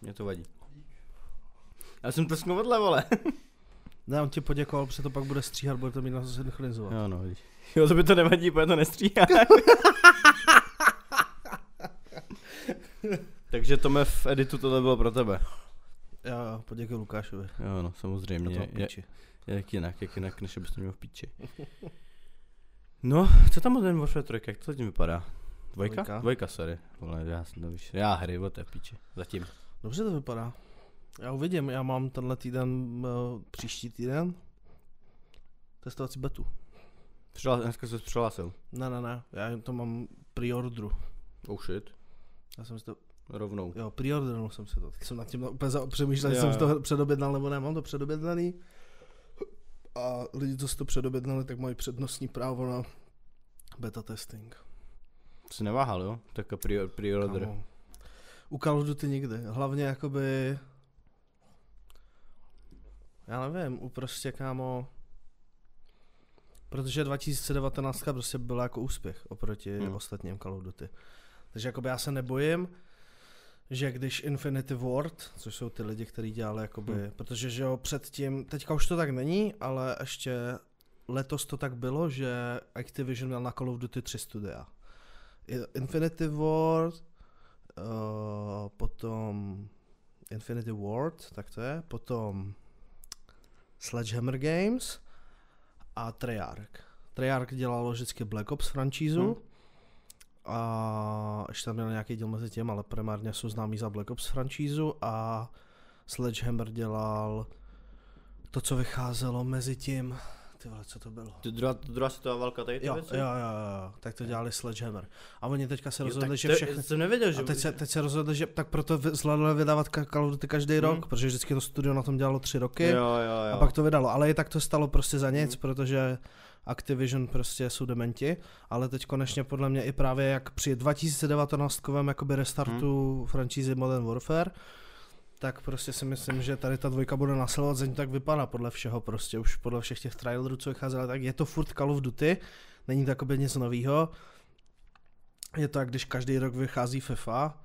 Mě to vadí. Já jsem tlesknul vedle, vole. Ne, on ti poděkoval, protože to pak bude stříhat, bude to mít na synchronizovat. Jo, no, vidíš. Jo, to by to nevadí, protože to nestříhá. Takže Tome v editu tohle bylo pro tebe. Jo, jo, poděkuji Lukášovi. Jo, no, samozřejmě. to Je, jak jinak, jak jinak, než abys to měl v píči. No, co tam Modern Warfare 3, jak to zatím vypadá? Dvojka? Dvojka. Dvojka, sorry. Vole, já jsem to víš. Já hry, o té píči. Zatím. Dobře to vypadá. Já uvidím, já mám tenhle týden, uh, příští týden, testovací betu. Přihla, dneska se přihlásil. Ne, ne, ne, já to mám preordru. Oh shit. Já jsem si to, Rovnou. jo, preordernul jsem si to. Jsem nad tím úplně přemýšlel, jsem si to předobjednal nebo ne, mám to předobjednaný. A lidi, co si to předobjednali, tak mají přednostní právo na beta testing. Jsi neváhal, jo? Tak pre- pre-order. Kámo. U Call of Duty nikdy. Hlavně jakoby... Já nevím, u prostě kámo... Protože 2019 prostě byla jako úspěch oproti Hmm. ostatním Call of Duty. Takže jakoby já se nebojím, že když Infinity Ward, což jsou ty lidi, kteří dělali jakoby, Hmm. protože že jo, předtím, teďka už to tak není, ale ještě letos to tak bylo, že Activision měl na Call of Duty tři studia. I- Infinity Ward, uh, potom Infinity Ward, tak to je, potom Sledgehammer Games a Treyarch. Treyarch dělalo vždycky Black Ops franšízu Hmm. a ještě tam měl nějaký díl mezi tím, ale primárně jsou známí za Black Ops franšízu a Sledgehammer dělal to, co vycházelo mezi tím, ty vole, co to bylo? Ty druhá, druhá světová válka, tady ty Jo, jo, věci? jo, jo, tak to dělali Sledgehammer. A oni teďka se Jo, rozhodli, tak že to- všechny... Jsem nevěděl, že... A teď se, teď se rozhodli, že tak proto zvládli vydávat Call of Duty každý Hmm. rok, protože vždycky to studio na tom dělalo tři roky Jo, jo, jo. a pak to vydalo. Ale i tak to stalo prostě za nic, Hmm. protože Activision prostě jsou dementi, ale teď konečně podle mě i právě jak při 2019 jakoby restartu Hmm. franšízy Modern Warfare, tak prostě si myslím, že tady ta dvojka bude nasledovat, zatím tak vypadá podle všeho prostě, už podle všech těch trailerů, co vycházely, tak je to furt Call of Duty, není to jakoby nic novýho, je to jak když každý rok vychází FIFA,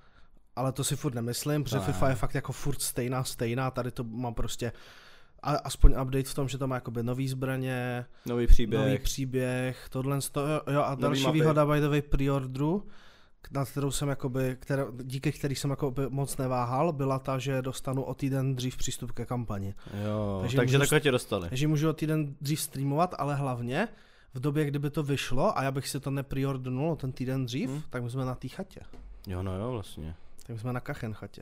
ale to si furt nemyslím, protože Ne. FIFA je fakt jako furt stejná, stejná, tady to má prostě a, aspoň update v tom, že to má jakoby nový zbraně, Nový příběh. nový příběh, tohle, to, jo, jo, a další výhoda by the way preorderu, nad kterou jsem jakoby, které, díky který jsem jakoby moc neváhal, byla ta, že dostanu o týden dřív přístup ke kampani. Jo, takže, Takže můžu takhle tě dostali. Takže můžu o týden dřív streamovat, ale hlavně v době, kdyby to vyšlo a já bych si to nepreordernul o ten týden dřív, Hmm. tak my jsme na té chatě. Jo, no jo, vlastně. Tak my jsme na Kachen chatě.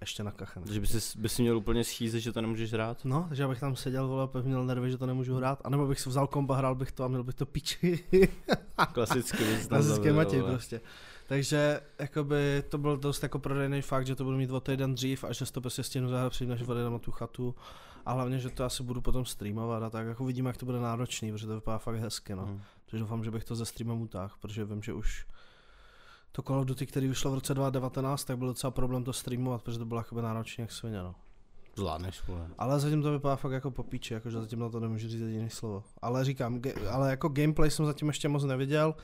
Ještě na Kachen. Takže by si, by si měl úplně schýze, že to nemůžeš hrát? No, takže abych tam seděl, vole, pak měl nervy, že to nemůžu hrát. A nebo bych si vzal komba, hrál bych to a měl bych to piči. Klasicky bys zabil, Matěj prostě. Takže jakoby to byl dost jako prodejný fakt, že to budu mít o týden dřív a že si to prostě stihnu zahrát předtím, než odjedem na tu chatu. A hlavně, že to asi budu potom streamovat a tak jako vidím, jak to bude náročný, protože to vypadá fakt hezky, no. Mhm. Takže doufám, že bych to ze streamem utáhl, protože vím, že už to Call of Duty, který vyšlo v roce 2019, tak byl docela problém to streamovat, protože to bylo jakoby náročné jak svině, no. Zvládneš, vole. Ale zatím to vypadá fakt jako po píči, jakože zatím na to nemůžu říct jediný slovo. Ale říkám, ge- ale jako gameplay jsem zatím ještě moc neviděl.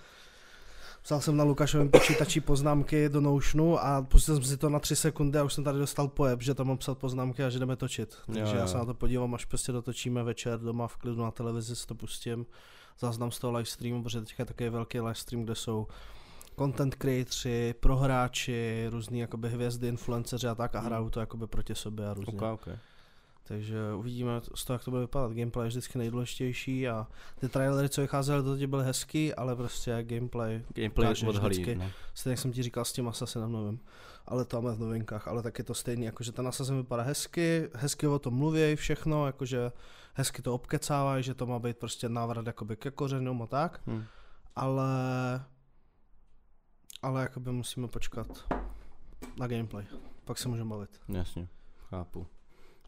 Psal jsem na Lukášovém počítači poznámky do Notionu a pustil jsem si to na 3 sekundy a už jsem tady dostal pojeb, že tam mám psat poznámky a že jdeme točit. Takže Jo, já jo. se na to podívám, až prostě dotočíme večer doma v klidu na televizi, si to pustím. Záznam z toho live streamu, protože teďka je takový velký live stream, kde jsou content creatoři, prohráči, různý jakoby hvězdy, influenceři a tak a hrajou to jakoby proti sobě a různě. Ok, ok. Takže uvidíme z toho, jak to bude vypadat. Gameplay je vždycky nejdůležitější a ty trailery, co vycházely, to teď byly hezký, ale prostě gameplay, Gameplay Ukážeš odhalí, vždycky. no. stejně jak jsem ti říkal s tím Assassinem novým, ale tam je v novinkách, ale tak je to stejný, jakože ten Assassin vypadá hezky, hezky o tom mluví všechno, jakože hezky to obkecávají, že to má být prostě návrat jakoby ke kořenům a tak, Hm. ale ale jakoby musíme počkat na gameplay, pak se můžeme bavit. Jasně, chápu.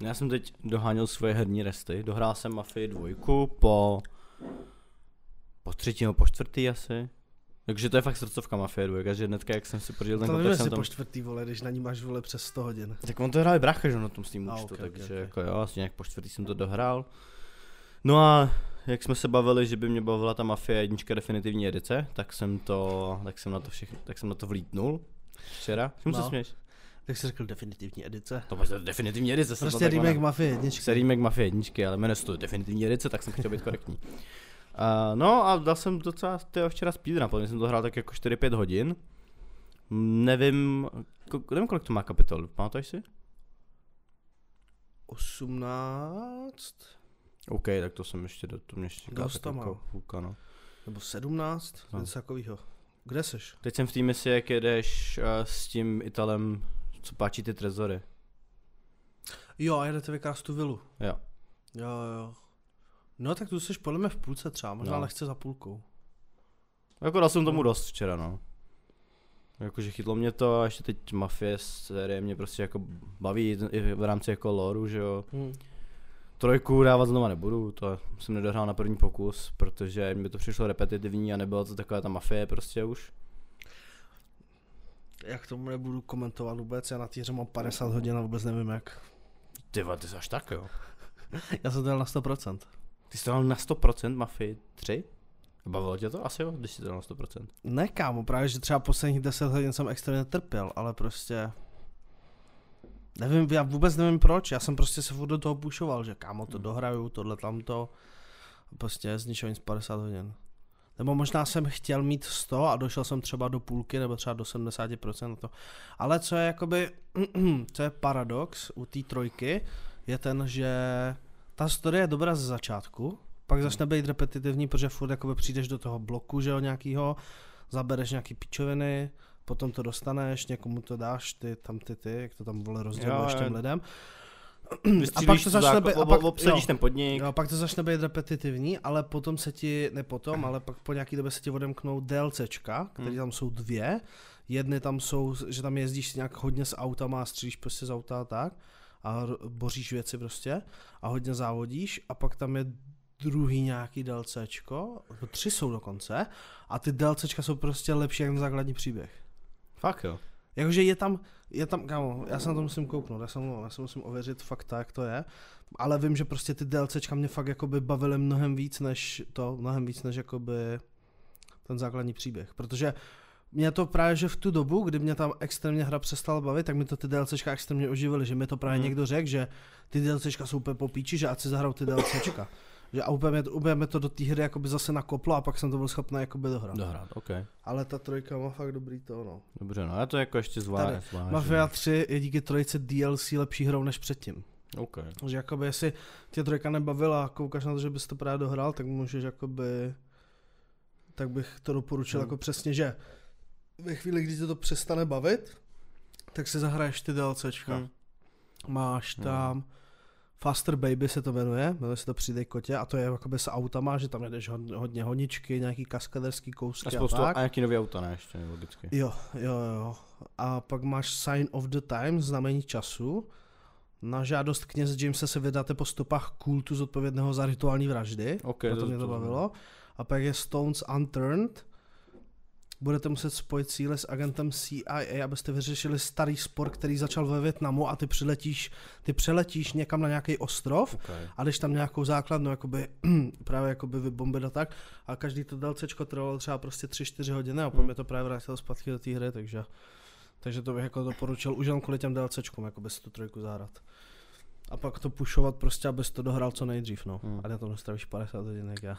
Já jsem teď doháněl svoje herní resty, dohrál jsem Mafii 2 po po třetí nebo po čtvrtý asi. Takže to je fakt srdcovka Mafie 2, takže hnedka jak jsem si pořídil ten nevím, jsem tam... po čtvrtý vole, když na ní máš vole přes 100 hodin. Tak on to hrál i brácha, že na tom Steam A, účtu, ok, ok, takže ok. jako jo, vlastně nějak po čtvrtý jsem to dohrál. No a jak jsme se bavili, že by mě bavila ta Mafia jednička definitivní edice, tak jsem to, tak jsem na to všechno, tak jsem na to vlítnul včera. Čemu se No. směš? Jak jsi řekl, definitivní edice. To je definitivní edice. jsem to Prostě takhle remake ne- Mafie jedničky. Se remake Mafie jedničky, ale jmenuje se to definitivní edice, tak jsem chtěl být korektní. Uh, no a dal jsem docela tyjo, včera speedrun, protože jsem to hrál tak jako 4-5 hodin. Nevím, ko- nevím kolik to má kapitol, pamatuješ si? 18 OK, tak to jsem ještě, do, to mě ještě čeká Dost tak to jako půlka, no. nebo 17, No. něco takového. Kde seš? Teď jsem v té misi, jak jedeš uh, s tím Italem, co páčí ty trezory. Jo, a jedete vykrást tu vilu. Jo. Jo, jo. No tak tu jsi podle mě v půlce třeba, možná No. lehce za půlkou. Jako dal jsem tomu dost včera, no. Jakože chytlo mě to a ještě teď Mafie série mě prostě jako baví i v rámci jako loru, že jo. Hm. Trojku dávat znova nebudu, to jsem nedohrál na první pokus, protože mi to přišlo repetitivní a nebyla to taková ta mafie prostě už. Já k tomu nebudu komentovat vůbec, já na té hře mám 50 hodin a vůbec nevím jak. Ty ty jsi až tak jo. Já jsem to dal na 100%. Ty jsi to dal na 100% Mafii 3? Bavilo tě to? Asi jo, když jsi to dal na 100%. Ne kámo, právě že třeba posledních 10 hodin jsem extrémně trpěl, ale prostě... Nevím, já vůbec nevím proč, já jsem prostě se furt do toho pušoval, že kámo to dohraju, tohle tamto. Prostě z ničeho nic 50 hodin. Nebo možná jsem chtěl mít 100 a došel jsem třeba do půlky nebo třeba do 70% na to. Ale co je jakoby, co je paradox u té trojky, je ten, že ta story je dobrá ze začátku, pak začne být repetitivní, protože furt jakoby přijdeš do toho bloku, že jo, nějakýho, zabereš nějaký pičoviny, potom to dostaneš, někomu to dáš, ty tam ty ty, jak to tam vole rozděluješ těm lidem. Vystřílíš pak to začne být- a pak- obsadíš jo. ten podnik. Jo, pak to začne být repetitivní, ale potom se ti, ne potom, ale pak po nějaký době se ti odemknou DLCčka, které Hmm. tam jsou dvě. Jedny tam jsou, že tam jezdíš nějak hodně s autama a střílíš prostě z auta a tak a boříš věci prostě a hodně závodíš a pak tam je druhý nějaký DLCčko, tři jsou dokonce a ty DLCčka jsou prostě lepší jak ten základní příběh. Fakt jo. Jakože je tam, je tam, kámo, já se na to musím kouknout, já se, mluvám, já se musím ověřit fakt tak, jak to je, ale vím, že prostě ty DLCčka mě fakt jakoby bavily mnohem víc než to, mnohem víc než jakoby ten základní příběh, protože mě to právě, že v tu dobu, kdy mě tam extrémně hra přestala bavit, tak mi to ty DLCčka extrémně oživily, že mi to právě Mhm. někdo řekl, že ty DLCčka jsou úplně po píči, že ať si zahrajou ty DLCčka. Že a úplně úplně mě to do té hry jakoby zase nakoplo a pak jsem to byl schopný jakoby dohrát. Dohrát, OK. Ale ta trojka má fakt dobrý to, no. Dobře, no já to jako ještě zvlášť. Mafia 3 je díky trojice DLC lepší hrou než předtím. OK. Že jakoby jestli tě trojka nebavila a koukáš na to, že bys to právě dohrál, tak můžeš jakoby, tak bych to doporučil Hmm. jako přesně, že ve chvíli, kdy tě to přestane bavit, tak si zahraješ ty DLCčka. Hmm. Máš Hmm. Faster Baby se to jmenuje, jmenuje se to Přidej kotě a to je jakoby s autama, že tam jedeš hodně, hodně honičky, nějaký kaskaderský kousky A a, spoustu, tak. a nějaký nový auta, ne, ještě, logicky. Jo, jo, jo. A pak máš Sign of the Times, znamení času. Na žádost kněze Jamesa se vydáte po stopách kultu zodpovědného za rituální vraždy. OK, Proto mě to bavilo. A pak je Stones Unturned. Budete muset spojit síly s agentem CIA, abyste vyřešili starý spor, který začal ve Větnamu a ty přiletíš, ty přeletíš někam na nějaký ostrov Okay. a jdeš tam nějakou základnu, jakoby, právě jakoby vybombit a tak. A každý to DLCčko trvalo třeba prostě 3-4 hodiny a Hmm. potom mě to právě vrátilo zpátky do té hry, takže, takže to bych jako doporučil už jenom kvůli těm DLCčkům, jakoby si tu trojku zahrát. A pak to pušovat prostě, abys to dohrál co nejdřív, no. Hmm. A na to nestravíš 50 hodin, jak já.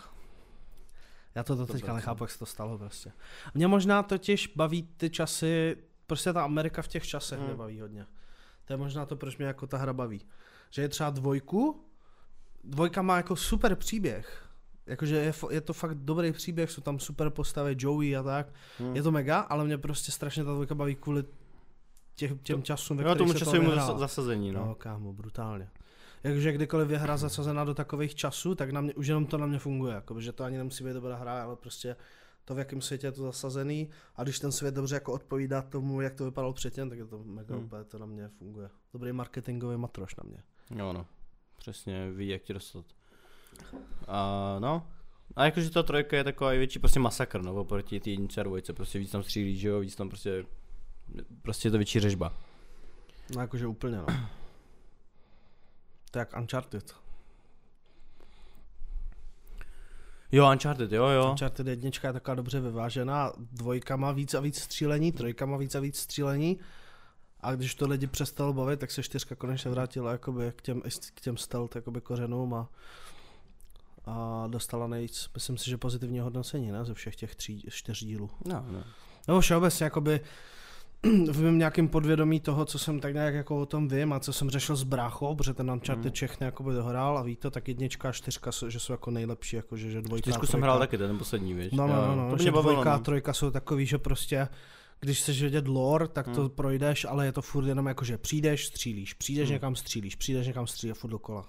Já to To teďka nechápu, jak se to stalo prostě. Mě možná totiž baví ty časy, prostě ta Amerika v těch časech Hmm. mě baví hodně. To je možná to, proč mě jako ta hra baví. Že je třeba dvojku, dvojka má jako super příběh. Jakože je, je to fakt dobrý příběh, jsou tam super postavy, Joey a tak. Hmm. Je to mega, ale mě prostě strašně ta dvojka baví kvůli těch, těm časům, ve Jo, tomu kterých se to časovému zas- zasazení, No, no. kámo, brutálně. Jakože kdykoliv je hra zasazená do takových časů, tak na mě, už jenom to na mě funguje. Jakoby, že to ani nemusí být dobrá hra, ale prostě to, v jakém světě je to zasazený a když ten svět dobře jako odpovídá tomu, jak to vypadalo předtím, tak je to mega Hmm. úplně, to na mě funguje. Dobrý marketingový matroš na mě. Jo, no. Přesně, ví, jak ti dostat. A no. A jakože ta trojka je taková větší prostě masakr, no, oproti té jedničce a dvojce, prostě víc tam střílí, že jo, víc tam prostě, prostě je to větší řežba. No jakože úplně no. To je jak Uncharted. Jo, Uncharted, jo, jo. Uncharted jednička je taková dobře vyvážená, dvojka má víc a víc střílení, trojka má víc a víc střílení A když to lidi přestalo bavit, tak se čtyřka konečně vrátila jakoby k těm, k těm stealth jakoby kořenům a, a dostala nejvíc, myslím si, že pozitivní hodnocení, ne, ze všech těch tří, čtyř dílů. No, no. Nebo všeobecně jakoby v mém nějakém podvědomí toho, co jsem tak nějak jako o tom vím a co jsem řešil s bráchou, protože ten Uncharted Mm. všechny jakoby dohrál a ví to, tak jednička a čtyřka, že jsou jako nejlepší, jako že, že dvojka Čtyřku jsem hrál taky, ten poslední, víš. No, no, no, no, to že bavilo, dvojka a no. trojka jsou takový, že prostě když chceš vědět lore, tak to Hmm. projdeš, ale je to furt jenom jako, že přijdeš, střílíš, přijdeš Hmm. někam, střílíš, přijdeš někam, střílíš a furt dokola.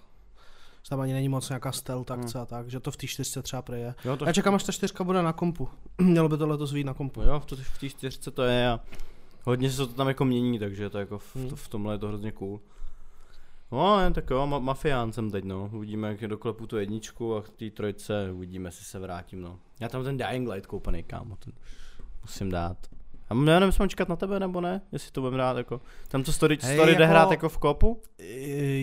Že Tam ani není moc nějaká stealth akce a tak, že to v té čtyřce třeba prej je. Jo, to Já čekám, až ta čtyřka bude na kompu. Mělo by to letos být na kompu. Jo, v té čtyřce to je a hodně se to tam jako mění, takže to jako v, Hmm. to, v tomhle je to hrozně cool. No, jen tak jo, ma- mafián jsem teď, no. Uvidíme, jak doklepu tu jedničku a k té trojce uvidíme, jestli se vrátím, no. Já tam ten Dying Light koupený, kámo, ten musím dát. A já nevím, jestli mám čekat na tebe nebo ne, jestli to budeme rád jako. Tam to story, Hej, story jde jako- hrát jako v kopu?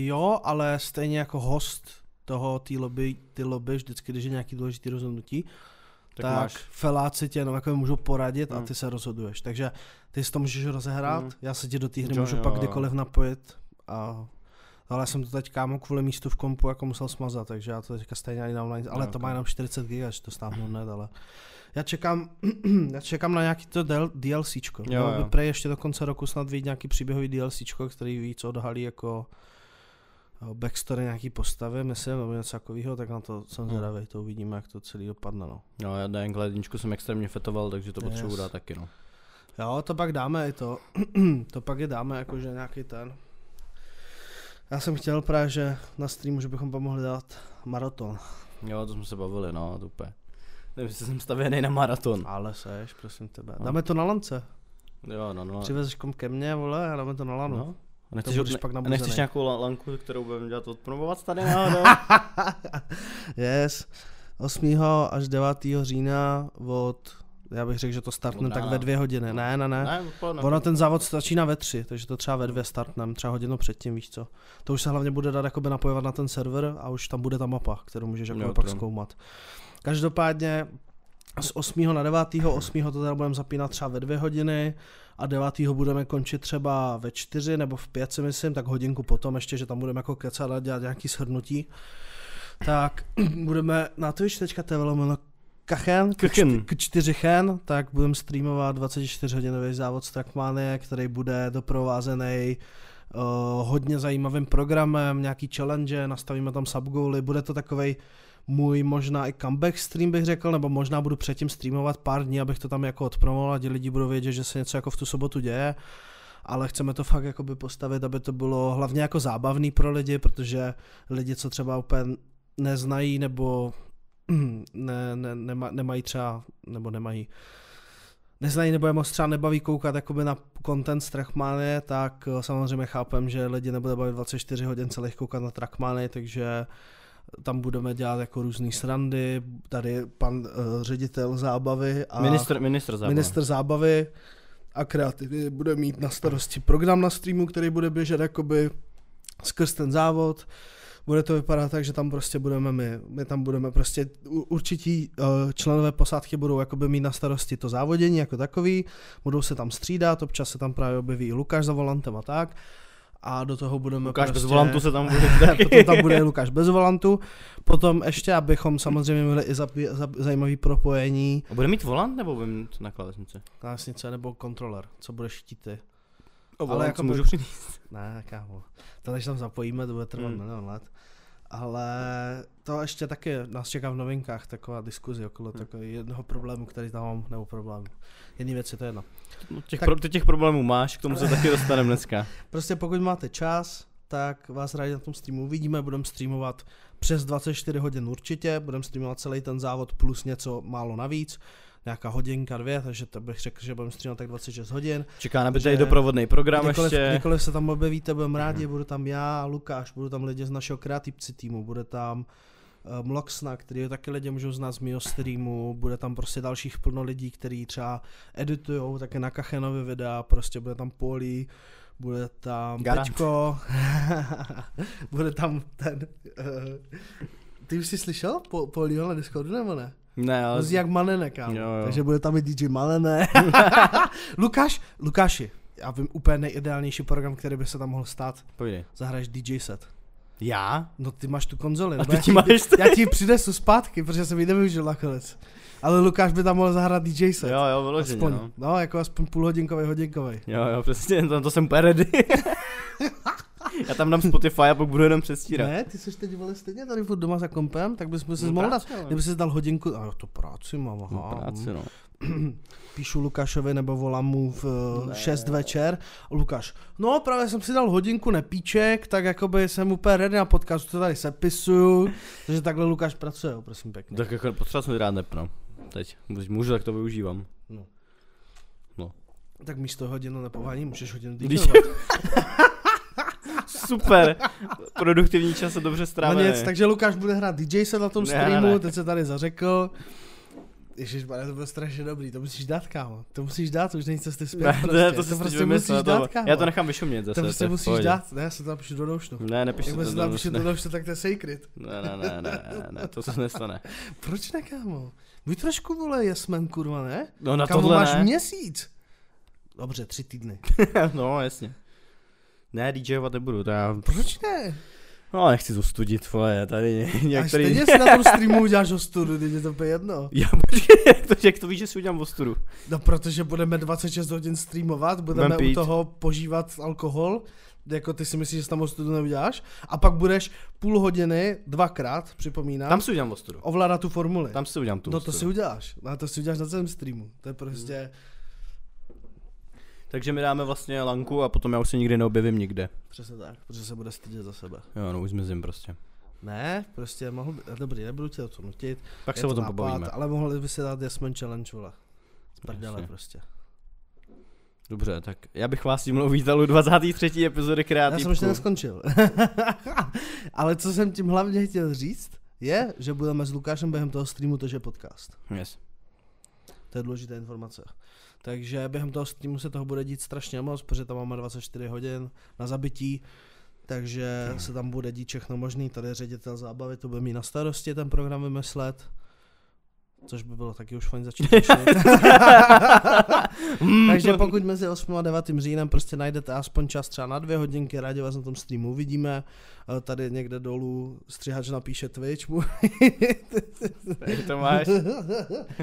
Jo, ale stejně jako host toho té lobby, ty lobby, vždycky, když je nějaký důležitý rozhodnutí, Tak, tak, máš. feláci tě jenom jako můžou poradit a Hmm. ty se rozhoduješ. Takže ty si to můžeš rozehrát, Hmm. já se ti do té hry Jo, můžu jo, pak jo. kdykoliv napojit a ale já jsem to teď kámo kvůli místu v kompu jako musel smazat, takže já to teďka stejně ani na online, ale Jo, to má jenom 40 GB, až to stáhnu hned, ale já čekám, já čekám na nějaký to del- DLCčko. Jo, by jo. prej ještě do konce roku snad vyjít nějaký příběhový DLCčko, který víc odhalí jako backstory nějaký postavy, myslím, nebo něco takového, tak na to jsem Hmm. zvědavý, to uvidíme, jak to celý dopadne, no. No, já Light jedničku jsem extrémně fetoval, takže to Yes. potřebuji dát taky, no. Jo, to pak dáme i to. to pak je dáme jakože nějaký ten. Já jsem chtěl právě, že na streamu, že bychom mohli dát maraton. Jo, to jsme se bavili, no, to úplně. Nevím, jestli jsem stavěný na maraton. Ale seš, prosím tebe. No. Dáme to na lance. Jo, no, no. Přivezeš kom ke mně, vole, a dáme to na lanu. no. A Nechceš, ne, pak nechceš nějakou la- lanku, kterou budeme dělat odpromovat tady náhodou? yes. 8. až 9. října od, já bych řekl, že to startne tak ve dvě hodiny. Ne, ne, ne. ne. Ono ten závod začíná ve tři, takže to třeba ve dvě startnem, třeba hodinu předtím, víš co. To už se hlavně bude dát jakoby napojovat na ten server a už tam bude ta mapa, kterou můžeš jako pak zkoumat. Každopádně z 8. na 9. 8. to teda budeme zapínat třeba ve dvě hodiny a 9. budeme končit třeba ve 4 nebo v 5 si myslím, tak hodinku potom ještě, že tam budeme jako kecat a dělat nějaký shrnutí. Tak budeme na twitch.tv lomeno Kachen, Kachen. k 4 chen, tak budeme streamovat 24 hodinový závod z Trackmanie, který bude doprovázený uh, hodně zajímavým programem, nějaký challenge, nastavíme tam subgoaly, bude to takovej můj možná i comeback stream bych řekl, nebo možná budu předtím streamovat pár dní, abych to tam jako odpromoval, ať lidi budou vědět, že se něco jako v tu sobotu děje, ale chceme to fakt jakoby postavit, aby to bylo hlavně jako zábavný pro lidi, protože lidi, co třeba úplně neznají nebo ne, ne, nema, nemají třeba, nebo nemají, neznají nebo je moc třeba nebaví koukat jakoby na content z Trackmanie, tak eh, samozřejmě chápem, že lidi nebude bavit 24 hodin celých koukat na Trackmanie, takže tam budeme dělat jako různý srandy, tady je pan uh, ředitel zábavy a Ministr, ministr zábavy. minister zábavy a kreativity bude mít na starosti program na streamu, který bude běžet jakoby skrz ten závod. Bude to vypadat tak, že tam prostě budeme my. My tam budeme prostě, určití uh, členové posádky budou jakoby mít na starosti to závodění jako takový, budou se tam střídat, občas se tam právě objeví i Lukáš za volantem a tak. A do toho budeme Lukáš prostě... bez volantu se tam bude taky. Potom tam bude Lukáš bez volantu. Potom ještě, abychom samozřejmě měli i za, za, zajímavý propojení A bude mít volant nebo bude mít na klávesnici? klávesnice nebo kontroler, co budeš chtít ty. O, Ale jako můžu přinést. Ne, kámo. To než tam zapojíme, to bude trvat Hmm. milion let. Ale to ještě taky nás čeká v novinkách taková diskuzi okolo Hmm. takového jednoho problému, který tam mám, nebo problému. Jedný věc je to jedno. No, těch, Tak- pro, ty těch problémů máš, k tomu se taky dostaneme dneska. Prostě pokud máte čas, tak vás rádi na tom streamu uvidíme, budeme streamovat přes 24 hodin určitě, budeme streamovat celý ten závod plus něco málo navíc, nějaká hodinka, dvě, takže to bych řekl, že budeme streamovat tak 26 hodin. Čeká na tady doprovodný program Kdykoliv, ještě. kdykoliv se tam objevíte, budeme rádi, budu tam já, Lukáš, budu tam lidi z našeho kreativci týmu, bude tam uh, Mloxna, který taky lidi můžou znát z mého streamu, bude tam prostě dalších plno lidí, kteří třeba editujou také na Kachenovi videa, prostě bude tam Poli, bude tam Garant. Pečko, bude tam ten, uh, ty už jsi slyšel po, Poliho na Discordu nebo ne? Ne, ale... Zní jak Malene, kámo. Jo, jo. Takže bude tam i DJ Malene. Lukáš, Lukáši, Já vím úplně nejideálnější program, který by se tam mohl stát. Pojdej. Zahraješ DJ set. Já? No ty máš tu konzoli. A ty já ti máš já ti přinesu zpátky, protože jsem ji nevyužil nakonec. Ale Lukáš by tam mohl zahrát DJ set. Jo, jo, vyloženě, aspoň, no. no. jako aspoň půlhodinkový, hodinkový. Jo, jo, přesně, to, to jsem úplně ready. Já tam dám Spotify a pak budu jenom přestírat. Ne, ty jsi teď vole stejně tady furt doma za kompem, tak bys si No, mohl dát, práce, ale. kdyby si dal hodinku, a to práci mám, aha. No, práci, no. Píšu Lukášovi nebo volám mu v Ne. ne. 6 večer. Lukáš, no právě jsem si dal hodinku nepíček, tak jakoby jsem úplně ready na podcast, to tady sepisuju, takže takhle Lukáš pracuje, jo, prosím pěkně. Tak jako potřeba jsem rád nepno. Teď, když můžu, tak to využívám. Tak místo hodinu nepování můžeš hodinu DJovat. Super, produktivní čas a dobře No strávený. nic, takže Lukáš bude hrát DJ se na tom Ne, streamu, ne, teď se tady zařekl. Ježiš, to bylo strašně dobrý, to musíš dát, kámo. To musíš dát, už není cesty zpět. Ne, prostě. ne, to, to prostě prostě musíš vymyslel, dát, to, kámo. Já to nechám vyšumět zase. to prostě v musíš dát, ne, já se to napíšu do doušnu. Ne, nepiš Jakmile to, se to, to do doušnu, tak to je secret. ne, ne, ne, ne, ne, ne, to se nestane. Proč ne, kámo? Buď trošku, vole, jesmen, kurva, ne? No na Kámo, tohle máš ne. měsíc. Dobře, tři týdny. no, jasně. Ne, DJovat nebudu, to já, Proč ne? no nechci zostudit, vole, tady Až některý... stejně si na tom streamu uděláš ostudu, teď je to úplně jedno. Já počkej, jak to, jak to víš, že si udělám ostudu? No protože budeme 26 hodin streamovat, budeme Budem u toho požívat alkohol, jako ty si myslíš, že tam ostudu neuděláš, a pak budeš půl hodiny, dvakrát, připomínám, Tam si udělám ostudu. ovládat tu formuli. Tam si udělám tu no to ostudu. si uděláš, no to si uděláš na celém streamu, to je prostě, Takže mi dáme vlastně lanku a potom já už se nikdy neobjevím nikde. přesně tak, protože se bude stydět za sebe. Jo, no už zmizím prostě. Ne, prostě mohl by, dobrý, nebudu tě o to nutit, Pak se o to tom nápad, pobavíme. Ale mohli by si dát Jasmine Challenge, vole. Prdele prostě. Dobře, tak já bych vás tímhle uvítal u 23. epizody Já Kreativku. jsem ještě neskončil. Ale co jsem tím hlavně chtěl říct, je, že budeme s Lukášem během toho streamu tože podcast. Yes. To je důležitá informace. Takže během toho streamu se toho bude dít strašně moc, protože tam máme 24 hodin na zabití, takže se tam bude dít všechno možný. Tady ředitel zábavy, to bude mít na starosti ten program vymyslet. Což by bylo taky už fajn začít. Takže pokud mezi 8 a 9 říjnem prostě najdete aspoň čas třeba na dvě hodinky, rádi vás na tom streamu uvidíme. Eh, Tady někde dolů střihač napíše Twitch. Jak to máš?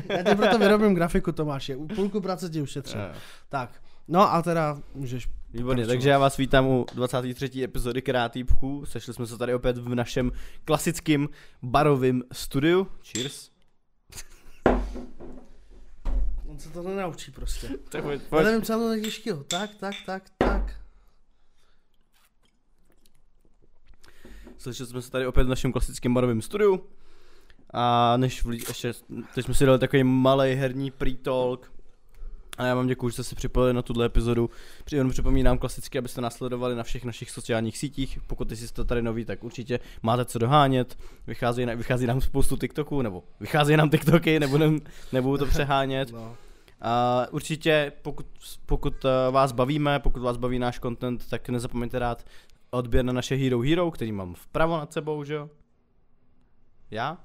Já ti proto vyrobím grafiku, Tomáši. U půlku práce ti ušetřím. Jo. Tak, no a teda můžeš... Výborně, pokračovat. takže já vás vítám u 23. epizody Kreativku. Sešli jsme se tady opět v našem klasickém barovém studiu. Cheers. On se to nenaučí prostě. Tak pojď, Já pojď. nevím, co to tak těžkého. Tak, tak, tak, tak. Slyšeli jsme se tady opět v našem klasickém barovém studiu. A než vlí, ještě, teď jsme si dali takový malý herní pre-talk. A já vám děkuji, že jste se připojili na tuhle epizodu. Jenom připomínám klasicky, abyste nás sledovali na všech našich sociálních sítích. Pokud jste tady noví, tak určitě máte co dohánět. Vychází, vychází nám spoustu TikToků, nebo vychází nám TikToky, nebudu, nebudu to přehánět. No. A určitě, pokud, pokud eh, vás bavíme, pokud vás baví náš content, tak nezapomeňte dát odběr na naše Hero Hero, který mám vpravo nad sebou, že jo? Já?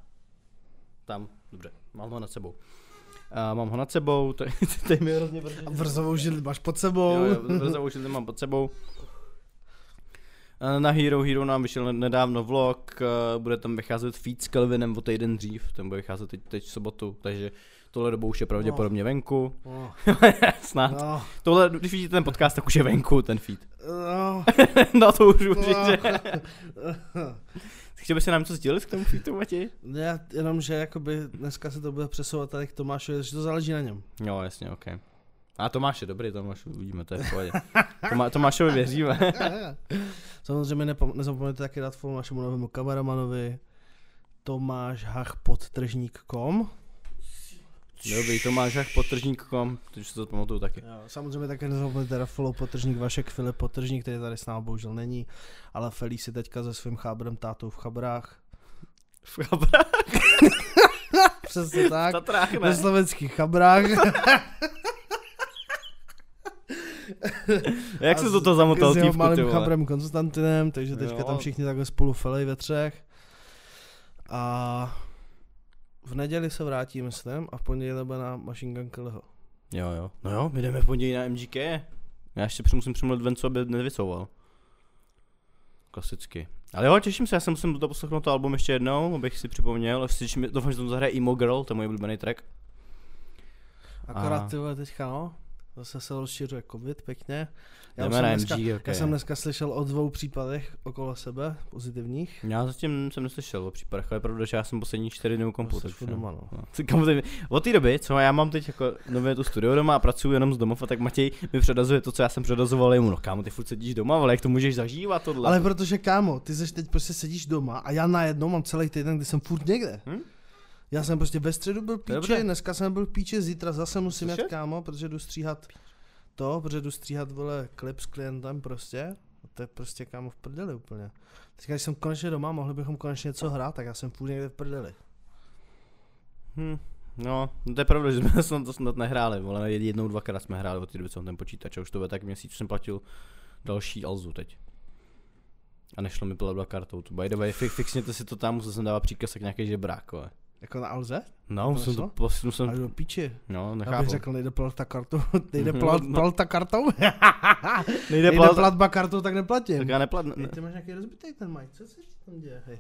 Tam, dobře, mám ho nad sebou. A mám ho nad sebou, to, to je mi hrozně brzo. A brzovou žili máš pod sebou. Jo, jo, už to mám pod sebou. Na Hero Hero nám vyšel nedávno vlog, bude tam vycházet feed s Kelvinem o týden dřív, ten bude vycházet teď, teď v sobotu, takže tohle dobou už je pravděpodobně venku. No, Snad. no, Tohle, když vidíte ten podcast, tak už je venku ten feed. no, no to už no. určitě. Chtěl bys si nám co sdělit k tomu feedu, Mati? Já jenom, že jakoby dneska se to bude přesouvat tady k Tomášovi, že to záleží na něm. Jo, jasně, ok. A Tomáš je dobrý, Tomáš uvidíme, to je v pohodě. Tomá, Tomášovi věříme. Samozřejmě nezapomeňte taky dát follow našemu novému kameramanovi Tomáš Hach podtržník.com Dobrý, Tomáš Hach podtržník.com, teď si to pamatuju taky. Jo, samozřejmě také nezapomeňte dát follow podtržník Vašek Filip podtržník, který tady s námi bohužel není, ale Felí si teďka se svým chábrem tátou v chabrách. V chabrách, Přesně v tak. Tatrách, Ve slovenských chabrách. Jak se to to zamotal S jeho tývku, ty malým chabrem Konstantinem, takže teďka Jo. tam všichni takhle spolu felej ve třech. A v neděli se vrátí, myslím, a v pondělí bude na Machine Gun Kellyho. Jo, jo. No jo, my jdeme v pondělí na MGK. Já ještě musím přemluvit Vencu, aby nevycouval. Klasicky. Ale jo, těším se, já se musím to poslechnout to album ještě jednou, abych si připomněl. Ještě těším, doufám, že tam zahraje Emo Girl, to je můj oblíbený track. Akorát A- ty vole teďka no, zase se rozšiřuje covid pěkně. Já, Jdeme jsem na dneska, MG, okay. já jsem dneska slyšel o dvou případech okolo sebe, pozitivních. Já zatím jsem neslyšel o případech, ale je pravda, že já jsem poslední čtyři dny u kompu. Takže- doma, no. No. Od té doby, co já mám teď jako nově tu studio doma a pracuji jenom z domov, a tak Matěj mi předazuje to, co já jsem předazoval jemu. No kámo, ty furt sedíš doma, ale jak to můžeš zažívat tohle? Ale protože kámo, ty seš teď prostě sedíš doma a já najednou mám celý týden, kdy jsem furt někde. Hm? Já jsem prostě ve středu byl píči, dobré. dneska jsem byl v píči, zítra zase musím jet kámo, protože jdu stříhat to, protože jdu stříhat vole klip s klientem prostě. To je prostě kámo v prdeli úplně. Teďka, když jsem konečně doma, mohli bychom konečně něco hrát, tak já jsem furt někde v prdeli. Hm. No, no, to je pravda, že jsme snad to snad nehráli, ale jednou, dvakrát jsme hráli od té doby, co ten počítač a už to bude tak měsíc, jsem platil další Alzu teď. A nešlo mi platba kartou, to by the way, fi- fixněte si to tam, musel jsem dávat příkaz jak nějaký žebrák, ale. Jako na Alze? No, To musím to, nešlo? prostě A musím, do píči. no, Já nechápu. bych řekl, nejde platba kartou, nejde No, plat, no. platba kartou? Nejde nejde plat, platba kartou, tak neplatím. tak já neplat, Hej, ne, ty máš nějaký rozbitý ten mic, co se ti tam děje? Hej.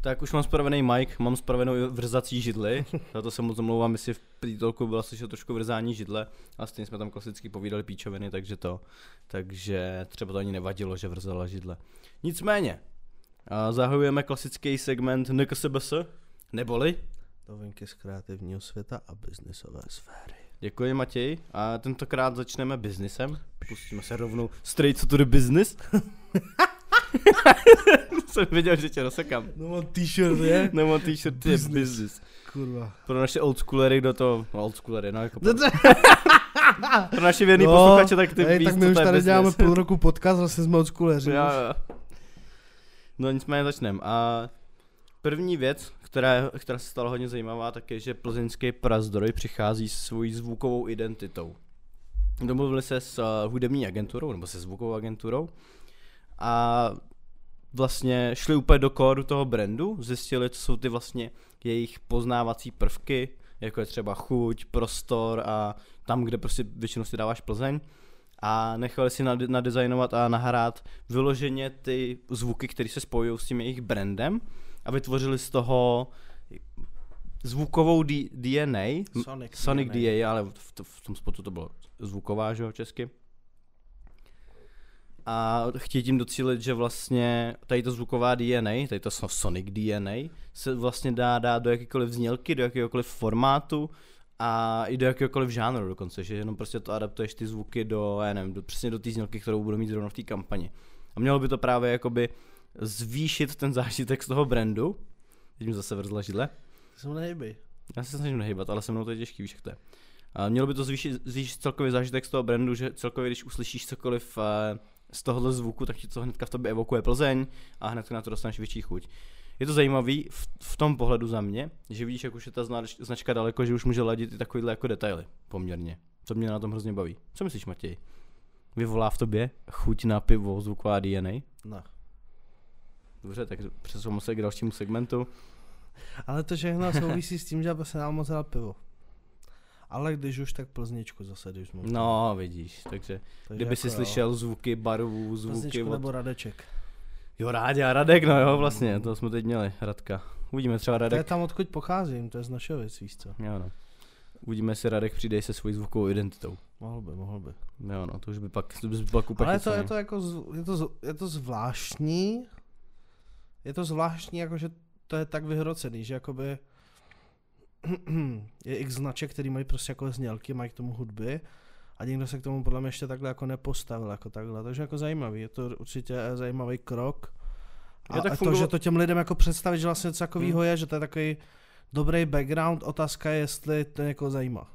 Tak už mám spravený mic, mám spravenou vrzací židli, za to se moc omlouvám, jestli v prítolku byla slyšet trošku vrzání židle, a stejně jsme tam klasicky povídali píčoviny, takže to, takže třeba to ani nevadilo, že vrzala židle. Nicméně, a zahajujeme klasický segment NKSBS, neboli, Novinky z kreativního světa a biznisové sféry. děkuji Matěj, a tentokrát začneme biznisem, pustíme se rovnou straight to the business. jsem věděl, že tě rozsekám. No mám t-shirt, je? Nebo t-shirt je Business. Kurva. Pro naše oldschoolery, kdo to, no oldschoolery, no jako pro, Dobře. pro naše věrný No, posluchače, tak ty Hej, víš, tak my už tady business. děláme půl roku podcast, vlastně jsme od skuleři. Jo, jo. No nicméně začneme. A první věc, která, která se stala hodně zajímavá, tak je, že plzeňský prazdroj přichází s svojí zvukovou identitou. Domluvili se s uh, hudební agenturou, nebo se zvukovou agenturou a vlastně šli úplně do kódu toho brandu, zjistili, co jsou ty vlastně jejich poznávací prvky, jako je třeba chuť, prostor a tam, kde prostě většinou si dáváš Plzeň a nechali si nad- nadizajnovat a nahrát vyloženě ty zvuky, které se spojují s tím jejich brandem a vytvořili z toho zvukovou D- DNA, Sonic. Sonic DA, ale v, to, v tom spotu to bylo zvuková, že jo, česky. A chtějí tím docílit, že vlastně tady to zvuková DNA, tady to so- Sonic DNA, se vlastně dá dát do jakékoliv znělky, do jakéhokoliv formátu a i do jakéhokoliv žánru dokonce, že jenom prostě to adaptuješ ty zvuky do, já nevím, do, přesně do té znělky, kterou budou mít zrovna v té kampani. A mělo by to právě jakoby zvýšit ten zážitek z toho brandu. Teď mi zase vrzla židle. Jsem nejby. Já se snažím nehýbat, ale se mnou to je těžký, víš jak to je. A mělo by to zvýšit, zvýšit celkový zážitek z toho brandu, že celkově, když uslyšíš cokoliv eh, z tohohle zvuku, tak ti to hnedka v tobě evokuje Plzeň a hned na to dostaneš větší chuť. Je to zajímavý v, v tom pohledu za mě, že vidíš, jak už je ta znač, značka daleko, že už může ladit i takovýhle jako detaily, poměrně. Co mě na tom hrozně baví. Co myslíš, Matěj? Vyvolá v tobě chuť na pivo, zvuková DNA? Ne. Dobře, tak přesuneme se k dalšímu segmentu. Ale to všechno souvisí s tím, že by se nám moc pivo. Ale když už, tak plzničku zase, když můžu. No, vidíš, takže Takže kdyby si jako jo. slyšel zvuky barů, zvuky Plzničku od... nebo Radeček. Jo, Rádě a Radek, no jo, vlastně, to jsme teď měli, Radka. Uvidíme třeba To je Radek. tam, odkud pocházím, to je z našeho věc, víš co. Jo, no. Uvidíme, jestli Radek přijde se svojí zvukovou identitou. Mohl by, mohl by. Jo, no, to už by pak, to by pak úplně Ale je to, je to jako, z- je to, z- je to zvláštní, je to zvláštní, jako že to je tak vyhrocený, že jakoby je x značek, který mají prostě jako znělky, mají k tomu hudby a nikdo se k tomu podle mě ještě takhle jako nepostavil jako takhle, takže jako zajímavý, je to určitě zajímavý krok. A, a to, že to těm lidem jako představit, že vlastně něco takového je, že to je takový dobrý background, otázka je, jestli to někoho zajímá.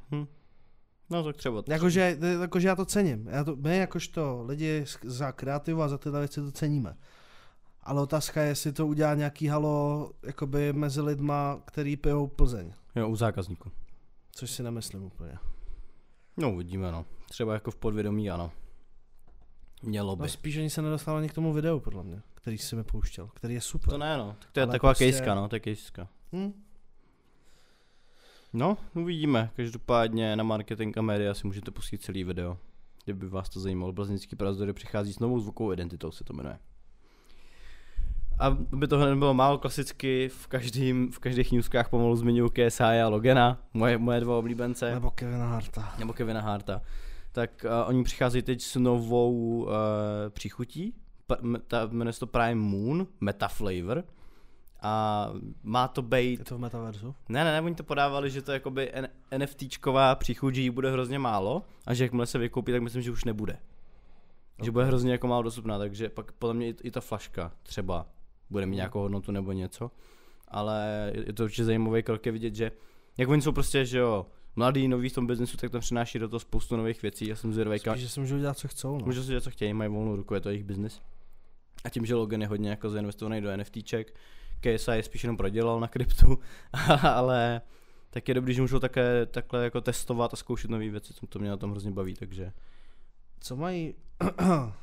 No, tak třeba. Jakože, jakože já to cením. Já to, my jakožto lidi z- za kreativu a za tyhle věci to ceníme. Ale otázka je, jestli to udělá nějaký halo jakoby mezi lidma, který pijou Plzeň. Jo, u zákazníků. Což si nemyslím úplně. No, uvidíme, no. Třeba jako v podvědomí, ano. Mělo by. No spíš ani se nedostalo ani k tomu videu, podle mě, který si mi pouštěl, který je super. To ne, no. Tak to je Ale taková prostě- kejska, no, to je kejska. Hm? No, uvidíme. Každopádně na marketing a média si můžete pustit celý video. kdyby vás to zajímalo. Plzeňský prazdory přichází s novou zvukovou identitou, se to jmenuje. A by toho nebylo málo, klasicky v, každým, v každých newskách pomalu zmiňuji KSI a Logena, moje, moje dva oblíbence. Nebo Kevina Harta. Nebo Kevina Harta. Tak uh, oni přicházejí teď s novou uh, příchutí, P- ta, jmenuje se to Prime Moon, Meta Flavor. A má to být... Je to v metaverzu? Ne, ne, ne, oni to podávali, že to jakoby N- NFTčková příchuť, že jí bude hrozně málo a že jakmile se vykoupí, tak myslím, že už nebude. Okay. Že bude hrozně jako málo dostupná, takže pak podle mě i, i ta flaška třeba bude mít nějakou hodnotu nebo něco. Ale je to určitě zajímavý krok je vidět, že jak oni jsou prostě, že jo, mladý, nový v tom biznesu, tak tam přináší do toho spoustu nových věcí. Já jsem zvědavý, kam... Že si můžou dělat, co chcou. No. Můžou si dělat, co chtějí, mají volnou ruku, je to jejich biznis. A tím, že Logan je hodně jako zainvestovaný do NFTček, KSI je spíš jenom prodělal na kryptu, ale tak je dobrý, že můžou také takhle jako testovat a zkoušet nové věci, co to mě na tom hrozně baví, takže Co mají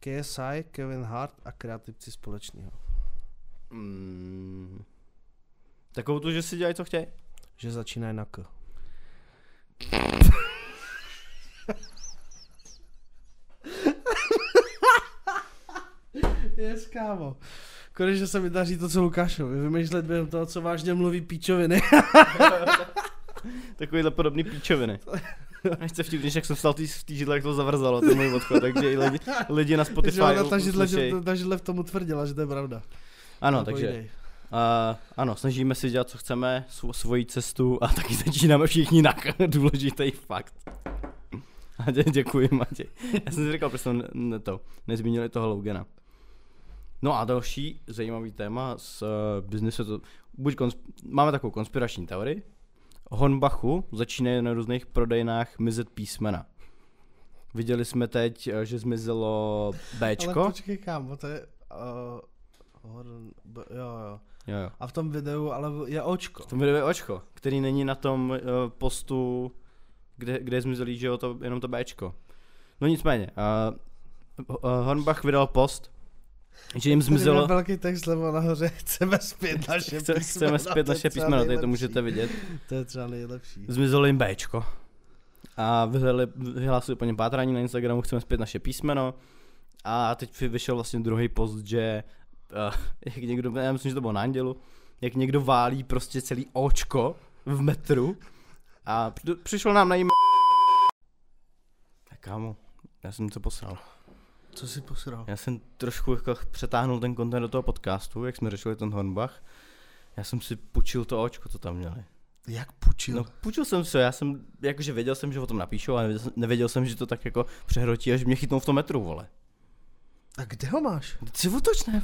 KSI, Kevin Hart a kreativci společného? Mm, takovou tu, že si dělají, co chtějí. Že začínají na K. Yes, kámo. Konečně se mi daří to, co Lukášovi. Vymýšlet během toho, co vážně mluví píčoviny. Takovýhle podobný píčoviny. Nechce vtipný, jak jsem stál v té židle, jak to zavrzalo, ten můj odchod, takže i lidi, lidi na Spotify Že ona ta židle, že, ta židle v tom utvrdila, že to je pravda. Ano, No, takže. Uh, ano, snažíme se dělat, co chceme, svo, svoji cestu a taky začínáme všichni na důležitý fakt. A dě, děkuji, Matěj. Já jsem si říkal, proč jsem ne, to, nezmínili toho Logana. No a další zajímavý téma z uh, biznesu, to, buď konsp- máme takovou konspirační teorii, Honbachu začínají na různých prodejnách mizet písmena. Viděli jsme teď, eh, že zmizelo Bčko. Ale počkej, kámo, to je... Uh, Horn, b, jo, jo. Jo, jo. A v tom videu ale je očko. To videu je očko, který není na tom uh, postu, kde, kde je zmizelý, že jo, to, jenom to Bčko. No nicméně, uh, uh, Hornbach vydal post, že jim zmizelo, velký text levo nahoře, chceme zpět naše chce, písmena. chceme zpět naše třeba písmeno, tady to můžete vidět, To je třeba nejlepší. zmizelo jim Bčko. A vyhledali, vyhlásili po něm pátrání na Instagramu, chceme zpět naše písmeno. A teď vyšel vlastně druhý post, že uh, jak někdo, já myslím, že to bylo na Andělu, jak někdo válí prostě celý očko v metru a při- přišlo nám na jim Tak kámo, já jsem to posral. Co jsi posral? Já jsem trošku jako přetáhnul ten content do toho podcastu, jak jsme řešili ten Hornbach. Já jsem si půjčil to očko, co tam měli. Jak pučil? No, půjčil jsem se, já jsem, jakože věděl jsem, že o tom napíšu, ale nevěděl, jsem, že to tak jako přehrotí, až mě chytnou v tom metru, vole. A kde ho máš? Ty si otočné,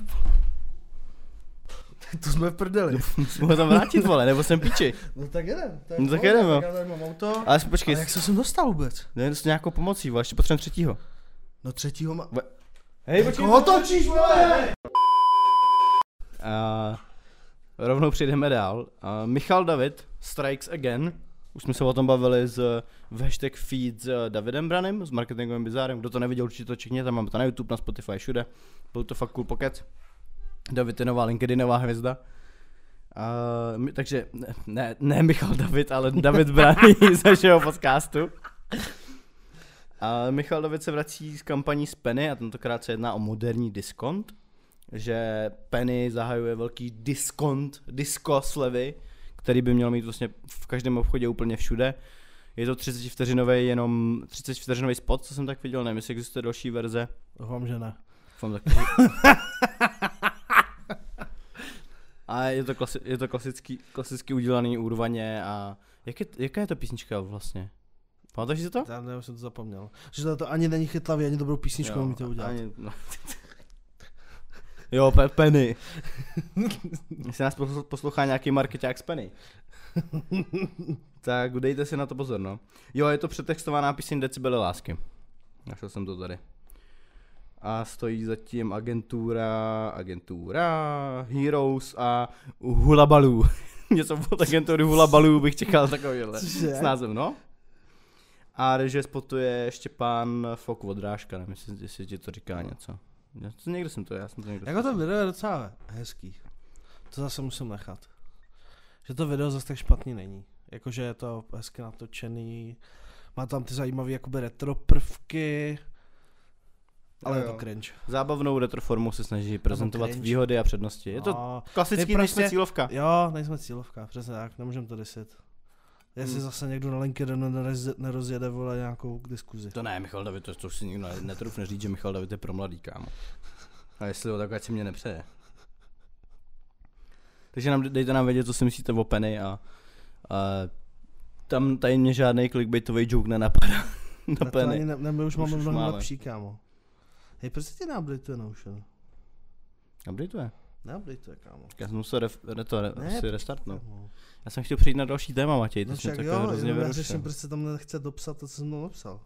to jsme v prdeli. musím ho tam vrátit, vole, nebo jsem píči. No tak jedem. To je No tak jedem, jo. Já tady mám auto. Ale počkej, A jak se sem dostal vůbec? ne, s nějakou pomocí, vole, ještě potřebujeme třetího. No třetího má... Hej, Jak ho otočíš, vole! A rovnou přejdeme dál. A Michal David, Strikes Again. Už jsme se o tom bavili z, v hashtag feed s Davidem Branem, s marketingovým bizárem. Kdo to neviděl, určitě to čekněte, máme to na YouTube, na Spotify, všude. Byl to fakt cool pocket. David je nová LinkedInová hvězda. A, my, takže ne, ne, Michal David, ale David Braný z našeho podcastu. A Michal David se vrací z kampaní z Penny a tentokrát se jedná o moderní diskont že Penny zahajuje velký diskont, disco slevy, který by měl mít vlastně v každém obchodě úplně všude. Je to 30 vteřinový, jenom 30 vteřinový spot, co jsem tak viděl, nevím, jestli existuje další verze. Doufám, že ne. Doufám taky. A je to, klasi- je to klasický, klasicky udělaný úrvaně a jak je, jaká je to písnička vlastně? Pamatuješ si to? Já nevím, jsem to zapomněl. Že to ani není chytlavý, ani dobrou písničku umíte udělat. Ani, no. jo, pe- Penny. Jestli nás posl- poslouchá nějaký marketák z Penny. tak dejte si na to pozor, no. Jo, je to přetextovaná píseň Decibely lásky. Našel jsem to tady. A stojí zatím agentura, agentura, Heroes a Hulabaloo. Něco od agentury Hulabaloo bych čekal takovýhle. S názvem, no. A režie spotuje Štěpán Fok Vodrážka, nevím, jestli, jestli ti to říká něco. Já to někde jsem to, já jsem to někde Jako to video je docela hezký. To zase musím nechat. Že to video zase tak špatný není. Jakože je to hezky natočený, Má tam ty zajímavé jakoby retro prvky, ale Jo, je to jo. cringe. Zábavnou retroformou se snaží prezentovat cringe. výhody a přednosti. Je to A, klasický, prostě- cílovka. jo, nejsme cílovka, přesně tak, nemůžeme to desit. Jestli Hmm. zase někdo na LinkedInu nerozje- nerozjede vole nějakou diskuzi. To ne, Michal David, to, to už si nikdo ne- netrufne říct, že Michal David je pro mladý, kámo. A jestli ho tak, ať si mě nepřeje. Takže nám, dejte nám vědět, co si myslíte o Penny a, a tam tady mě žádný clickbaitový joke nenapadá. na Na to Penny. ani ne, ne, my už máme už mnohem máme. lepší, kámo. Hej, proč se ti neupdateuje Notion? Updateuje. Neupdateuje, kámo. Já jsem musel ref, re, to, re, Ne, si restartnout. No, Já jsem chtěl přijít na další téma, Matěj, ty no však takhle hrozně já řeším, proč se tam nechce dopsat to, co jsem tam napsal.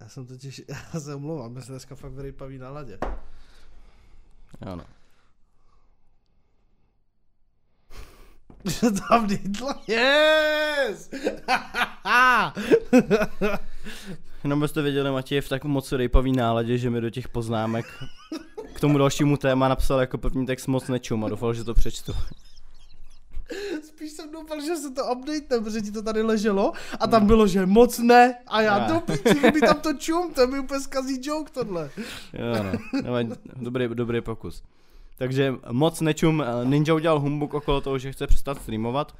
Já jsem totiž, já se omlouvám, my jsme dneska fakt v rejpavý náladě. Jo, no. Že tam dýtla? Yes! Jenom byste věděli, Matěj je v tak moc rejpavý náladě, že mi do těch poznámek k tomu dalšímu téma napsal jako první text moc nečum a doufal, že to přečtu. Spíš jsem doufal, že se to update, protože ti to tady leželo a tam bylo, že moc ne a já Ne. piči, mi tam to čum, to mi úplně zkazí joke tohle. Jo, no. Nevadí, Dobrý, dobrý pokus. Takže moc nečum, eh, Ninja udělal humbuk okolo toho, že chce přestat streamovat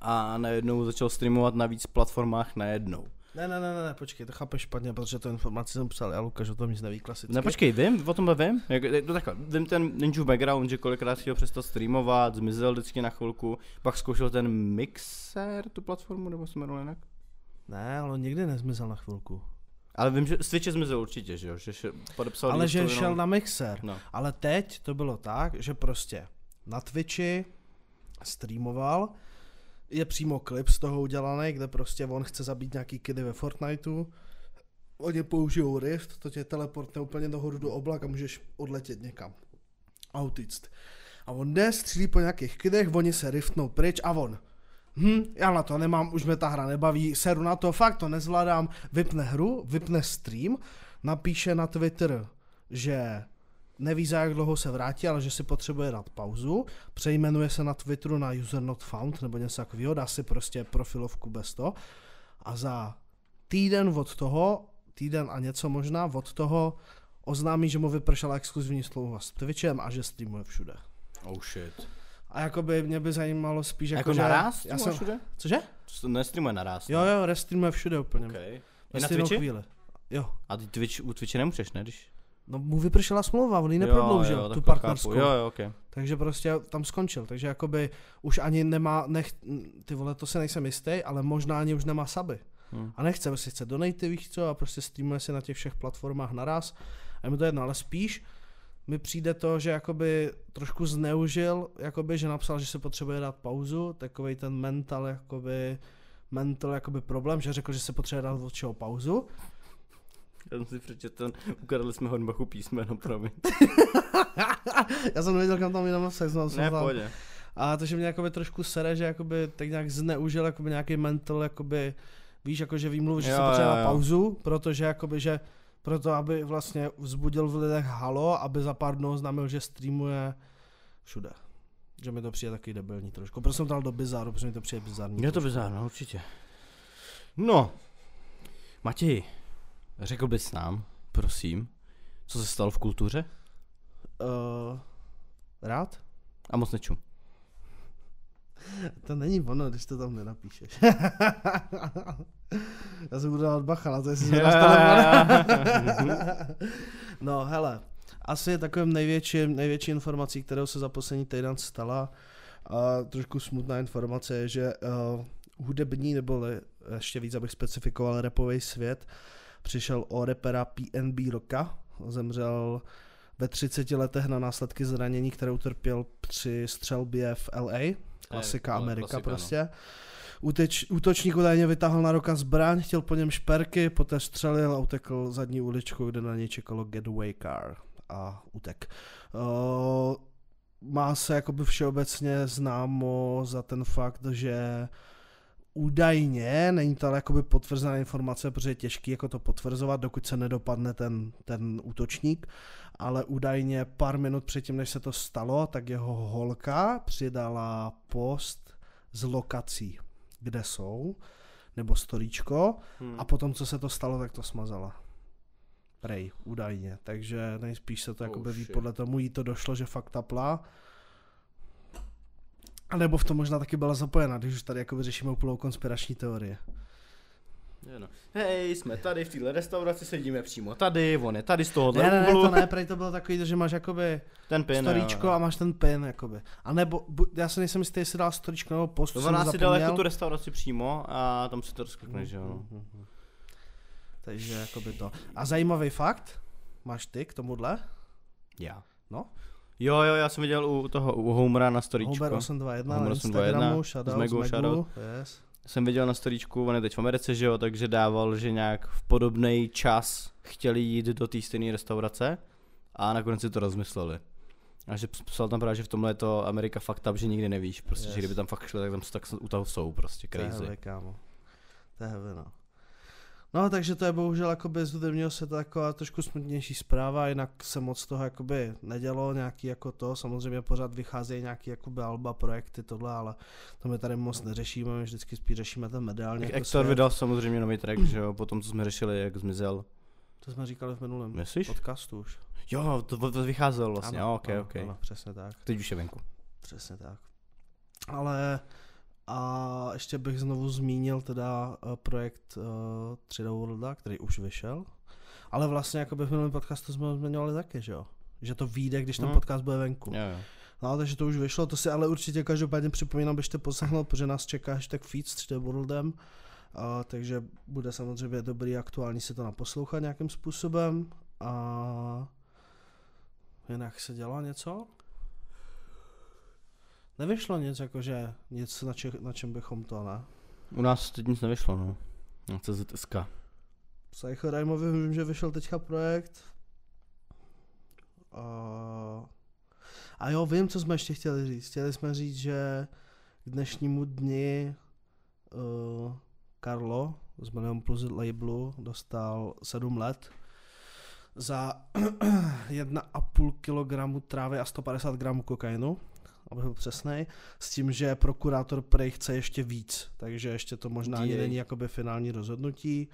a najednou začal streamovat na víc platformách najednou. Ne, ne, ne, ne, počkej, to chápeš špatně, protože to informaci jsem psal, já Lukáš o tom nic neví klasicky. Ne, počkej, vím, o tomhle vím. Jak, to takhle, vím ten Ninja background, že kolikrát chtěl přestat streamovat, zmizel vždycky na chvilku, pak zkoušel ten Mixer, tu platformu, nebo se jmenuje jinak? Ne, ale on nikdy nezmizel na chvilku. Ale vím, že z Twitche zmizel určitě, že jo, že še, podepsal ale že šel jenom- na mixer. No. Ale teď to bylo tak, že prostě na Twitchi streamoval, je přímo klip z toho udělaný, kde prostě on chce zabít nějaký kidy ve Fortniteu, oni použijou Rift, to tě teleportne úplně nahoru do oblak a můžeš odletět někam. A utíct. A on jde, střílí po nějakých kidech, oni se riftnou pryč a on. Hm, já na to nemám, už mě ta hra nebaví, seru na to, fakt to nezvládám, vypne hru, vypne stream, napíše na Twitter, že neví za jak dlouho se vrátí, ale že si potřebuje dát pauzu, přejmenuje se na Twitteru na user not found nebo něco takového, dá si prostě profilovku bez to a za týden od toho, týden a něco možná, od toho oznámí, že mu vypršela exkluzivní smlouva s Twitchem a že streamuje všude. Oh shit. A jakoby mě by zajímalo spíš Jako, jako, jako že... naraz? Já jsem... všude? Cože? To nestreamuje naraz. Jo, jo, restreamuje všude úplně. Okay. I na Twitchi? chvíli. Jo. A ty Twitch, u Twitche nemůžeš, ne? Když... No mu vypršela smlouva, on ji neprodloužil, jo, jo, tu partnerskou. Jo, jo, okay. Takže prostě tam skončil, takže jakoby už ani nemá, nech, ty vole, to se nejsem jistý, ale možná ani už nemá saby. Hm. A nechce, si chce donaty, víš co, a prostě streamuje si na těch všech platformách naraz. A je mi to jedno, ale spíš mi přijde to, že jakoby trošku zneužil, jakoby, že napsal, že se potřebuje dát pauzu, takový ten mental, jakoby, mental jakoby problém, že řekl, že se potřebuje dát od čeho pauzu. Já jsem si přečetl, ukradli jsme Hornbachu písmeno, promiň. Já jsem nevěděl, kam tam napsat, jsem Ne, tam. pohodě. A to, že mě jakoby trošku sere, že jakoby tak nějak zneužil jakoby nějaký mental, jakoby, víš, jako že výmluv, že Jo, se potřebuje jo, na pauzu, protože jakoby, že proto, aby vlastně vzbudil v lidech halo, aby za pár dnů oznámil, že streamuje všude. Že mi to přijde taky debilní trošku. Proto jsem to dal do bizáru, protože mi to přijde bizarní. Je to bizárno, určitě. No, Matěj, řekl bys nám, prosím, co se stalo v kultuře? Uh, rád? A moc nečum. To není ono, když to tam nenapíšeš. Já se budu dávat bacha na to, jestli se dáš No hele, asi takovým největší, největší informací, kterou se za poslední týden stala, a trošku smutná informace je, že uh, hudební, nebo ještě víc, abych specifikoval, repový svět, přišel o repera PNB Rocka, zemřel ve 30 letech na následky zranění, které utrpěl při střelbě v LA, klasika ale Amerika klasika, no. prostě. Úteč, útočník údajně vytáhl na roka zbraň, chtěl po něm šperky, poté střelil a utekl zadní uličkou, kde na něj čekalo getaway car a utek. Uh, má se jakoby všeobecně známo za ten fakt, že údajně, není to ale jakoby potvrzená informace, protože je těžký jako to potvrzovat, dokud se nedopadne ten, ten útočník, ale údajně pár minut předtím, než se to stalo, tak jeho holka přidala post z lokací, kde jsou, nebo storíčko, Hmm. a potom, co se to stalo, tak to smazala. Prej, údajně. Takže nejspíš se to Oh, jakoby ví podle tomu jí to došlo, že fakt tapla. A nebo v tom možná taky byla zapojena, když už tady jakoby řešíme úplnou konspirační teorie. Je no. Hej, jsme tady v téhle restauraci, sedíme přímo tady, on je tady z tohohle Ne, ne, ne, to ne, prej to bylo takový, že máš jakoby Ten pin, storíčko jo, a jo. máš ten pin, jakoby. A nebo, bu, já si nejsem jistý, jestli dal storíčko nebo post, No, ona si dal jako tu restauraci přímo a tam si to rozklikneš, že jo. no. Mhm. Takže jakoby to. A zajímavý fakt, máš ty k tomuhle? Já. No. Jo, jo, já jsem viděl u toho, u Homera na storíčku. Homer 821 Homer na 821, Instagramu, z shoutout z Megu, shoutout. yes. Jsem viděl na storíčku, on je teď v Americe, že jo, takže dával, že nějak v podobný čas chtěli jít do té stejné restaurace a nakonec si to rozmysleli. A že psal tam právě, že v tomhle je to Amerika fakt up, že nikdy nevíš, prostě, Yes. že kdyby tam fakt šli, tak tam tak u toho jsou, prostě To je crazy. heavy, kámo. To je heavy, no. No, takže to je bohužel jakoby z hudebního světa taková trošku smutnější zpráva, jinak se moc toho jakoby nedělo, nějaký jako to, samozřejmě pořád vycházejí nějaký jakoby alba, projekty, tohle, ale to my tady moc neřešíme, my vždycky spíš řešíme ten mediální Tak jako Ektor svět. vydal samozřejmě nový track, že jo, potom co jsme řešili, jak zmizel. To jsme říkali v minulém Myslíš? podcastu už. Jo, to, to vycházelo vlastně, Ano, ano, ok, ano, ok. Ano, přesně tak. Teď už je venku. Přesně tak. Ale a ještě bych znovu zmínil teda uh, projekt uh, 3D Worlda, který už vyšel. Ale vlastně jako v minulém podcastu jsme ho zmiňovali taky, že jo? Že to vyjde, když ten Hmm. podcast bude venku. Jo, jo. No, takže to už vyšlo, to si ale určitě každopádně připomínám, byste poslechnout, protože nás čeká hashtag feed s 3D Worldem. A, takže bude samozřejmě dobrý aktuální si to naposlouchat nějakým způsobem. A jinak se dělá něco? Nevyšlo nic, jakože nic, na, če- na čem bychom to, ne? U nás teď nic nevyšlo, no. Na CZSK. Psycho Raimovi vím, že vyšel teďka projekt. A... a jo, vím, co jsme ještě chtěli říct. Chtěli jsme říct, že k dnešnímu dni uh, Karlo z Milion Plus labelu dostal 7 let za 1,5 kg trávy a 150 gramů kokainu, aby byl přesnej, s tím, že prokurátor prej chce ještě víc, takže ještě to možná ani není jakoby finální rozhodnutí.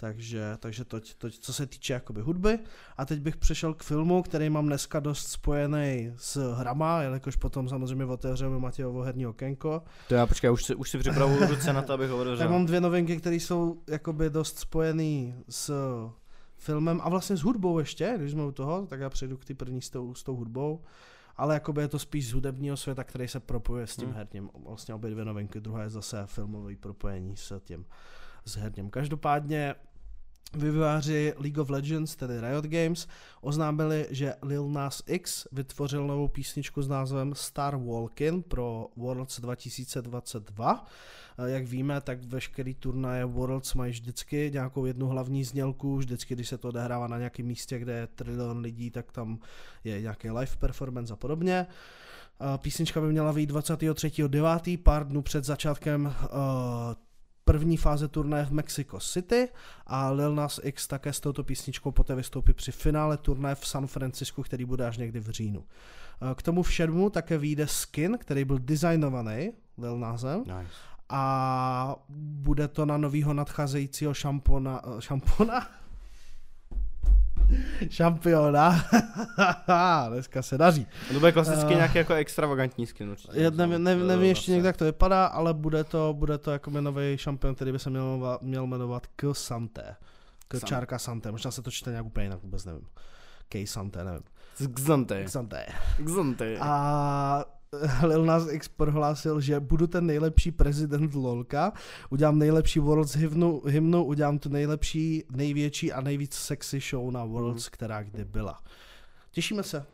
Takže, takže to, to, co se týče jakoby hudby. A teď bych přešel k filmu, který mám dneska dost spojený s hrama, jelikož potom samozřejmě otevřeme Matějovo herní okénko. To já počkej, už si, už si připravuju ruce na to, abych ho Tak otevřel. mám dvě novinky, které jsou jakoby dost spojený s filmem a vlastně s hudbou ještě, když jsme u toho, tak já přejdu k ty první s tou, s tou hudbou. Ale jakoby je to spíš z hudebního světa, který se propojuje s tím Hmm. herním. Vlastně obě dvě novinky, druhá je zase filmový propojení s tím s herním. Každopádně Vývojáři League of Legends, tedy Riot Games, oznámili, že Lil Nas X vytvořil novou písničku s názvem Star Walkin pro Worlds 2022. Eh, Jak víme, tak veškerý turnaje Worlds mají vždycky nějakou jednu hlavní znělku, vždycky, když se to odehrává na nějakém místě, kde je trilion lidí, tak tam je nějaký live performance a podobně. Eh, Písnička by měla vyjít 23.9., pár dnů před začátkem eh, první fáze turnaje v Mexico City a Lil Nas X také s touto písničkou poté vystoupí při finále turnaje v San Francisku, který bude až někdy v říjnu. Eh, K tomu všemu také vyjde skin, který byl designovaný Lil Nasem Nice. a bude to na novýho nadcházejícího šampona, eh, šampona? Šampiona. Dneska se daří. To bude klasicky Eh. nějaký jako extravagantní skin určitě. Já nevím, nevím, nevím ještě jak to vypadá, ale bude to, bude to jako nový šampion, který by se měl, jmenovat- měl jmenovat K Sante. K Sam- čárka Sante, možná se to čte nějak úplně jinak, vůbec nevím. K Sante, nevím. Xante. K Sante. Xante. A Lil Nas X prohlásil, že budu ten nejlepší prezident LOLka, udělám nejlepší Worlds hymnu, hymnu udělám tu nejlepší, největší a nejvíc sexy show na Worlds, Mhm. která kdy byla. Těšíme se.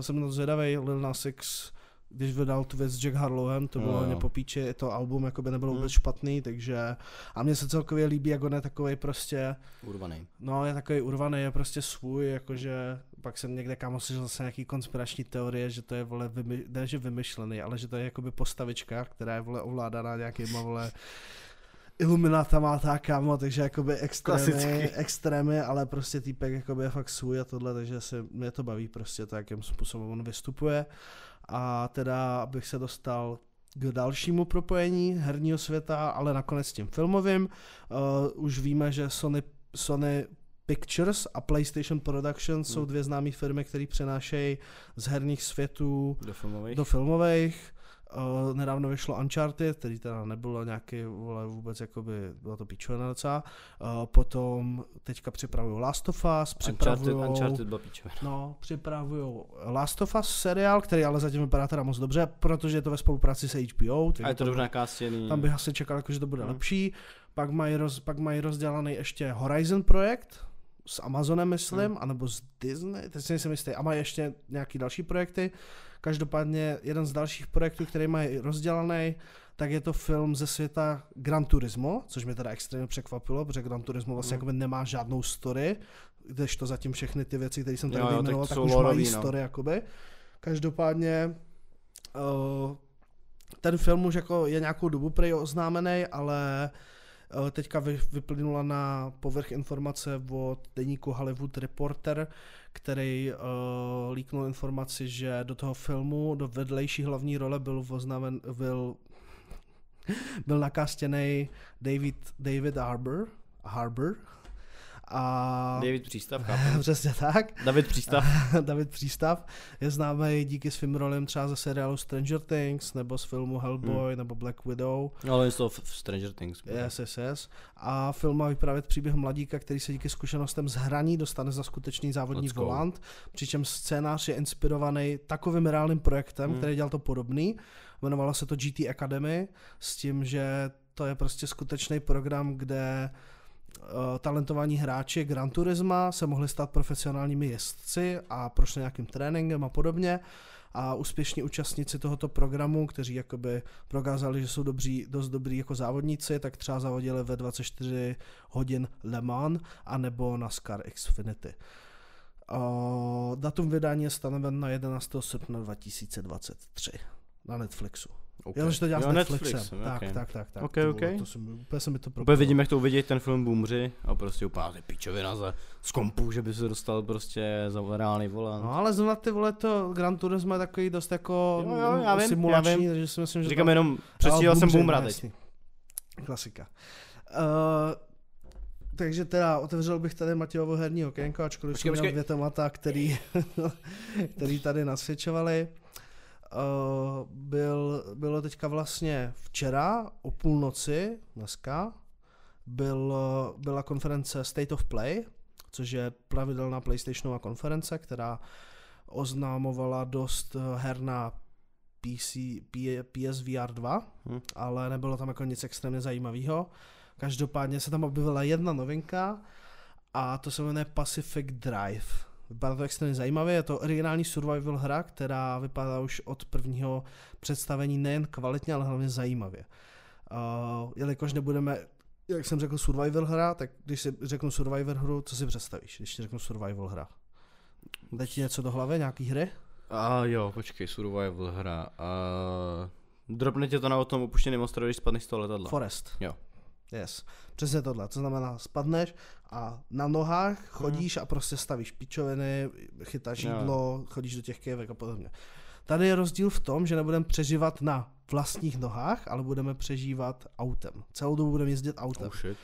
Jsem na to zvědavý, Lil Nas X, když vydal tu věc s Jack Harlowem, to bylo hodně po píči, to album jako by nebylo Mhm. vůbec špatný, takže a mně se celkově líbí, jak on je takový prostě, Urvaný. No, je takový urvaný, je prostě svůj, jakože pak jsem někde kámo slyšel zase nějaký konspirační teorie, že to je vole, vymy, ne že vymyšlený, ale že to je jakoby postavička, která je vole ovládaná nějakýma vole iluminátama a tak kámo, takže jakoby extrémy, Klasicky. extrémy, ale prostě týpek jakoby je fakt svůj a tohle, takže se mě to baví prostě to, jakým způsobem on vystupuje. A teda, abych se dostal k dalšímu propojení herního světa, ale nakonec s tím filmovým. Uh, už víme, že Sony, Sony Pictures a PlayStation Productions hmm. jsou dvě známé firmy, které přenášejí z herních světů Do filmových. do filmových. Uh, nedávno vyšlo Uncharted, který teda nebylo nějaký, vole, vůbec jakoby, byla to píčovina docela. Uh, potom teďka připravují Last of Us, Uncharted, připravují... Uncharted byl píčovina. No, připravují Last of Us seriál, který ale zatím vypadá teda moc dobře, protože je to ve spolupráci s HBO. A je to dobře nakástěný. Tam bych asi čekal, jako, že to bude Hmm. lepší. Pak mají, roz, pak mají rozdělaný ještě Horizon projekt s Amazonem, myslím, Hmm. anebo s Disney, teď si nejsem jistý. A mají ještě nějaký další projekty. Každopádně jeden z dalších projektů, který mají rozdělaný, tak je to film ze světa Gran Turismo, což mě teda extrémně překvapilo, protože Gran Turismo vlastně jakoby nemá žádnou story, kdežto zatím všechny ty věci, které jsem tady tak vyjmenoval, to tak jsou už mají lorový, no. story jakoby. Každopádně uh, ten film už jako je nějakou dobu prej oznámený, ale eh, teďka vy, vyplynula na povrch informace od deníku Hollywood Reporter, který uh, líknul informaci, že do toho filmu, do vedlejší hlavní role byl oznámen, byl, byl nakástěný David, David Harbour, Harbour a David Přístav, chápu. přesně tak. David Přístav. David Přístav je známý díky svým rolem třeba ze seriálu Stranger Things, nebo z filmu Hellboy, nebo Black Widow. No, ale je to v Stranger Things. Yes, yes, yes. A film má vyprávět příběh mladíka, který se díky zkušenostem z hraní dostane za skutečný závodní Let's go. volant, přičemž scénář je inspirovaný takovým reálným projektem, Hmm. který dělal to podobný. Jmenovalo se to GT Academy s tím, že to je prostě skutečný program, kde talentovaní hráči Gran Turisma se mohli stát profesionálními jezdci a prošli nějakým tréninkem a podobně. A úspěšní účastníci tohoto programu, kteří jakoby prokázali, že jsou dobří, dost dobrý jako závodníci, tak třeba závodili ve 24 hodin Le Mans anebo NASCAR Xfinity. Uh, datum vydání je stanoven na 11. srpna 2023 na Netflixu. Okay. Jo, že to dělá Jo, s Netflixem. Netflixem, tak, okay. tak, tak, tak. Ok, to, bylo- ok. To jsem, úplně se mi to Úplně propalo. vidím, jak to uvidí ten film Boomři a prostě úplně ty pičovina za, z kompu, že by se dostal prostě za reálný volant. No ale zrovna ty vole to Gran Turismo je takový dost jako Jo, jo, já vím, simulační, já vím. takže si myslím, že Říkám to... jenom, přestíhal Ale jsem Boomra teď. jasný. Klasika. Uh, takže teda otevřel bych tady Matějovo herní okénko, ačkoliv Počkej, jsme měli počkej. dvě témata, který, který tady nasvědčovali. Uh, byl, bylo teďka vlastně včera o půlnoci, dneska, byl, byla konference State of Play, což je pravidelná PlayStationová konference, která oznámovala dost eh, her na PC, P- PSVR 2, Hm. ale nebylo tam jako nic extrémně zajímavého. Každopádně se tam objevila jedna novinka a to se jmenuje Pacific Drive. Vypadá to extrémně zajímavě, je to originální survival hra, která vypadá už od prvního představení nejen kvalitně, ale hlavně zajímavě. Uh, jelikož nebudeme, jak jsem řekl, survival hra, tak když si řeknu survival hru, co si představíš, když ti řeknu survival hra? Dá ti něco do hlavy, nějaký hry? A jo, počkej, survival hra. A... Dropne tě to na o tom opuštěném ostrově, když spadneš z toho letadla. Forest. Jo. Yes. Přesně tohle. To znamená, spadneš a na nohách chodíš a prostě stavíš pičoviny, chytáš Jo. jídlo, chodíš do těch kévek a podobně. Tady je rozdíl v tom, že nebudeme přežívat na vlastních nohách, ale budeme přežívat autem. Celou dobu budeme jezdit autem. Oh shit.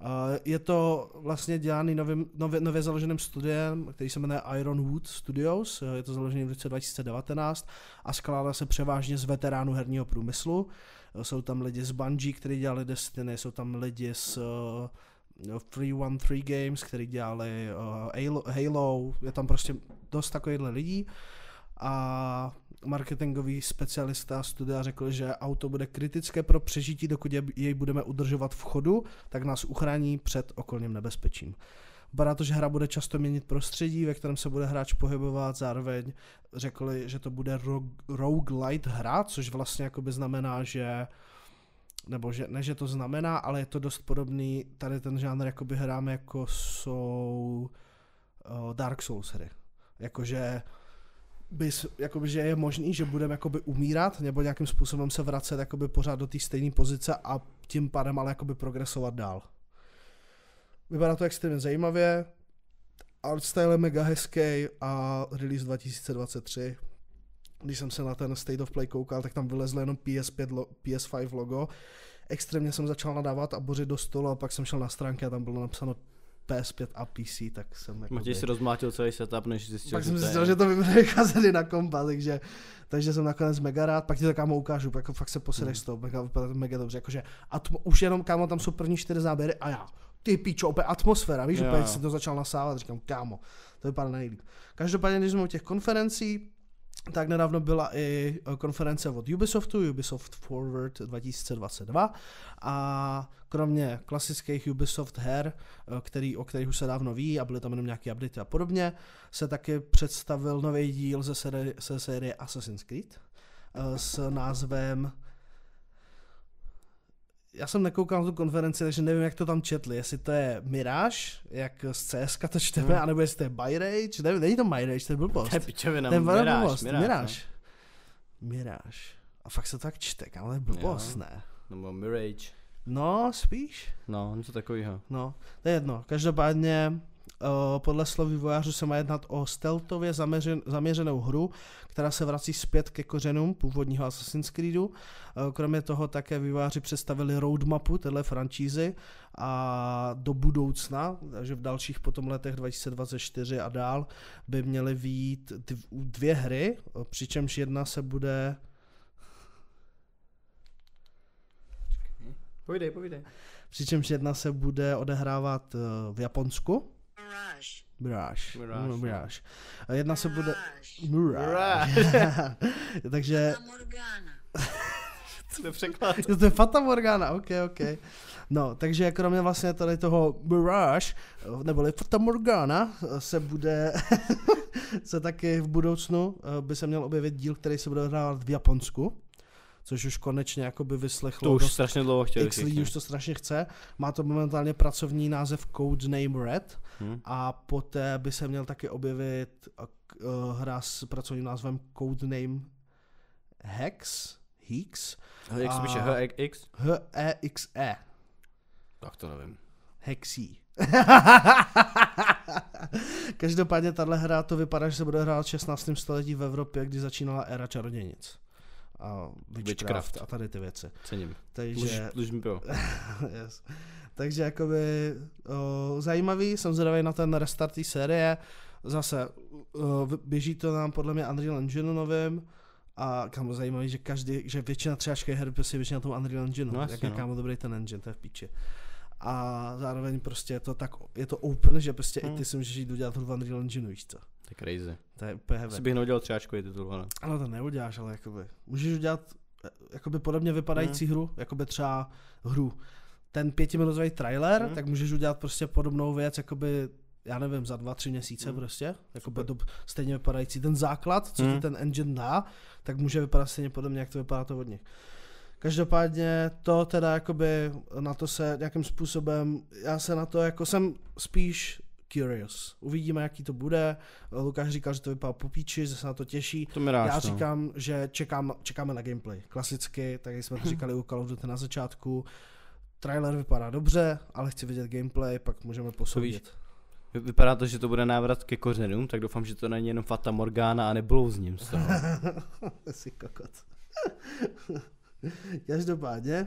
Uh, je to vlastně dělaný novým, nově, nově založeným studiem, který se jmenuje Ironwood Studios. Eh, Je to založený v roce 2019 a skládá se převážně z veteránů herního průmyslu. Eh, Jsou tam lidi z Bungie, kteří dělali Destiny, jsou tam lidi z uh, 313 Games, kteří dělali uh, Halo, je tam prostě dost takovýchhle lidí a marketingový specialista studia řekl, že auto bude kritické pro přežití, dokud je- jej budeme udržovat v chodu, tak nás uchrání před okolním nebezpečím. Vypadá to, že hra bude často měnit prostředí, ve kterém se bude hráč pohybovat, zároveň řekli, že to bude ro- roguelite hra, což vlastně jakoby znamená, že nebo že, ne, že to znamená, ale je to dost podobný, tady ten žánr jakoby hráme jako jsou uh, Dark Souls hry. Jakože bys, jakoby, že je možný, že budeme jakoby umírat nebo nějakým způsobem se vracet jakoby pořád do té stejné pozice a tím pádem ale jakoby progresovat dál. Vypadá to extrémně zajímavě, art style je mega hezký a release 2023. když jsem se na ten State of Play koukal, tak tam vylezlo jenom PS5, lo, PS5 logo. Extrémně jsem začal nadávat a bořit do stolu a pak jsem šel na stránky a tam bylo napsáno PS5 a PC, tak jsem jako... Matěj si rozmlátil celý setup, než zjistil, pak jsem zjistil, že to by byly kazely na kompa, takže, takže jsem nakonec mega rád, pak ti to kámo ukážu, jako fakt se posedeš Hmm. z toho, mega, mega dobře, jakože atmo, už jenom kámo, tam jsou první čtyři záběry a já, ty pičo, opět atmosféra, víš, Jo, úplně si to začal nasávat, říkám, kámo, to vypadá nejlíp. Každopádně, když jsme u těch konferencí, tak nedávno byla i eh, konference od Ubisoftu, Ubisoft Forward 2022 a kromě klasických Ubisoft her, eh, který, o kterých už se dávno ví a byly tam jenom nějaké updaty a podobně, se taky představil nový díl ze série, ze série Assassin's Creed eh, s názvem já jsem nekoukal na tu konferenci, takže nevím, jak to tam četli. Jestli to je Mirage, jak z CS to čteme, Hmm. anebo jestli to je Mirage. Nevím, není to Mirage, to je blbost. To je pičovina, Ten Mirage, Mirage, blbost, Mirage, Mirage. Mirage. A fakt se to tak čte, je blbost, Jo. ne? No. Nebo Mirage. No, spíš. No, něco takového. No, to je jedno. Každopádně podle slov vývojářů se má jednat o stealthově zaměřen, zaměřenou hru, která se vrací zpět ke kořenům původního Assassin's Creedu. Uh, kromě toho také vývojáři představili roadmapu téhle franšízy a do budoucna, takže v dalších potom letech 2024 a dál by měly výjít dv- dvě hry, uh, přičemž jedna se bude Povídej, povídej. přičemž jedna se bude odehrávat v Japonsku, Mirage. Mirage. Mirage, No, no. Mirage. A jedna se bude... Mirage. Mirage. Takže... Co to překlad? Jo, to je Fata Morgana, ok, ok. No, takže kromě vlastně tady toho Mirage, neboli Fata Morgana, se bude, se taky v budoucnu eh, by se měl objevit díl, který se bude hrát v Japonsku, což už konečně jakoby vyslechlo To už dost strašně dlouho chtěli X lidí už to strašně chce. Má to momentálně pracovní název Codename Red Hm? a poté by se měl taky objevit uh, hra s pracovním názvem Codename Hex, Hex, Ale Jak se A- píše HX? H-E-X-E, Tak to nevím. Hexí. Každopádně tahle hra to vypadá, že se bude hrát v 16. století v Evropě, kdy začínala éra čarodějnic. A Witchcraft, Witchcraft. a tady ty věci. Cením. Takže... Dluž, dluž mi pivo. yes. Takže jakoby o, zajímavý, jsem zvědavý na ten restart té série. Zase o, běží to nám podle mě Unreal Engine novým a kam zajímavý, že každý, že většina třeáčkových her prostě běží na tom Unreal Engine, No jak je no. kámo dobrý ten engine, to je v píči. A zároveň prostě je to tak, je to open, že prostě i Hmm. ty si můžeš jít udělat v Unreal Engineu, víš co. To je crazy. To je úplně heaven. bych neudělal třáčkový titul, ale. Ale to neuděláš, ale jakoby, můžeš udělat eh, jakoby podobně vypadající hru, jakoby třeba hru. Ten pětiminutový trailer, Hmm. tak můžeš udělat prostě podobnou věc, jakoby já nevím, za dva, tři měsíce Hmm. prostě, jakoby Super. to stejně vypadající. Ten základ, co ti Hmm. ten engine dá, tak může vypadat stejně podobně, jak to vypadá to od nich. Každopádně to teda jakoby na to se nějakým způsobem, já se na to jako jsem spíš curious. Uvidíme, jaký to bude. Lukáš říkal, že to vypadá po píči, že se na to těší. To mi ráš, Já no. říkám, že čekám, čekáme na gameplay. Klasicky, tak jak jsme to říkali u Call of Duty na začátku. Trailer vypadá dobře, ale chci vidět gameplay, pak můžeme posoudit. Vy- Vypadá to, že to bude návrat ke kořenům, tak doufám, že to není jenom Fata Morgana a neblouzním z toho. Jsi kokot. Každopádně,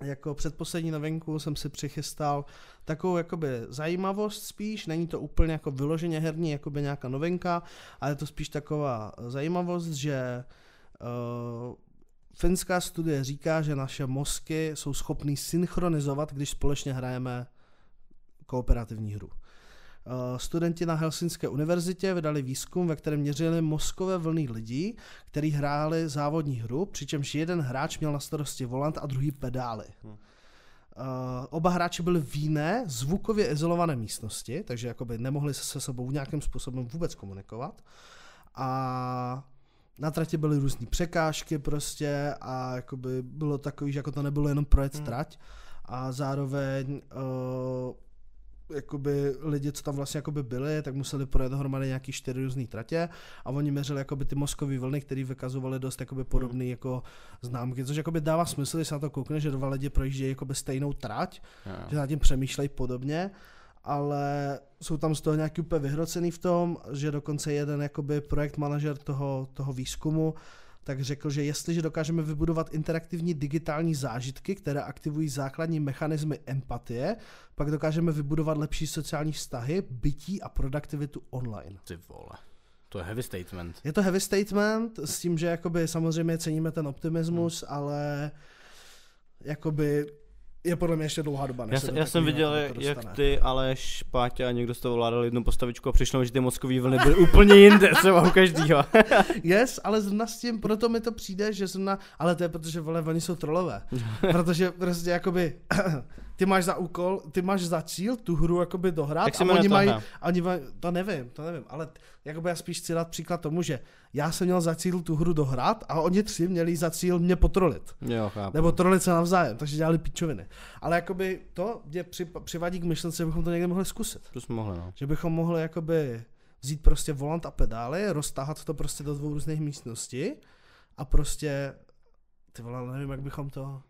jako předposlední novinku jsem si přichystal takovou jakoby zajímavost spíš, není to úplně jako vyloženě herní, jakoby nějaká novinka, ale je to spíš taková zajímavost, že uh, finská studie říká, že naše mozky jsou schopný synchronizovat, když společně hrajeme kooperativní hru. Uh, Studenti na Helsinské univerzitě vydali výzkum, ve kterém měřili mozkové vlny lidí, kteří hráli závodní hru, přičemž jeden hráč měl na starosti volant a druhý pedály. Hmm. Uh, oba hráči byli v jiné, zvukově izolované místnosti, takže jakoby nemohli se se sebou nějakým způsobem vůbec komunikovat. A na trati byly různé překážky prostě a jakoby bylo takový, že jako to nebylo jenom projet Hmm. trať a zároveň uh, jakoby lidi, co tam vlastně jakoby byli, tak museli projet dohromady nějaký čtyři různé tratě a oni měřili jakoby ty mozkové vlny, které vykazovaly dost jakoby podobné jako známky, což jakoby dává smysl, když se na to koukne, že dva lidi projíždějí jakoby stejnou trať, Jo. že nad tím přemýšlejí podobně ale jsou tam z toho nějaký úplně vyhrocený v tom, že dokonce jeden jakoby projekt manažer toho, toho výzkumu tak řekl, že jestliže dokážeme vybudovat interaktivní digitální zážitky, které aktivují základní mechanismy empatie, pak dokážeme vybudovat lepší sociální vztahy, bytí a produktivitu online. Ty vole. To je heavy statement. Je to heavy statement s tím, že jakoby samozřejmě ceníme ten optimismus, hmm. ale jakoby je podle mě ještě dlouhá doba. Než já, já jsem viděl, jak ty, Aleš, Páťa a někdo z toho vládal jednu postavičku a přišlo, že ty mozkový vlny byly úplně jinde, třeba u každýho. yes, ale zrovna s tím, proto mi to přijde, že zrovna, ale to je protože, vole, oni jsou trolové. protože prostě jakoby, ty máš za úkol, ty máš za cíl tu hru jakoby dohrát Jak a oni mají, oni mají, to nevím, to nevím, ale jakoby já spíš chci dát příklad tomu, že já jsem měl za cíl tu hru dohrát a oni tři měli za cíl mě potrolit. Jo, chápu. Nebo trolit se navzájem, takže dělali pičoviny. Ale jakoby to mě při, přivádí k myšlence, že bychom to někde mohli zkusit. To jsme mohli, no. Že bychom mohli jakoby vzít prostě volant a pedály, roztáhat to prostě do dvou různých místností a prostě, ty vole, nevím, jak bychom to,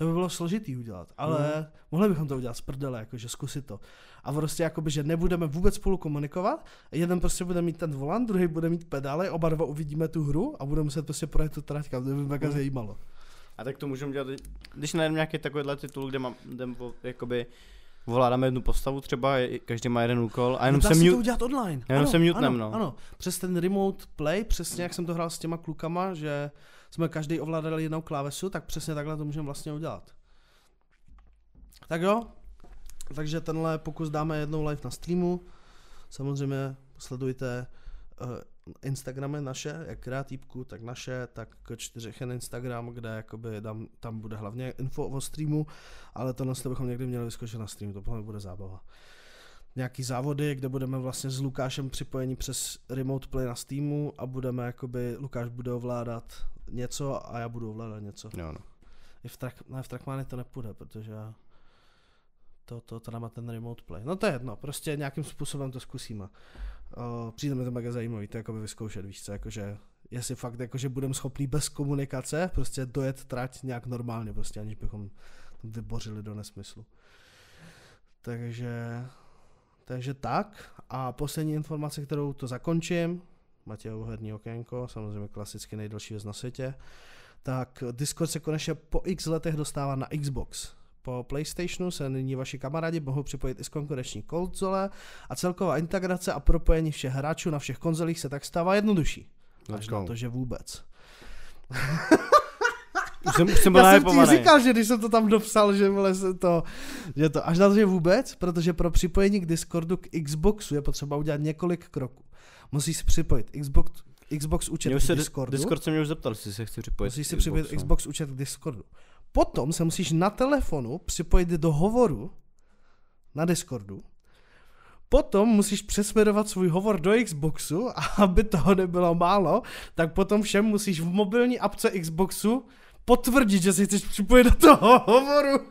to by bylo složitý udělat, ale mm. mohli bychom to udělat z prdele, jakože zkusit to. A prostě jakoby, že nebudeme vůbec spolu komunikovat, jeden prostě bude mít ten volant, druhý bude mít pedály, oba dva uvidíme tu hru a budeme muset prostě projet tu trať, to by mě mega mm. zajímalo. A tak to můžeme dělat, když najdeme nějaký takovýhle titul, kde mám, kde jakoby Voládáme jednu postavu třeba, každý má jeden úkol a jenom no, se mute... to udělat online. Jenom ano, se mutenem, ano, no. Ano, přes ten remote play, přesně jak jsem to hrál s těma klukama, že jsme každý ovládali jednou klávesu, tak přesně takhle to můžeme vlastně udělat. Tak jo, takže tenhle pokus dáme jednou live na streamu. Samozřejmě sledujte uh, Instagramy naše, jak kreatívku, tak naše, tak k čtyřech jen Instagram, kde jakoby tam, tam bude hlavně info o streamu, ale to bychom někdy měli vyzkoušet na streamu, to bude zábava. Nějaký závody, kde budeme vlastně s Lukášem připojení přes remote play na Steamu a budeme jakoby, Lukáš bude ovládat něco a já budu ovládat něco. Jo, no. I v, track, ne, v Trackmany to nepůjde, protože to, to, to nemá ten remote play. No to je jedno, prostě nějakým způsobem to zkusíme. Uh, přijde mi to mega zajímavý, to jakoby vyzkoušet, víš co, jakože jestli fakt jakože budeme schopný bez komunikace prostě dojet trať nějak normálně, prostě aniž bychom vybořili do nesmyslu. Takže, takže tak. A poslední informace, kterou to zakončím, Matějovo herní okénko, samozřejmě klasicky nejdelší věc na světě, tak Discord se konečně po x letech dostává na Xbox. Po PlayStationu se nyní vaši kamarádi mohou připojit i z konkurenční konzole a celková integrace a propojení všech hráčů na všech konzolích se tak stává jednodušší. Až na to, že vůbec. Už jsem, už jsem byl Já jsem ti říkal, že když jsem to tam dopsal, že, vole, to, že to až na to, že vůbec, protože pro připojení k Discordu k Xboxu je potřeba udělat několik kroků. Musíš si připojit Xbox, Xbox účet k Discordu. Discord se mě už zeptal, jestli se chci připojit Musíš si připojit Xbox účet k Discordu. Potom se musíš na telefonu připojit do hovoru na Discordu. Potom musíš přesměrovat svůj hovor do Xboxu a aby toho nebylo málo, tak potom všem musíš v mobilní apce Xboxu potvrdit, že si chceš připojit do toho hovoru.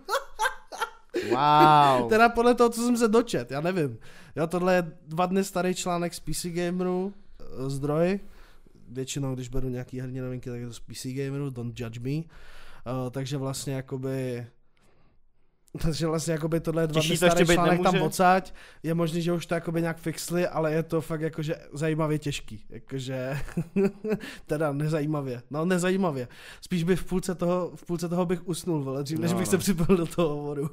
Wow. teda podle toho, co jsem se dočet, já nevím. Jo, tohle je dva dny starý článek z PC Gameru, eh, zdroj. Většinou, když beru nějaký herní novinky, tak je to z PC Gameru, don't judge me. Uh, takže vlastně jakoby takže vlastně jakoby tohle je dva dny starý článek tam odsaď. Je možný, že už to jakoby nějak fixli, ale je to fakt jakože zajímavě těžký. Jakože, teda nezajímavě. No nezajímavě. Spíš bych v půlce toho, v půlce toho bych usnul, vole, dřív, než no, bych no. se připojil do toho hovoru.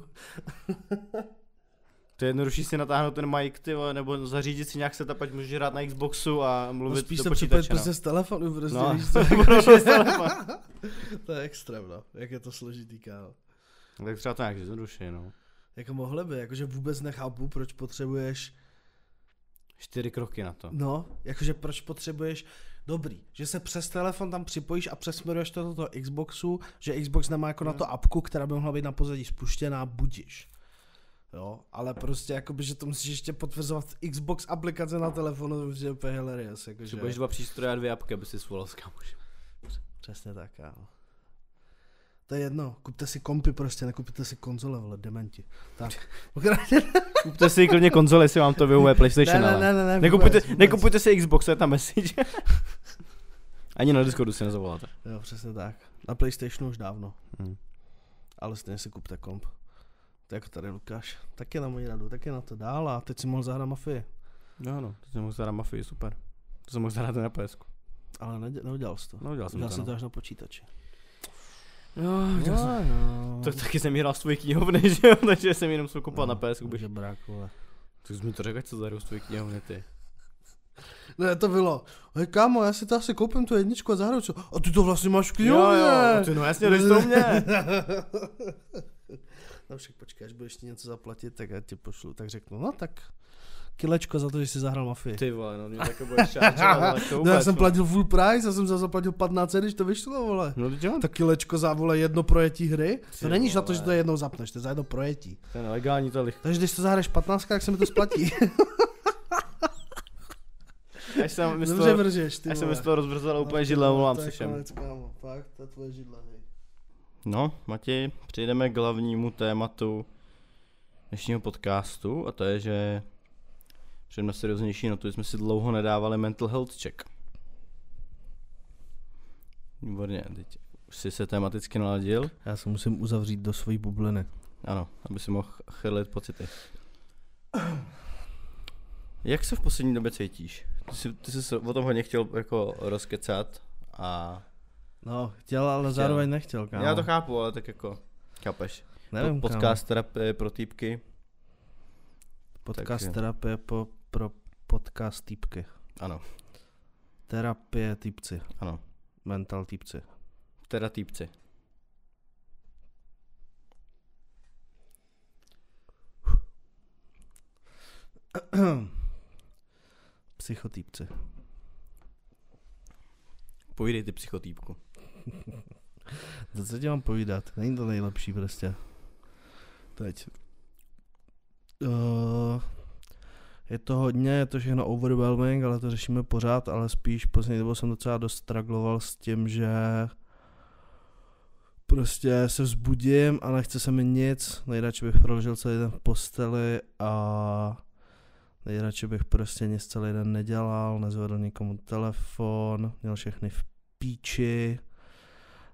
To je jednodušší si natáhnout ten mic, ty nebo zařídit si nějak setup, ať můžeš hrát na Xboxu a mluvit no spíš do počítače. prostě no. z telefonu, prostě no, víš co? to je extrém, no. Jak je to složitý, kámo. Tak třeba to nějak zjednoduší, no. Jako mohli by, jakože vůbec nechápu, proč potřebuješ Čtyři kroky na to. No, jakože proč potřebuješ, dobrý, že se přes telefon tam připojíš a přesměruješ to do toho Xboxu, že Xbox nemá jako no. na to apku, která by mohla být na pozadí spuštěná, budíš. Jo, ale prostě jakoby, že to musíš ještě potvrzovat Xbox aplikace na telefonu, že je úplně hilarious. Jako, že budeš dva přístroje a dvě apky, aby si svolal s kamošem. Přesně tak, ano. To je jedno, kupte si kompy prostě, nekupte si konzole, vole, dementi. Tak. kupte si klidně konzole, jestli vám to vyhovuje PlayStation, ne, ne, ne, ne, ne, nekupujte, vůbec, nekupujte si Xbox, to je tam message. Ani na Discordu si nezavoláte. Jo, přesně tak. Na PlayStationu už dávno. Hmm. Ale stejně si kupte komp. To jako tady Lukáš, taky na moji radu, taky na to dál a teď si mohl zahrát mafii. Jo, no, to jsem mohl zahrát mafii, super. To jsem mohl zahrát na PSku. Ale neudělal jsi to. No, udělal jsem Udělal to, no. to až na počítači. Jo, No, no. To taky jsem hrál svoje knihovny, že jo, takže jsem jenom šel kopat na PSku. Bych... Že brák, vole. Ty jsi mi to řekl, co zahraju svoje knihovny, ty. Ne, to bylo. Hej kámo, já si to asi koupím tu jedničku a zahraju co. A ty to vlastně máš v knihovně. ty no jasně, jdeš to mě. no však počkej, až budeš ti něco zaplatit, tak já ti pošlu. Tak řeknu, no tak kilečko za to, že jsi zahrál mafii. Ty vole, no mě také budeš šáčovat, no, já jsem vole. platil full price, já jsem za zaplatil 15, když to vyšlo, vole. No jo, Tak kilečko za vole jedno projetí hry. Ty To není za to, že to jednou zapneš, to je za jedno projetí. to je nelegální to lich. Takže když to zahraješ 15, tak se mi to splatí. Až jsem mi z Dobře toho, vržeš, ty až jsem z toho rozbrzoval úplně No, židle, omlouvám se je všem. konec, kámo, fakt, to je tvoje židle, hej. No, Matěj, přejdeme k hlavnímu tématu dnešního podcastu a to je, že přejdeme na serióznější notu, že jsme si dlouho nedávali mental health check. Výborně, teď už jsi se tematicky naladil. Já se musím uzavřít do svojí bubliny. Ano, aby si mohl chrlit pocity. Jak se v poslední době cítíš? Ty jsi, ty jsi o tom hodně chtěl jako rozkecat a No, chtěl, ale zároveň nechtěl, kámo. já to chápu, ale tak jako chápeš. Nevím, Pod- Podcast terapie pro týpky. kámo. Podcast takže- terapie po, pro podcast týpky. Ano, Terapie týpci. ano. Mental týpci. Teda týpci. Psychotýpci. Povídej ty psychotýpku. To co ti mám povídat? Není to nejlepší prostě. Teď. Uh, je to hodně, je to všechno overwhelming, ale to řešíme pořád, ale spíš poslední dobou jsem docela dost struggloval s tím, že prostě se vzbudím a nechce se mi nic, nejradši bych proležel celý den v posteli a nejradši bych prostě nic celý den nedělal, nezvedl nikomu telefon, měl všechny v píči,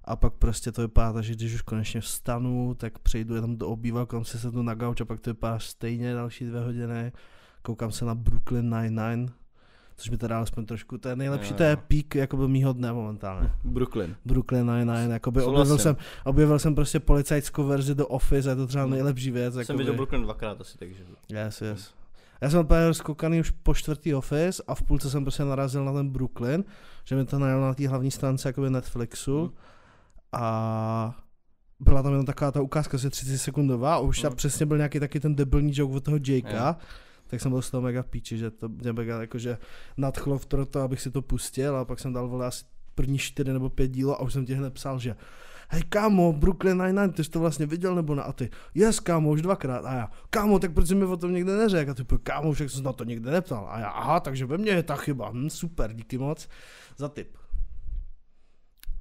a pak prostě to vypadá že když už konečně vstanu, tak přejdu jenom do obývá, koukám se sednu na gauč a pak to vypadá stejně další dvě hodiny. Koukám se na Brooklyn Nine-Nine, což mi teda alespoň trošku, to je nejlepší, Jo, to je jo. pík jakoby mýho dne momentálně. Brooklyn. Brooklyn Nine-Nine, jakoby Souhlasím. objevil jsem, objevil jsem prostě policajskou verzi do Office a je to třeba Hmm. nejlepší věc. Jsem jakoby. viděl Brooklyn dvakrát asi, takže. Yes, yes. Já jsem úplně rozkoukaný už po čtvrtý Office a v půlce jsem prostě narazil na ten Brooklyn, že mi to najel na té hlavní stránce jakoby Netflixu Hmm. a byla tam jenom taková ta ukázka, asi 30 sekundová a už tam Hmm. přesně byl nějaký taky ten debilní joke od toho Jakea, Jo. Tak jsem byl z toho mega píči, že to mě mega jakože nadchlo v to, abych si to pustil a pak jsem dal vole asi první čtyři nebo pět dílo a už jsem ti hned psal, že hej kámo, Brooklyn Nine-Nine, ty jsi to vlastně viděl nebo ne? A ty, yes kámo, už dvakrát. A já, kámo, tak proč jsi mi o tom nikdy neřekl? A ty, kámo, však jsem na to nikdy neptal. A já, aha, takže ve mně je ta chyba. Hm, super, díky moc za tip.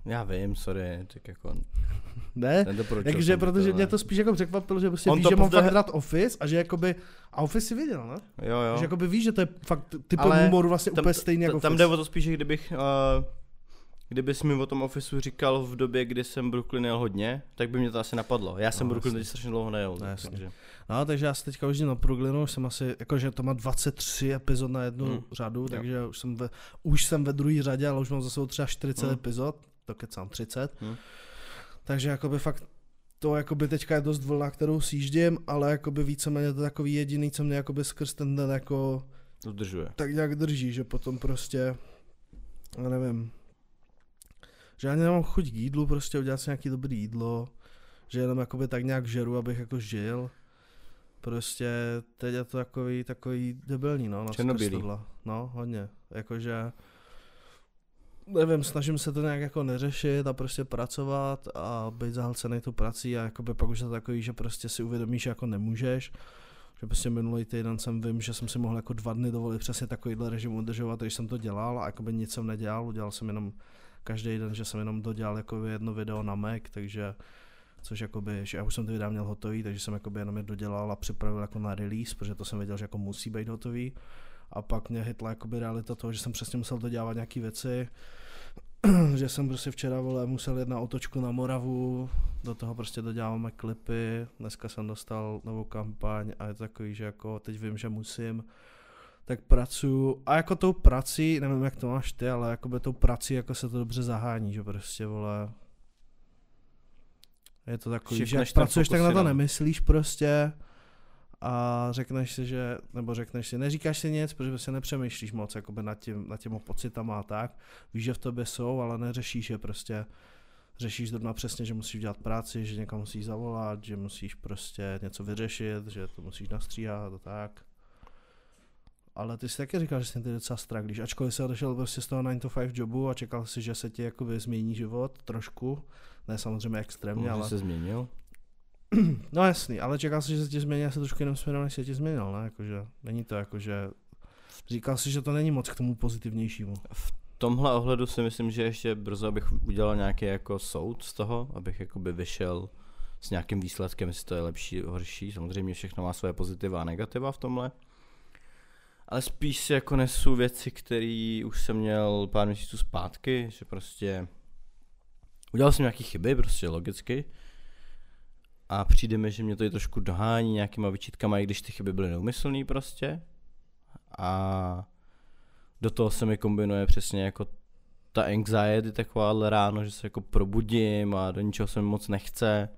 Já vím, sorry, tak jako Ne? Takže protože to, mě to spíš jako překvapilo, že prostě On víš, že mám fakt rád Office a že jakoby, a Office si viděl, ne? Jo, jo. Že jakoby víš, že to je fakt typ Ale humoru vlastně tam- úplně stejný jako Tam jde o to spíš, že kdybych, uh, kdybys mi o tom ofisu říkal v době, kdy jsem Brooklyn jel hodně, tak by mě to asi napadlo. Já jsem No, Brooklyn teď strašně dlouho nejel. No, takže, No, takže já se teďka už na Brooklinu, už jsem asi, jakože to má 23 epizod na jednu Hmm. řadu, Jo. takže už jsem ve, už jsem ve druhé řadě, ale už mám za sebou třeba 40 Hmm. epizod, to kecám 30. Hmm. Takže jakoby fakt to jakoby teďka je dost vlna, kterou sjíždím, ale jakoby víceméně to je takový jediný, co mě jakoby skrz ten den jako udržuje. tak nějak drží, že potom prostě, já nevím, že ani nemám chuť k jídlu, prostě udělat si nějaký dobrý jídlo, že jenom jakoby tak nějak žeru, abych jako žil. Prostě teď je to takový, takový debilní, no, na Černobílý. No, hodně. Jakože, nevím, snažím se to nějak jako neřešit a prostě pracovat a být zahlcený tu prací a jakoby pak už je to takový, že prostě si uvědomíš, že jako nemůžeš. Že prostě minulý týden jsem vím, že jsem si mohl jako dva dny dovolit přesně takovýhle režim udržovat, když jsem to dělal a jakoby nic jsem nedělal, udělal jsem jenom každý den, že jsem jenom dodělal jako jedno video na Mac, takže což jakoby, že já už jsem ty videa měl hotový, takže jsem jakoby jenom je dodělal a připravil jako na release, protože to jsem věděl, že jako musí být hotový. A pak mě hitla jakoby realita toho, že jsem přesně musel dodělávat nějaké věci, že jsem prostě včera vole musel jít na otočku na Moravu, do toho prostě doděláváme klipy, dneska jsem dostal novou kampaň a je to takový, že jako teď vím, že musím, tak pracuju. A jako tou prací, nevím jak to máš ty, ale jako by tou prací jako se to dobře zahání, že prostě vole, je to takový, Šipneš že pracuješ, tak na to nemyslíš prostě a řekneš si, že, nebo řekneš si, neříkáš si nic, protože se nepřemýšlíš moc jakoby nad, tím, nad těma pocitama a tak, víš, že v tobě jsou, ale neřešíš je prostě, řešíš zrovna přesně, že musíš dělat práci, že někam musíš zavolat, že musíš prostě něco vyřešit, že to musíš nastříhat a tak. Ale ty jsi taky říkal, že jsi ty docela straglíš, ačkoliv jsi odešel prostě z toho 9 to 5 jobu a čekal si, že se ti jakoby změní život trošku, ne samozřejmě extrémně, Může ale... se změnil. No jasný, ale čekal jsi, že se ti změní asi trošku jenom směrem, než se ti změnil, ne? Jakože, není to jako, že... Říkal jsi, že to není moc k tomu pozitivnějšímu. V tomhle ohledu si myslím, že ještě brzo abych udělal nějaký jako soud z toho, abych jakoby vyšel s nějakým výsledkem, jestli to je lepší, horší. Samozřejmě všechno má své pozitiva a negativa v tomhle. Ale spíš si jako nesu věci, které už jsem měl pár měsíců zpátky, že prostě udělal jsem nějaké chyby, prostě logicky. A přijde mi, že mě to i trošku dohání nějakýma vyčítkama, i když ty chyby byly neumyslný prostě. A do toho se mi kombinuje přesně jako ta anxiety takováhle ráno, že se jako probudím a do ničeho se mi moc nechce.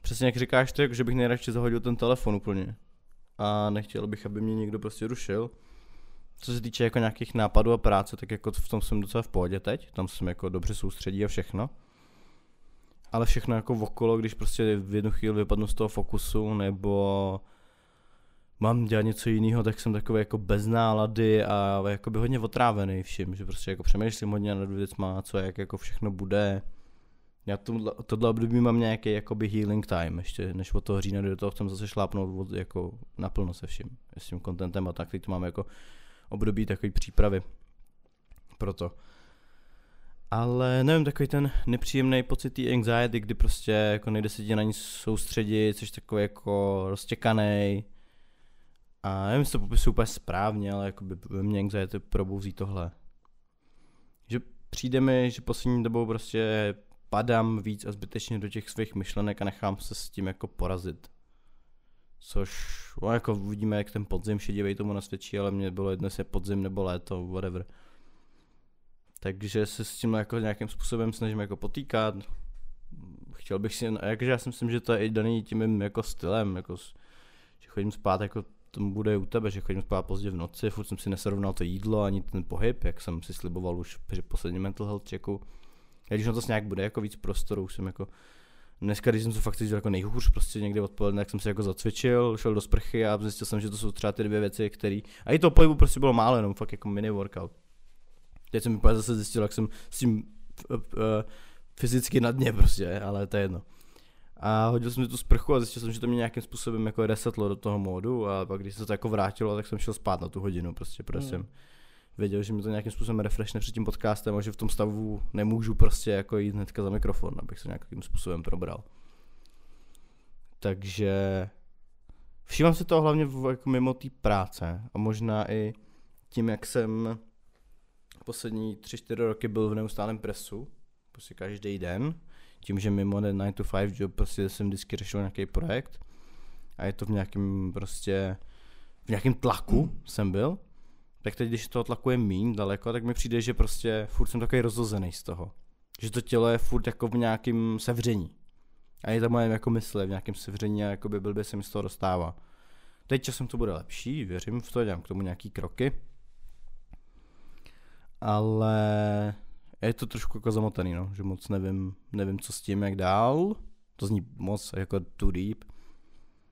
Přesně jak říkáš ty, jako že bych nejradši zahodil ten telefon úplně. A nechtěl bych, aby mě někdo prostě rušil. Co se týče jako nějakých nápadů a práce, tak jako v tom jsem docela v pohodě teď. Tam jsem jako dobře soustředí a všechno. Ale všechno jako okolo, když prostě v jednu chvíli vypadnu z toho fokusu, nebo mám dělat něco jiného, tak jsem takový jako bez nálady a jakoby hodně otrávený vším, že prostě jako přemýšlím hodně nad věcma, co jak jako všechno bude. Já tohle, tohle období mám nějaký jakoby healing time, ještě než od toho října do toho chcem zase šlápnout od, jako naplno se vším, s tím contentem a tak, teď tu mám jako období takové přípravy pro to. Ale nevím, takový ten nepříjemný pocit té anxiety, kdy prostě jako nejde se ti na nic soustředit, jsi takový jako roztěkaný. A nevím, jestli to popisuju úplně správně, ale jako by ve mně anxiety probouzí tohle. Že přijde mi, že poslední dobou prostě padám víc a zbytečně do těch svých myšlenek a nechám se s tím jako porazit. Což, no jako uvidíme, jak ten podzim šedivej tomu nasvědčí, ale mě bylo jedno, jestli je podzim nebo léto, whatever. Takže se s tím jako nějakým způsobem snažím jako potýkat. Chtěl bych si, jakože já si myslím, že to je i daný tím mým jako stylem, jako, že chodím spát jako tomu bude u tebe, že chodím spát pozdě v noci, furt jsem si nesrovnal to jídlo ani ten pohyb, jak jsem si sliboval už při posledním mental health checku. A když na to nějak bude jako víc prostoru, už jsem jako Dneska, když jsem se fakt jako nejhůř, prostě někdy odpoledne, jak jsem se jako zacvičil, šel do sprchy a zjistil jsem, že to jsou třeba ty dvě věci, které. A i to pohybu prostě bylo málo, jenom fakt jako mini workout. Teď jsem úplně zase zjistil, jak jsem s tím uh, uh, fyzicky na dně prostě, ale to je jedno. A hodil jsem si tu sprchu a zjistil jsem, že to mě nějakým způsobem jako resetlo do toho módu a pak když se to jako vrátilo, tak jsem šel spát na tu hodinu prostě, protože Hmm. jsem věděl, že mi to nějakým způsobem refreshne před tím podcastem a že v tom stavu nemůžu prostě jako jít hnedka za mikrofon, abych se nějakým způsobem probral. Takže všímám si to hlavně v, jako mimo té práce a možná i tím, jak jsem poslední 3-4 roky byl v neustálém presu, prostě každý den, tím, že mimo ten 9 to 5 job prostě jsem vždycky řešil nějaký projekt a je to v nějakém prostě v nějakém tlaku jsem byl, tak teď, když toho tlaku je míň daleko, tak mi přijde, že prostě furt jsem takový rozhozený z toho. Že to tělo je furt jako v nějakém sevření. A je to moje jako mysle v nějakém sevření a jakoby blbě se mi z toho dostává. Teď časem to bude lepší, věřím v to, dělám k tomu nějaký kroky. Ale je to trošku jako zamotaný, no, že moc nevím, nevím, co s tím, jak dál. To zní moc jako too deep.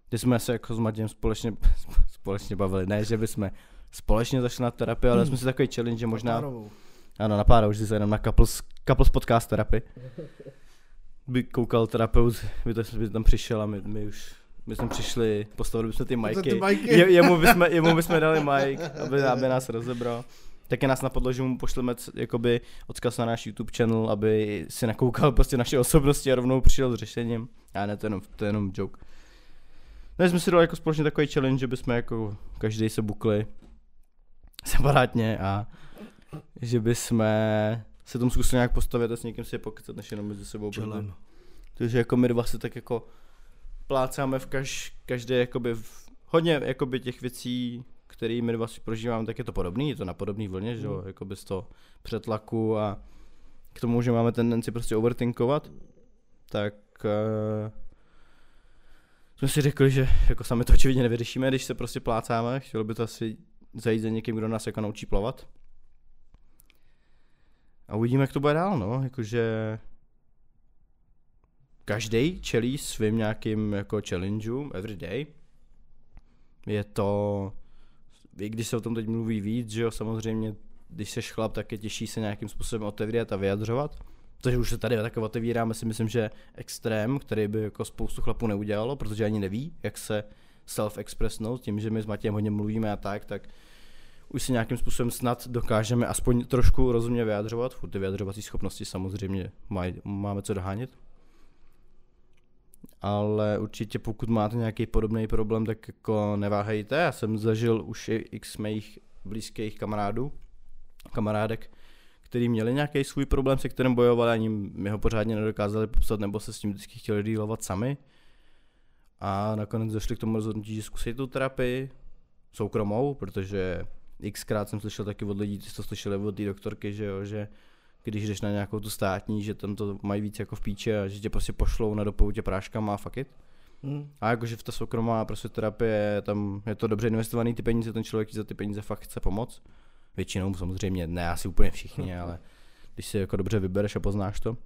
Když jsme se jako s Matějem společně, společně bavili, ne, že bychom společně zašli na terapii, ale Hmm. jsme si takový challenge, že možná, Párovou. ano, na pár, už se jenom na couples, couples podcast terapii. By koukal terapeut, by, to, by tam přišel a my, my už, my jsme přišli, postavili bychom ty majky. Je, jemu, bychom, jemu bychom dali mic, aby, aby nás rozebral. Taky nás napadlo, že mu pošleme jakoby odkaz na náš YouTube channel, aby si nakoukal prostě naše osobnosti a rovnou přišel s řešením. A ne, to je jenom, to je jenom joke. No, jsme si dali jako společně takový challenge, že bychom jako každý se bukli separátně a že bychom se tomu zkusit nějak postavit a s někým si je pokecat, než jenom mezi sebou. Takže jako my dva se tak jako plácáme v kaž, každé jakoby v, hodně jakoby těch věcí, které my dva si prožíváme, tak je to podobný, je to na podobný vlně, že jo, Mm. jakoby z toho přetlaku a k tomu, že máme tendenci prostě overthinkovat, tak uh, jsme si řekli, že jako sami to očividně nevyřešíme, když se prostě plácáme, chtělo by to asi zajít za někým, kdo nás jako naučí plavat. A uvidíme, jak to bude dál, no, jakože každý čelí svým nějakým jako challengeu every day. Je to, i když se o tom teď mluví víc, že jo, samozřejmě, když seš chlap, tak je těžší se nějakým způsobem otevírat a vyjadřovat. Což už se tady tak otevíráme, si myslím, že extrém, který by jako spoustu chlapů neudělalo, protože ani neví, jak se self-expressnout, tím, že my s Matějem hodně mluvíme a tak, tak už si nějakým způsobem snad dokážeme aspoň trošku rozumně vyjadřovat. Furt ty vyjadřovací schopnosti samozřejmě máme co dohánět. Ale určitě pokud máte nějaký podobný problém, tak jako neváhejte. Já jsem zažil už i x mých blízkých kamarádů, kamarádek, který měli nějaký svůj problém, se kterým bojovali, ani mi ho pořádně nedokázali popsat, nebo se s tím vždycky chtěli dílovat sami. A nakonec došli k tomu rozhodnutí, že zkusí tu terapii soukromou, protože xkrát jsem slyšel taky od lidí, ty to slyšeli od té doktorky, že jo, že když jdeš na nějakou tu státní, že tam to mají víc jako v píči a že tě prostě pošlou na dopoutě práškama a fuck it. Mm. A jakože v ta soukromá prostě terapie, tam je to dobře investovaný ty peníze, ten člověk za ty peníze fakt chce pomoct. Většinou samozřejmě, ne asi úplně všichni, ale když si jako dobře vybereš a poznáš to,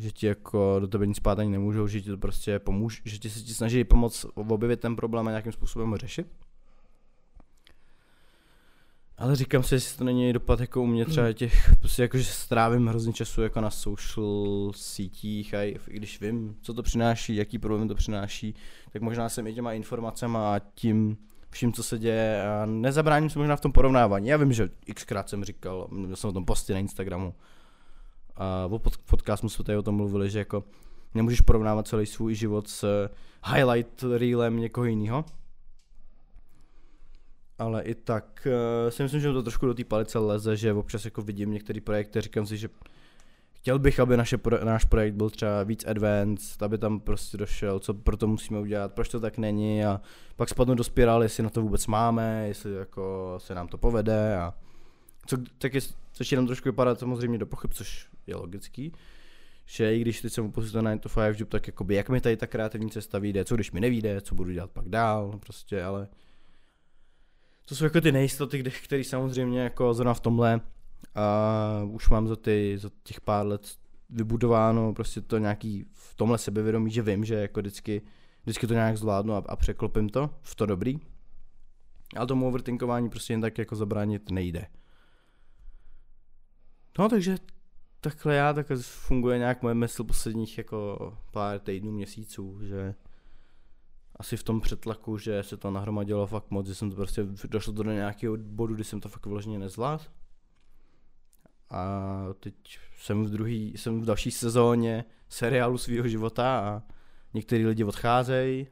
že ti jako do tebe nic spát ani nemůžou, že ti to prostě pomůže, že ti se ti snaží pomoct objevit ten problém a nějakým způsobem ho řešit. Ale říkám si, jestli to není dopad jako u mě třeba těch, prostě jako, že strávím hrozně času jako na social sítích a i když vím, co to přináší, jaký problém to přináší, tak možná jsem i těma informacemi a tím vším, co se děje a nezabráním se možná v tom porovnávání. Já vím, že xkrát jsem říkal, měl jsem o tom posty na Instagramu a pod, podcastu jsme tady o tom mluvili, že jako nemůžeš porovnávat celý svůj život s highlight reelem někoho jiného. Ale i tak uh, si myslím, že to trošku do té palice leze, že občas jako vidím některé projekty, říkám si, že chtěl bych, aby naše pro, náš projekt byl třeba víc advanced, aby tam prostě došel, co pro to musíme udělat, proč to tak není a pak spadnu do spirály, jestli na to vůbec máme, jestli jako se nám to povede a co, tak je, což jenom trošku vypadá samozřejmě do pochyb, což je logický, že i když teď jsem opustil 9 to 5 job, tak jakoby jak mi tady ta kreativní cesta vyjde, co když mi nevíde, co budu dělat pak dál, prostě, ale to jsou jako ty nejistoty, které samozřejmě jako zrovna v tomhle a už mám za, ty, za těch pár let vybudováno prostě to nějaký v tomhle sebevědomí, že vím, že jako vždycky, vždycky to nějak zvládnu a, a překlopím to v to dobrý. Ale tomu overthinkování prostě jen tak jako zabránit nejde. No takže takhle já, takhle funguje nějak moje mysl posledních jako pár týdnů, měsíců, že asi v tom přetlaku, že se to nahromadilo fakt moc, že jsem to prostě došlo do nějakého bodu, kdy jsem to fakt vyloženě nezvládl. A teď jsem v druhý, jsem v další sezóně seriálu svého života a některý lidi odcházejí,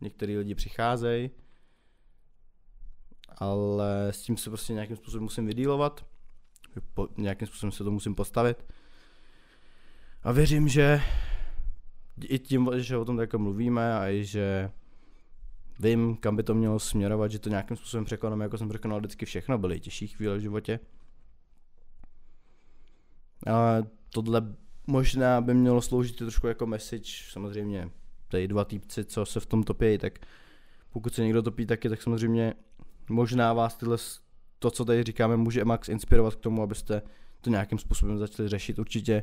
některý lidi přicházejí, ale s tím se prostě nějakým způsobem musím vydílovat, po, nějakým způsobem se to musím postavit. A věřím, že i tím, že o tom tak mluvíme a i že vím, kam by to mělo směrovat, že to nějakým způsobem překonám, jako jsem překonal vždycky všechno, byly těžší chvíle v životě. Ale tohle možná by mělo sloužit trošku jako message, samozřejmě tady dva týpci, co se v tom topí, tak pokud se někdo topí taky, tak samozřejmě možná vás tyhle, to, co tady říkáme, může max inspirovat k tomu, abyste to nějakým způsobem začali řešit. Určitě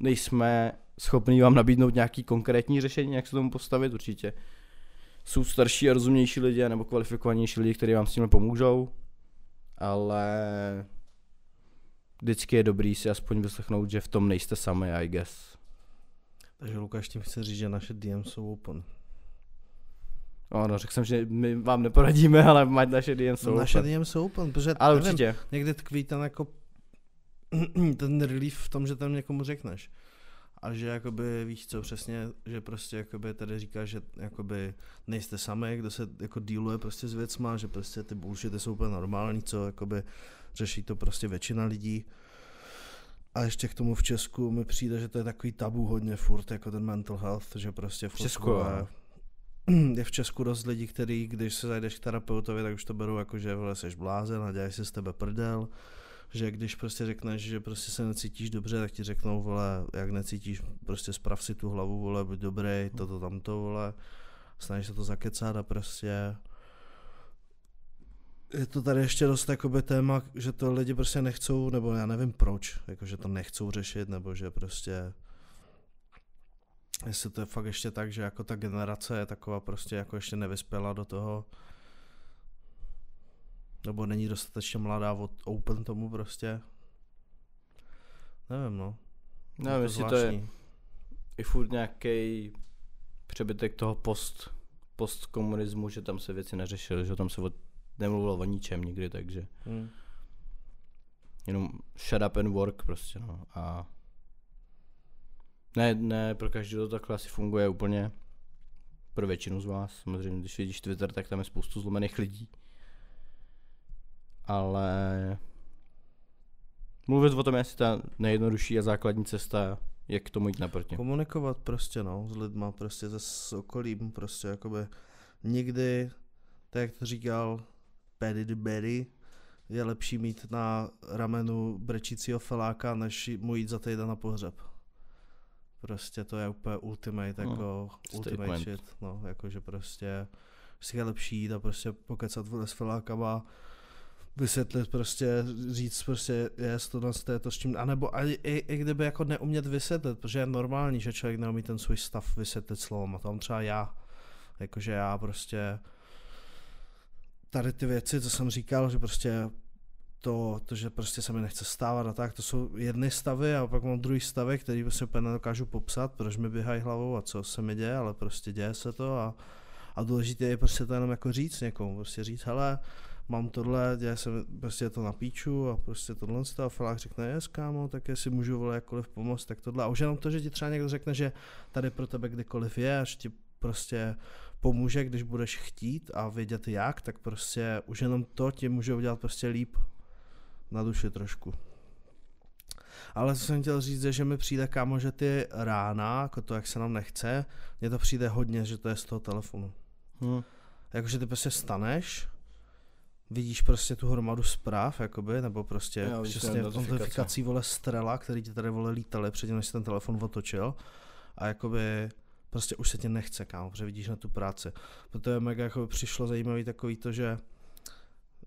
nejsme schopní vám nabídnout nějaký konkrétní řešení, jak se tomu postavit, určitě jsou starší a rozumnější lidi nebo kvalifikovanější lidi, kteří vám s tím pomůžou, ale vždycky je dobrý si aspoň vyslechnout, že v tom nejste sami, I guess. Takže Lukáš tím chce říct, že naše DM jsou open. Ano, řekl jsem, že my vám neporadíme, ale mať naše DM jsou naše open. DM jsou open, protože Ale nevím, určitě. někdy tkví ten jako ten relief v tom, že tam někomu řekneš. A že jakoby víš co přesně, že prostě jakoby tady říkáš, že jakoby nejste sami, kdo se jako dealuje prostě s věcma, že prostě ty bullshity jsou úplně normální, co jakoby řeší to prostě většina lidí. A ještě k tomu v Česku mi přijde, že to je takový tabu hodně furt, jako ten mental health, že prostě v Česku je, je v Česku dost lidí, který, když se zajdeš k terapeutovi, tak už to berou jako, že vole, jsi blázen a dělají si z tebe prdel že když prostě řekneš, že prostě se necítíš dobře, tak ti řeknou, vole, jak necítíš, prostě sprav si tu hlavu, vole, buď dobrý, toto, tamto, vole, snažíš se to zakecat a prostě je to tady ještě dost jakoby téma, že to lidi prostě nechcou, nebo já nevím proč, jakože to nechcou řešit, nebo že prostě jestli to je fakt ještě tak, že jako ta generace je taková prostě jako ještě nevyspěla do toho, nebo není dostatečně mladá od open tomu prostě. Nevím no. Nevím, jestli to je i furt nějaký přebytek toho post, postkomunismu, že tam se věci neřešily, že tam se od, nemluvilo o ničem nikdy, takže hmm. jenom shut up and work prostě no a ne, ne, pro každého to takhle asi funguje úplně pro většinu z vás, samozřejmě, když vidíš Twitter, tak tam je spoustu zlomených lidí ale mluvit o tom je asi ta nejjednodušší a základní cesta, jak k tomu jít naproti. Komunikovat prostě no, s lidma, prostě se s okolím, prostě jakoby nikdy, tak jak to říkal Paddy the Berry, je lepší mít na ramenu brečícího feláka, než mu jít za týden na pohřeb. Prostě to je úplně ultimate, no, jako ultimate shit, no, jakože prostě si je lepší jít a prostě pokecat s felákama, vysvětlit prostě, říct prostě, je to, to je to s čím, anebo i, i, i kdyby jako neumět vysvětlit, protože je normální, že člověk neumí ten svůj stav vysvětlit slovom a tam třeba já, jakože já prostě tady ty věci, co jsem říkal, že prostě to, to, že prostě se mi nechce stávat a tak, to jsou jedny stavy a pak mám druhý stavy, který prostě úplně nedokážu popsat, proč mi běhají hlavou a co se mi děje, ale prostě děje se to a, a důležité je prostě to jenom jako říct někomu, prostě říct, hele, mám tohle, dělá se prostě to na píču a prostě tohle a Felák řekne, je kámo, tak jestli můžu vole jakkoliv pomoct, tak tohle. A už jenom to, že ti třeba někdo řekne, že tady pro tebe kdykoliv je, až ti prostě pomůže, když budeš chtít a vědět jak, tak prostě už jenom to ti může udělat prostě líp na duši trošku. Ale co jsem chtěl říct, je, že mi přijde kámo, že ty rána, jako to, jak se nám nechce, mně to přijde hodně, že to je z toho telefonu. Hmm. Jakože ty prostě staneš, vidíš prostě tu hromadu zpráv, jakoby, nebo prostě jo, přesně notifikací vole strela, který ti tady vole lítali předtím, než si ten telefon otočil a jakoby prostě už se ti nechce, kámo, protože vidíš na tu práci. Proto je mega jako přišlo zajímavý takový to, že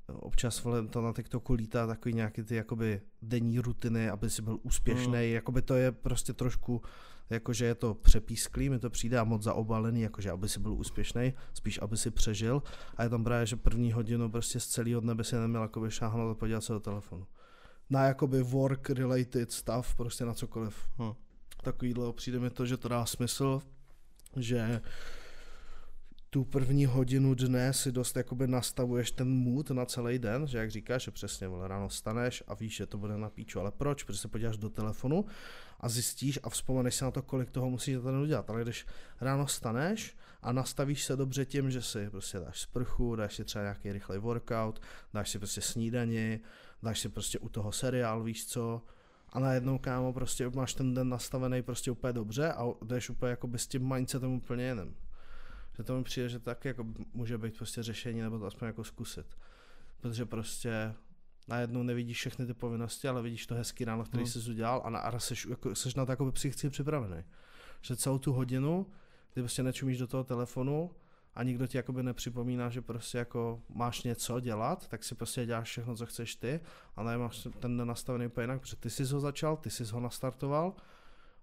občas vole, to na TikToku lítá takový nějaký ty jakoby denní rutiny, aby si byl úspěšný, mm. jakoby to je prostě trošku jakože je to přepísklý, mi to přijde a moc zaobalený, jakože aby si byl úspěšný, spíš aby si přežil. A je tam právě, že první hodinu prostě z celého dne by si neměl jakoby šáhnout a podívat se do telefonu. Na jakoby work related stuff, prostě na cokoliv. Hmm. Takovýhle přijde mi to, že to dá smysl, že tu první hodinu dne si dost jakoby nastavuješ ten mood na celý den, že jak říkáš, že přesně vole, ráno staneš a víš, že to bude na píču, ale proč? Protože se podíváš do telefonu a zjistíš a vzpomeneš si na to, kolik toho musíš ten udělat. Ale když ráno staneš a nastavíš se dobře tím, že si prostě dáš sprchu, dáš si třeba nějaký rychlej workout, dáš si prostě snídani, dáš si prostě u toho seriál, víš co, a najednou kámo prostě máš ten den nastavený prostě úplně dobře a jdeš úplně jako s tím mindsetem úplně jiným. Že to mi přijde, že tak jako může být prostě řešení nebo to aspoň jako zkusit. Protože prostě najednou nevidíš všechny ty povinnosti, ale vidíš to hezký ráno, který hmm. jsi udělal a, na, a jsi, jako, jsi na to jako psychicky připravený. Že celou tu hodinu, ty prostě nečumíš do toho telefonu a nikdo ti jakoby nepřipomíná, že prostě jako máš něco dělat, tak si prostě děláš všechno, co chceš ty a máš ten den nastavený úplně jinak, protože ty jsi ho začal, ty jsi ho nastartoval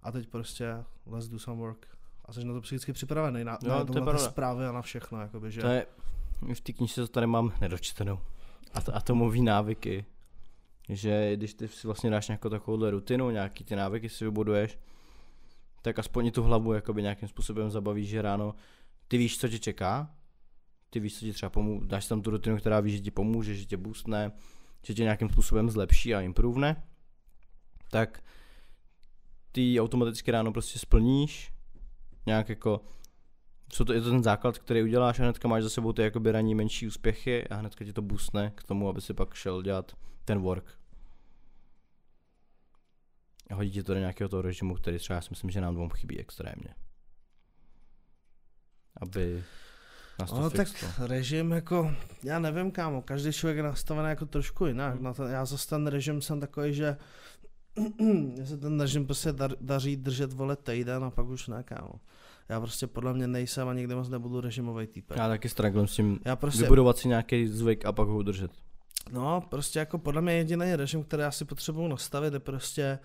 a teď prostě let's do some work. A jsi na to psychicky připravený, na, no, na, to na ty zprávy a na všechno. Jakoby, že... To je, v té knižce to tady mám nedočtenou. A, to, a to mluví návyky. Že když ty si vlastně dáš nějakou takovouhle rutinu, nějaký ty návyky si vybuduješ, tak aspoň tu hlavu jakoby nějakým způsobem zabavíš, že ráno ty víš, co tě čeká, ty víš, co ti třeba pomůže, dáš tam tu rutinu, která ví, že ti pomůže, že tě boostne, že tě nějakým způsobem zlepší a improvne, tak ty automaticky ráno prostě splníš, nějak jako co to, je to ten základ, který uděláš a hnedka máš za sebou ty jakoby ranní menší úspěchy a hnedka ti to boostne k tomu, aby si pak šel dělat ten work. A hodí tě to do nějakého toho režimu, který třeba já si myslím, že nám dvou chybí extrémně. Aby nás to No tak režim jako, já nevím kámo, každý člověk je nastavený jako trošku jinak. Hmm. Na ten, já zase ten režim jsem takový, že mě se ten režim prostě dar, daří držet vole týden a pak už ne kámo. Já prostě podle mě nejsem a nikdy moc nebudu režimový typ. Já taky strugglem s tím Já prostě, vybudovat si nějaký zvyk a pak ho udržet. no prostě jako podle mě jediný režim, který já si potřebuju nastavit, je prostě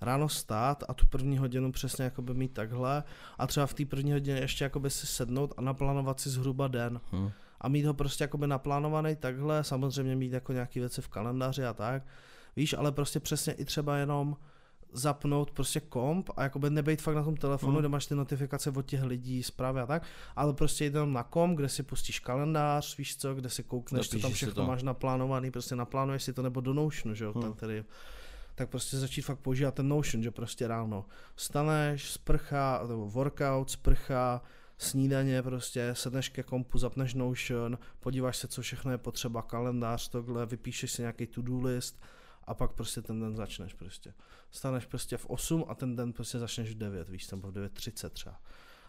ráno stát a tu první hodinu přesně jakoby mít takhle a třeba v té první hodině ještě jakoby si sednout a naplánovat si zhruba den. Hm. a mít ho prostě jakoby naplánovaný takhle, samozřejmě mít jako nějaký věci v kalendáři a tak, víš, ale prostě přesně i třeba jenom zapnout prostě komp a jakoby nebejt fakt na tom telefonu, Mm. kde máš ty notifikace od těch lidí, zprávy a tak, ale prostě jít jenom na komp, kde si pustíš kalendář, víš co, kde si koukneš, co tam všechno to. máš naplánovaný, prostě naplánuješ si to nebo do Notionu, že jo, Mm. ten tedy tak prostě začít fakt používat ten Notion, že prostě ráno vstaneš, sprcha, nebo workout, sprcha, snídaně prostě, sedneš ke kompu, zapneš Notion, podíváš se, co všechno je potřeba, kalendář, tohle, vypíšeš si nějaký to-do list a pak prostě ten den začneš prostě. Staneš prostě v 8 a ten den prostě začneš v 9, víš, nebo v 9.30 třeba.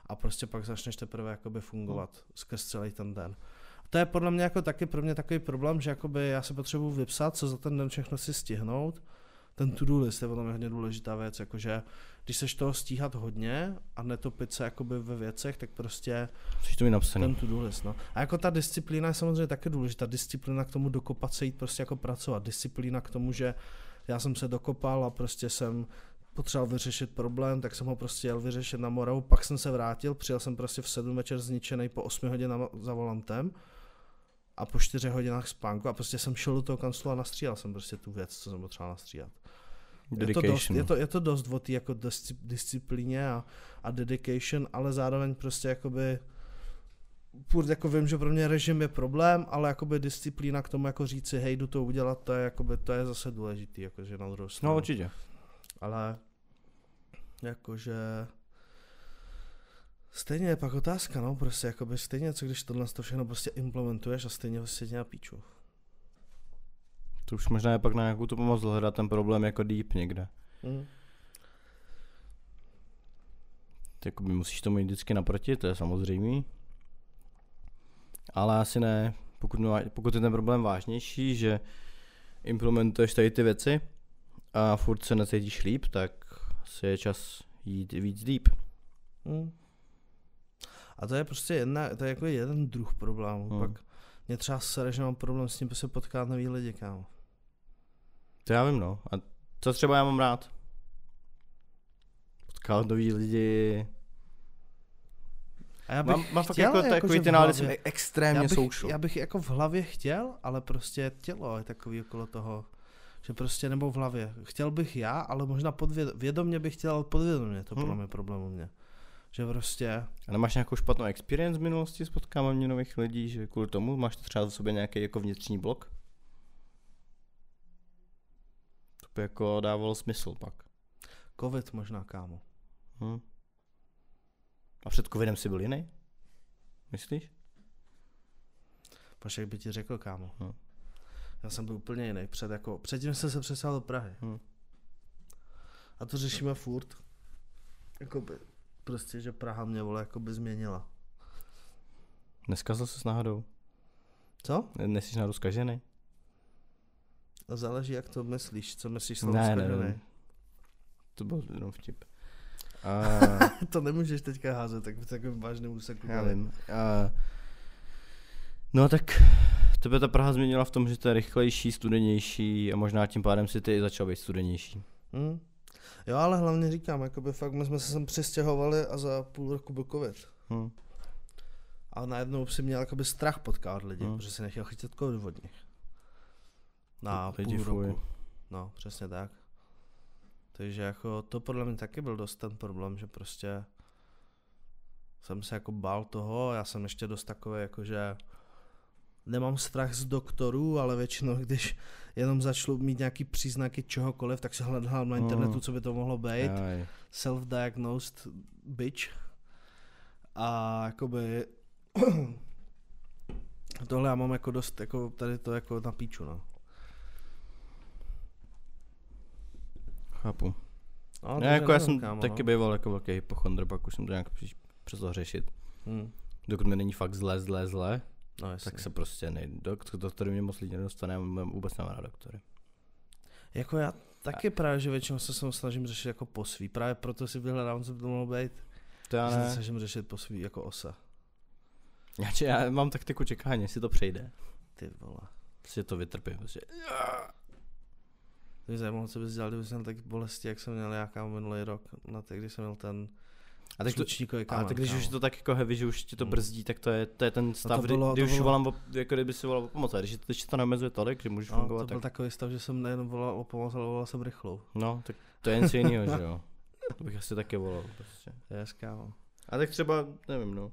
A prostě pak začneš teprve jakoby fungovat skrz celý ten den. A to je podle mě jako taky pro mě takový problém, že jakoby já se potřebuji vypsat, co za ten den všechno si stihnout. Ten to-do list je potom hodně důležitá věc, jakože když seš toho stíhat hodně a netopit se jakoby ve věcech, tak prostě to mít napsaný. ten to-do list, no. A jako ta disciplína je samozřejmě taky důležitá. Disciplína k tomu dokopat se jít prostě jako pracovat. Disciplína k tomu, že já jsem se dokopal a prostě jsem potřeboval vyřešit problém, tak jsem ho prostě jel vyřešit na Moravu, pak jsem se vrátil, přijel jsem prostě v 7 večer zničený po 8 hodinách za volantem a po 4 hodinách spánku a prostě jsem šel do toho kanclu a nastříhal jsem prostě tu věc, co jsem potřeboval nastříhat. Je to, dost, Dedication. je, to, je to dost o té jako disci- disciplíně a, a dedication, ale zároveň prostě jakoby furt jako vím, že pro mě režim je problém, ale jakoby disciplína k tomu jako říci, hej, jdu to udělat, to je jakoby, to je zase důležitý, jakože na druhou stranu. No určitě. Ale jakože stejně je pak otázka, no, prostě jakoby stejně, co když tohle to všechno prostě implementuješ a stejně ho sedí na píču. To už možná je pak na nějakou tu pomoc hledat ten problém jako deep někde. Mm. Jakoby musíš tomu jít vždycky naproti, to je samozřejmý. Ale asi ne, pokud, pokud je ten problém vážnější, že implementuješ tady ty věci a furt se necítíš líp, tak asi je čas jít víc deep. Mm. A to je prostě jedna, to je jako jeden druh problémů. Hmm. Pak mě třeba sere, že mám problém s tím prostě potkat nový lidi, kámo. To já vím, no. A co třeba já mám rád? Potkávat nový lidi. A já bych Mám, mám fakt chtěl, jako jakože takový v ty nálady, jsem extrémně já bych, social. já bych jako v hlavě chtěl, ale prostě tělo je takový okolo toho. Že prostě nebo v hlavě. Chtěl bych já, ale možná podvěd, vědomě bych chtěl, ale podvědomě. To podle Hmm. mě problém u mě. Že prostě, A nemáš nějakou špatnou experience v minulosti s potkáváním nových lidí, že kvůli tomu máš třeba v sobě nějaký jako vnitřní blok? To by jako dávalo smysl pak. covid možná, kámo. Hm. A před covidem jsi byl jiný? Myslíš? Paš, jak by ti řekl, kámo. Hm. Já jsem byl úplně jiný. Před, jako, předtím jsem se přesal do Prahy. Hm. A to řešíme furt. Jakoby, prostě, že Praha mě, vole, jakoby změnila. Neskazil jsi s náhodou? Co? Ne- Nejsi náhodou zkažený? A záleží, jak to myslíš. Co myslíš Ne, slovo ne, zkažený? ne. To byl jenom vtip. A, to nemůžeš teďka házet, tak v takovém vážném úseku. já vím. A, no tak tebe ta Praha změnila v tom, že to je rychlejší, studenější a možná tím pádem si ty i začal být studenější. Hmm. Jo, ale hlavně říkám, jakoby fakt my jsme se sem přestěhovali a za půl roku byl covid. Hm. A najednou si měl jakoby strach potkávat lidi, Hmm. protože si nechtěl chytit covid od nich. Na Lidi půl fuj. roku. No, přesně tak. Takže jako to podle mě taky byl dost ten problém, že prostě jsem se jako bál toho, já jsem ještě dost takový jako, že nemám strach z doktorů, ale většinou, když jenom začnu mít nějaký příznaky čehokoliv, tak se hledám na internetu, Mm. co by to mohlo být. Aj. Self-diagnosed bitch. A jakoby tohle já mám jako dost, jako tady to jako na píču, no. Chápu. No, Ne, jako já jsem kámo, taky no. býval jako velký hypochondr, pak už jsem to nějak přestal řešit. Hm. Dokud mi není fakt zle, zle, zle, No, tak se prostě nejdu. Dok- doktory mě moc lidí nedostane, já mám- vůbec nemám rád doktory. Jako já taky právě, že většinou se sem snažím řešit jako po svý. Právě proto si vyhledám, co by to mohlo být. To já Já se ne. snažím řešit po svý jako osa. Já, či- já mám taktiku čekání, jestli to přejde. Ty vole. Prostě to vytrpím. Prostě. To mě zajímalo, co bys dělal, kdybys měl tak bolesti, jak jsem měl já kámo minulý rok, na té, když jsem měl ten A tak to, a tak když kámo. už je to tak jako heavy, že už ti to Hmm. brzdí, tak to je, to je ten stav, kdy, bylo- kdy to už bylo- volám, o, jako kdyby si volal o pomoc. A když, ti to neomezuje tolik, že můžeš No, fungovat, to byl tak, takový stav, že jsem nejenom volal o pomoc, ale volal jsem rychlou. no, tak to je něco jiného, že jo. To bych asi taky volal prostě. Yes, kámo. A tak třeba, nevím, no.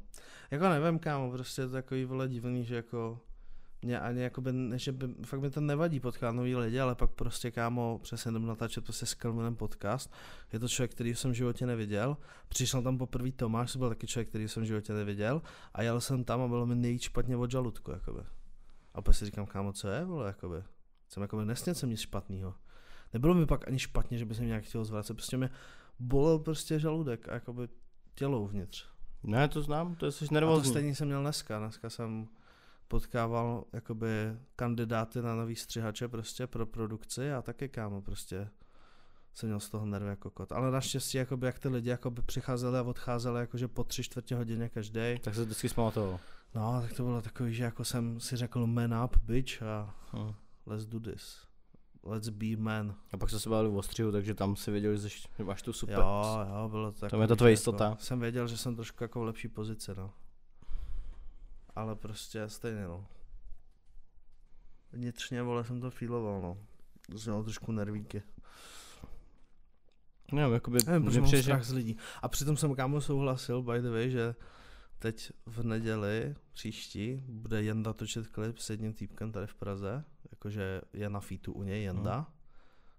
Jako nevím, kámo, prostě je to takový vole divný, že jako mě ani jakoby, že by, fakt mi to nevadí potkat nový lidi, ale pak prostě kámo, přesně jdem natáčet prostě s Kelmanem podcast. Je to člověk, který jsem v životě neviděl. Přišel tam poprvé Tomáš, to byl taky člověk, který jsem v životě neviděl. A jel jsem tam a bylo mi nejvíc špatně od žaludku, jakoby. A pak si říkám, kámo, co je, vole, jakoby. Jsem jakoby nesněl jsem nic špatného. Nebylo mi pak ani špatně, že by se mě nějak chtěl zvracet, prostě mě bolel prostě žaludek a jakoby tělo uvnitř. Ne, to znám, to jsi A to nervózní. stejně jsem měl dneska. Dneska jsem potkával jakoby kandidáty na nový střihače prostě pro produkci a taky kámo prostě jsem měl z toho nervy jako kot. Ale naštěstí jakoby jak ty lidi jakoby přicházeli a odcházeli jakože po tři čtvrtě hodině každý. Tak se vždycky zpamatoval. No, tak to bylo takový, že jako jsem si řekl man up, bitch a Hm. let's do this. Let's be man. A pak se se bavili o střihu, takže tam si věděl, že, máš tu super. Jo, jo, bylo to To je ta tvoje jistota. Jako, jsem věděl, že jsem trošku jako v lepší pozici, no. Ale prostě stejně, no. Vnitřně, vole, jsem to feeloval, no. Jsem měl trošku nervíky. Nevím, jakoby, Nevím, mě mám přijde, že- strach z lidí. A přitom jsem kámo souhlasil, by the way, že teď v neděli příští bude Jenda točit klip s jedním týpkem tady v Praze, jakože je na featu u něj Jenda. Mhm.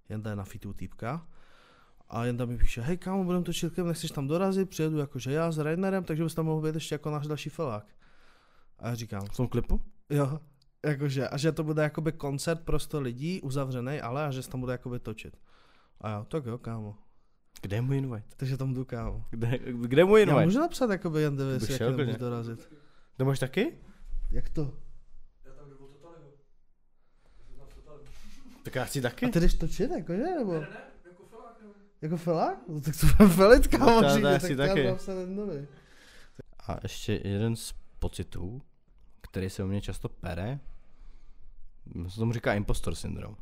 Jenda je na featu u týpka. A Jenda mi píše, hej kámo, budeme točit klip, nechceš tam dorazit, přijedu jakože já s Rainerem, takže bys tam mohl být ještě jako náš další felák. A já říkám, v tom klipu? jo, jakože, a že to bude jakoby koncert pro 100 lidí, uzavřený, ale a že se tam bude jakoby točit. A já, tak jo, kámo. Kde je můj invite? Takže tam jdu, kámo. Kde, kde je můj Já invite? můžu napsat jakoby bych jestli šel jak nemůžu dorazit. To máš taky? Jak to? Tak já chci taky. A ty jdeš točit, jakože, nebo? Ne, ne, jako felák. Jako felák? No, tak to budeme felit, kámo, No, já tak si to já taky. napsat Jendovi. A ještě jeden z pocitů, který se u mě často pere, se tomu říká impostor syndrom.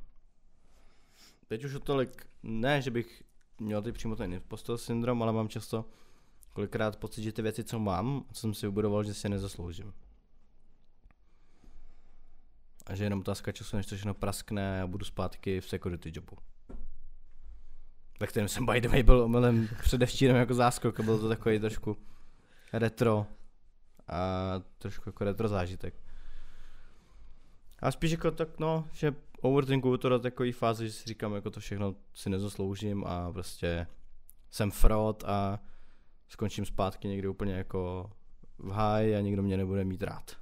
Teď už o tolik, ne, že bych měl teď přímo ten impostor syndrom, ale mám často kolikrát pocit, že ty věci, co mám, co jsem si vybudoval, že si nezasloužím. A že je jenom otázka času, než to všechno praskne a budu zpátky v security jobu. Ve kterém jsem by the way byl omylem předevčírem jako záskok a byl to takový trošku retro a trošku jako retro zážitek. A spíš jako tak no, že overthinkuju to do takové fáze, že si říkám, jako to všechno si nezasloužím a prostě jsem fraud a skončím zpátky někde úplně jako v háji a nikdo mě nebude mít rád.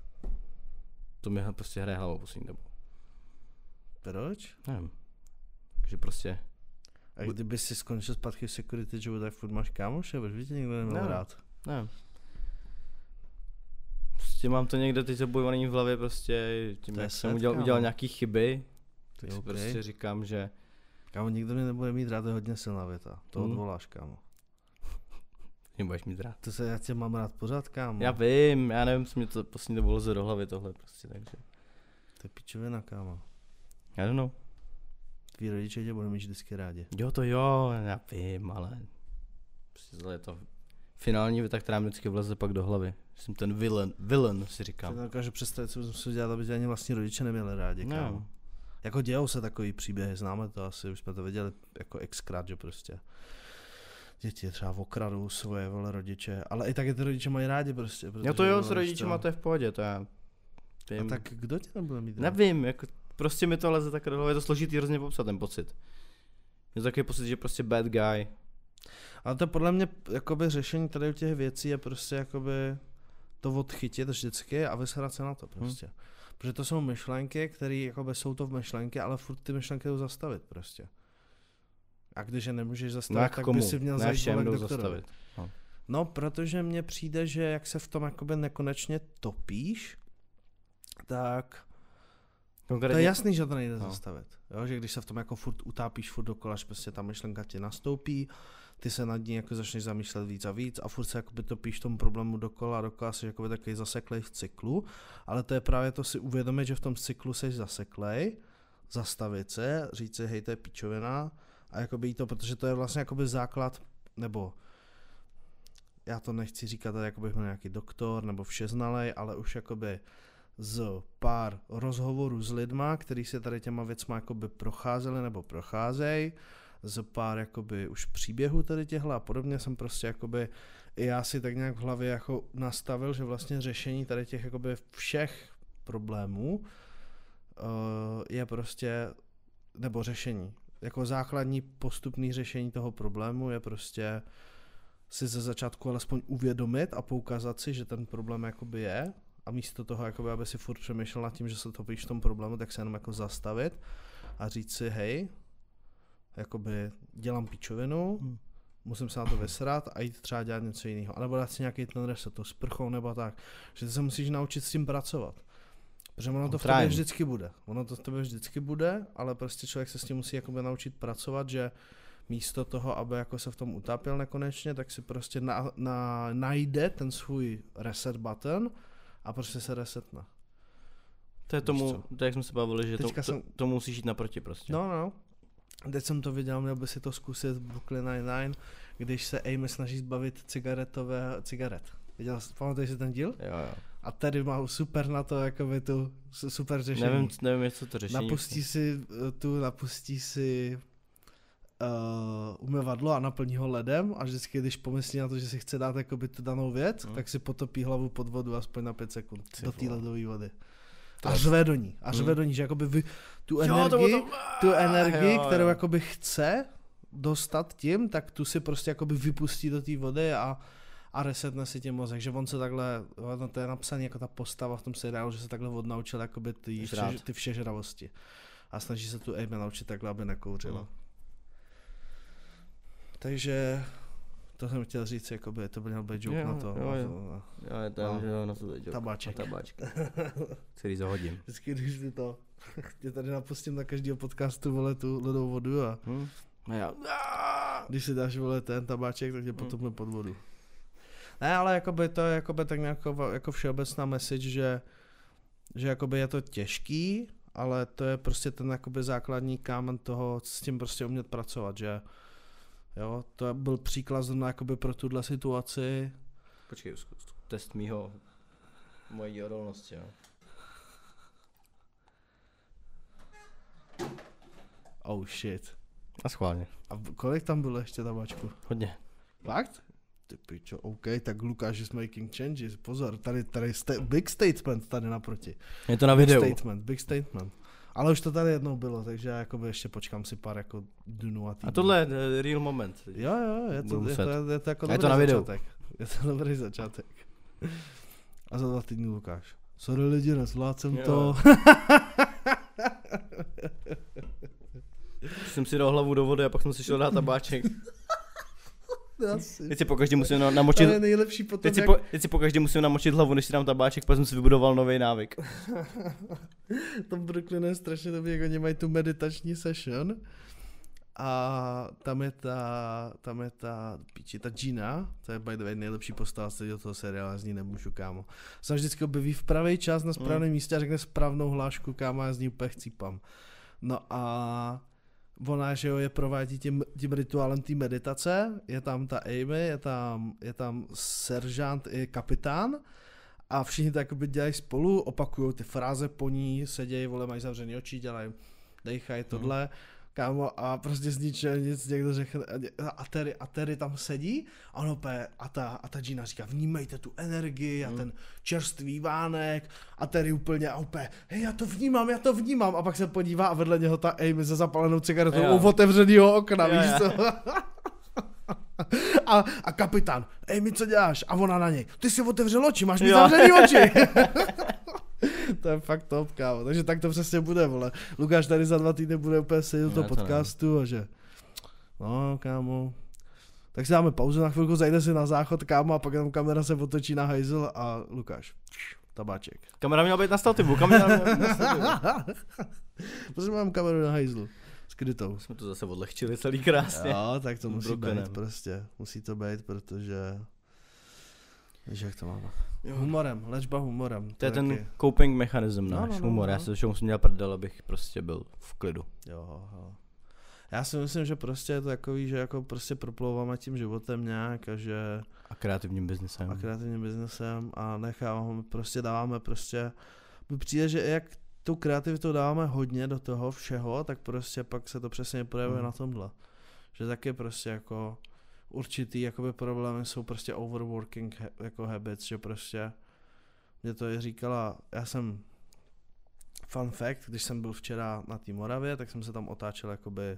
To mi prostě hraje hlavou poslední dobu. Proč? Nevím. Takže prostě, A kdyby si skončil zpátky v security jobu, tak furt máš kámoše, protože tě nikdo neměl Ne. rád. nevím. Prostě mám to někde teď zabojovaný v hlavě prostě tím, To jak jsem udělal, kámo. udělal nějaký chyby, tak Jo, prostě říkám, že Kámo, nikdo mě nebude mít rád, to je hodně silná věta. To Hmm. odvoláš, kámo. mě budeš mít rád. To se, já tě mám rád pořád, kámo. Já vím, já nevím, co mě to poslední dobou leze do hlavy tohle prostě, takže. To je pičovina, kámo. Já don't know. Tví rodiče tě budou mít vždycky rádi. Jo, to jo, já vím, ale prostě je to finální věta, která mi vždycky vleze pak do hlavy. Jsem ten villain, villain si Já říkám. to dokážu představit, co bych musel dělat, aby tě ani vlastní rodiče neměli rádi, kámo. No, Jako dějou se takový příběhy, známe to asi, už jsme to viděli jako xkrát, že prostě děti třeba okradou svoje vole rodiče, ale i tak je ty rodiče mají rádi prostě. protože, to jo, s rodičema to je v pohodě, to já A vím. tak kdo tě nebude mít rád? Nevím, jako prostě mi to leze tak do je to složitý hrozně popsat ten pocit. Je to takový pocit, že prostě bad guy. Ale to podle mě jakoby řešení tady u těch věcí je prostě jakoby to odchytit vždycky a vysrat se na to prostě. Hmm. Protože to jsou myšlenky, které jakoby jsou to v myšlenky, ale furt ty myšlenky jdou zastavit prostě. A když je nemůžeš No zastavit, jak tak komu? by si měl zajít k doktorovi. zastavit. No. No, protože mně přijde, že jak se v tom jakoby nekonečně topíš, tak to Konkrétně, je jasný, že to nejde No. zastavit. Jo, že když se v tom jako furt utápíš furt dokola, že prostě ta myšlenka ti nastoupí, ty se nad ní jako začneš zamýšlet víc a víc a furt se jakoby topíš v tom problému dokola a dokola jsi jakoby takový zaseklej v cyklu, ale to je právě to si uvědomit, že v tom cyklu jsi zaseklej, zastavit se, říct si, hej, to je pičovina. A jakoby jí to, protože to je vlastně jakoby základ, nebo já to nechci říkat, jako bych byl nějaký doktor nebo všeznalej, ale už jakoby z pár rozhovorů s lidma, který se tady těma věcma jakoby procházeli nebo procházejí, z pár jakoby už příběhů tady těchhle a podobně jsem prostě jakoby i já si tak nějak v hlavě jako nastavil, že vlastně řešení tady těch jakoby všech problémů uh, je prostě, nebo řešení, jako základní postupný řešení toho problému je prostě si ze začátku alespoň uvědomit a poukázat si, že ten problém jakoby je. A místo toho, jakoby, aby si furt přemýšlel nad tím, že se topíš v tom problému, tak se jenom jako zastavit a říct si, hej, jakoby dělám píčovinu, Hmm. musím se na to vysrat a jít třeba dělat něco jiného. A nebo dát si nějaký ten reset, to sprchou nebo tak. Že ty se musíš naučit s tím pracovat. Protože ono to v tobě vždycky bude. Ono to v tobě vždycky bude, ale prostě člověk se s tím musí jakoby naučit pracovat, že místo toho, aby jako se v tom utápěl nekonečně, tak si prostě na, na, najde ten svůj reset button a prostě se resetne. To je tomu, to jak jsme se bavili, že to, to, jsem- to musíš jít naproti prostě. No, no. Teď jsem to viděl, měl by si to zkusit v Brooklyn Nine-Nine, když se Amy snaží zbavit cigaretové, cigaret. Viděl, jsi- pamatuješ si ten díl? Jo, jo. A tady má super na to, jakoby tu su- super řešení. Nevím, nevím, jestli to řešení. napustí si eh, tu, napustí si uh, umyvadlo a naplní ho ledem a vždycky, když pomyslí na to, že si chce dát jakoby tu danou věc, Hmm. tak si potopí hlavu pod vodu aspoň na 5 sekund Ty do té ledové vody. To A řve do ní. A řve Hmm. do ní, že jakoby vy, tu Jo, to bylo energii, to- tu energii, jo, kterou jo. jakoby chce dostat tím, tak tu si prostě jakoby vypustí do té vody a, a resetne si tím mozek, že on se takhle, no to je napsané jako ta postava v tom seriálu, že se takhle odnaučil jakoby ty, vše, ty všežravosti. A snaží se tu Amy naučit takhle, aby nekouřila. No. Takže to jsem chtěl říct, jakoby, to byl měl být joke Jo, na to. jo, na jo. to na- Já je tam, No. že jo, na to teď. Tabáček. Na tabáček. Který zahodím. Vždycky, když ty to, tě tady napustím na každého podcastu, vole, tu ledovou vodu a Hm? A já, když si dáš, vole, ten tabáček, tak tě Hmm. potopne pod vodu. Ne, ale jakoby to je jakoby tak nějak jako všeobecná message, že, že jakoby je to těžký, ale to je prostě ten jakoby základní kámen toho, s tím prostě umět pracovat, že jo, to byl příklad zrovna jakoby pro tuhle situaci, Počkej, zkus- test mýho, mojí odolnosti, jo. oh shit. A schválně. A kolik tam bylo ještě tabáčku? Hodně. Fakt? Ty pičo, OK, tak Lukáš is making changes, pozor, tady, tady sta- big statement tady naproti. Je to na Big videu. statement, big statement. Ale už to tady jednou bylo, takže já jakoby ještě počkám si pár jako dnů a týdnů. A tohle je eh, real moment. Jo, jo, je to, je to, muset. je to jako A je dobrý to na videu. začátek. Je to dobrý začátek. A za dva týdny Lukáš. Sorry lidi, nezvládl jsem Jo. to. Jsem si dal hlavu do vody a pak jsem si šel dát tabáček. Asi. Teď si po každý musím na- To namočit, je nejlepší potom, teď si, po, teď si po každý musím namočit hlavu, než si dám tabáček, pak jsem si vybudoval nový návyk. to v Brooklynu je strašně dobrý, jak oni mají tu meditační session a tam je ta, tam je ta, píči, ta Gina, to je by the way nejlepší postava z toho seriálu, z ní nemůžu, kámo. Se vždycky objeví v pravý čas na správném Mm. místě a řekne správnou hlášku, kámo, já z ní úplně chcípám. No a ona, že jo, je provádí tím, tím rituálem té meditace, je tam ta Amy, je tam, je tam seržant i kapitán a všichni to jakoby dělají spolu, opakují ty fráze po ní, sedějí, vole, mají zavřený oči, dělají, dejchají tohle, kámo, a prostě z ničeho nic někdo řekne, a Terry, a Terry tam sedí a ono opět, a ta, a ta Gina říká, vnímejte tu energii a Hmm. ten čerstvý vánek a Terry úplně a úplně, hej, já to vnímám, já to vnímám a pak se podívá a vedle něho ta Amy se zapalenou cigaretou Jo. u otevřenýho okna, Jo, víš co? A, a kapitán, Amy, co děláš? A ona na něj, ty si otevřel oči, máš mi zavřený oči. to je fakt top, kámo. Takže tak to přesně bude, vole. Lukáš tady za dva týdny bude úplně sedět do toho to podcastu a že No, kámo. Tak si dáme pauzu na chvilku, zajde si na záchod, kámo, a pak tam kamera se otočí na hajzl a Lukáš. Tabáček. Kamera měla být na stativu, kamera měla být na stativu. Prostě mám kameru na hajzlu. Skrytou. Jsme to zase odlehčili celý krásně. Jo, tak to musí Brokenem. být prostě. Musí to být, protože... Víš, jak to máme. Jo. Humorem, léčba humorem. To je ten taky- coping mechanism No, náš, no, no, humor. no. Já se všeho musím dělat prdel, abych prostě byl v klidu. Jo, jo. Já si myslím, že prostě je to takový, že jako prostě proplouváme tím životem nějak a že A kreativním biznesem. a kreativním biznesem a necháváme, prostě dáváme prostě, mi přijde, že jak tu kreativitu dáváme hodně do toho všeho, tak prostě pak se to přesně projevuje Hmm. na tomhle. Že taky prostě jako určitý jakoby problémy jsou prostě overworking jako habits, že prostě mě to je říkala, já jsem fun fact, když jsem byl včera na té Moravě, tak jsem se tam otáčel jakoby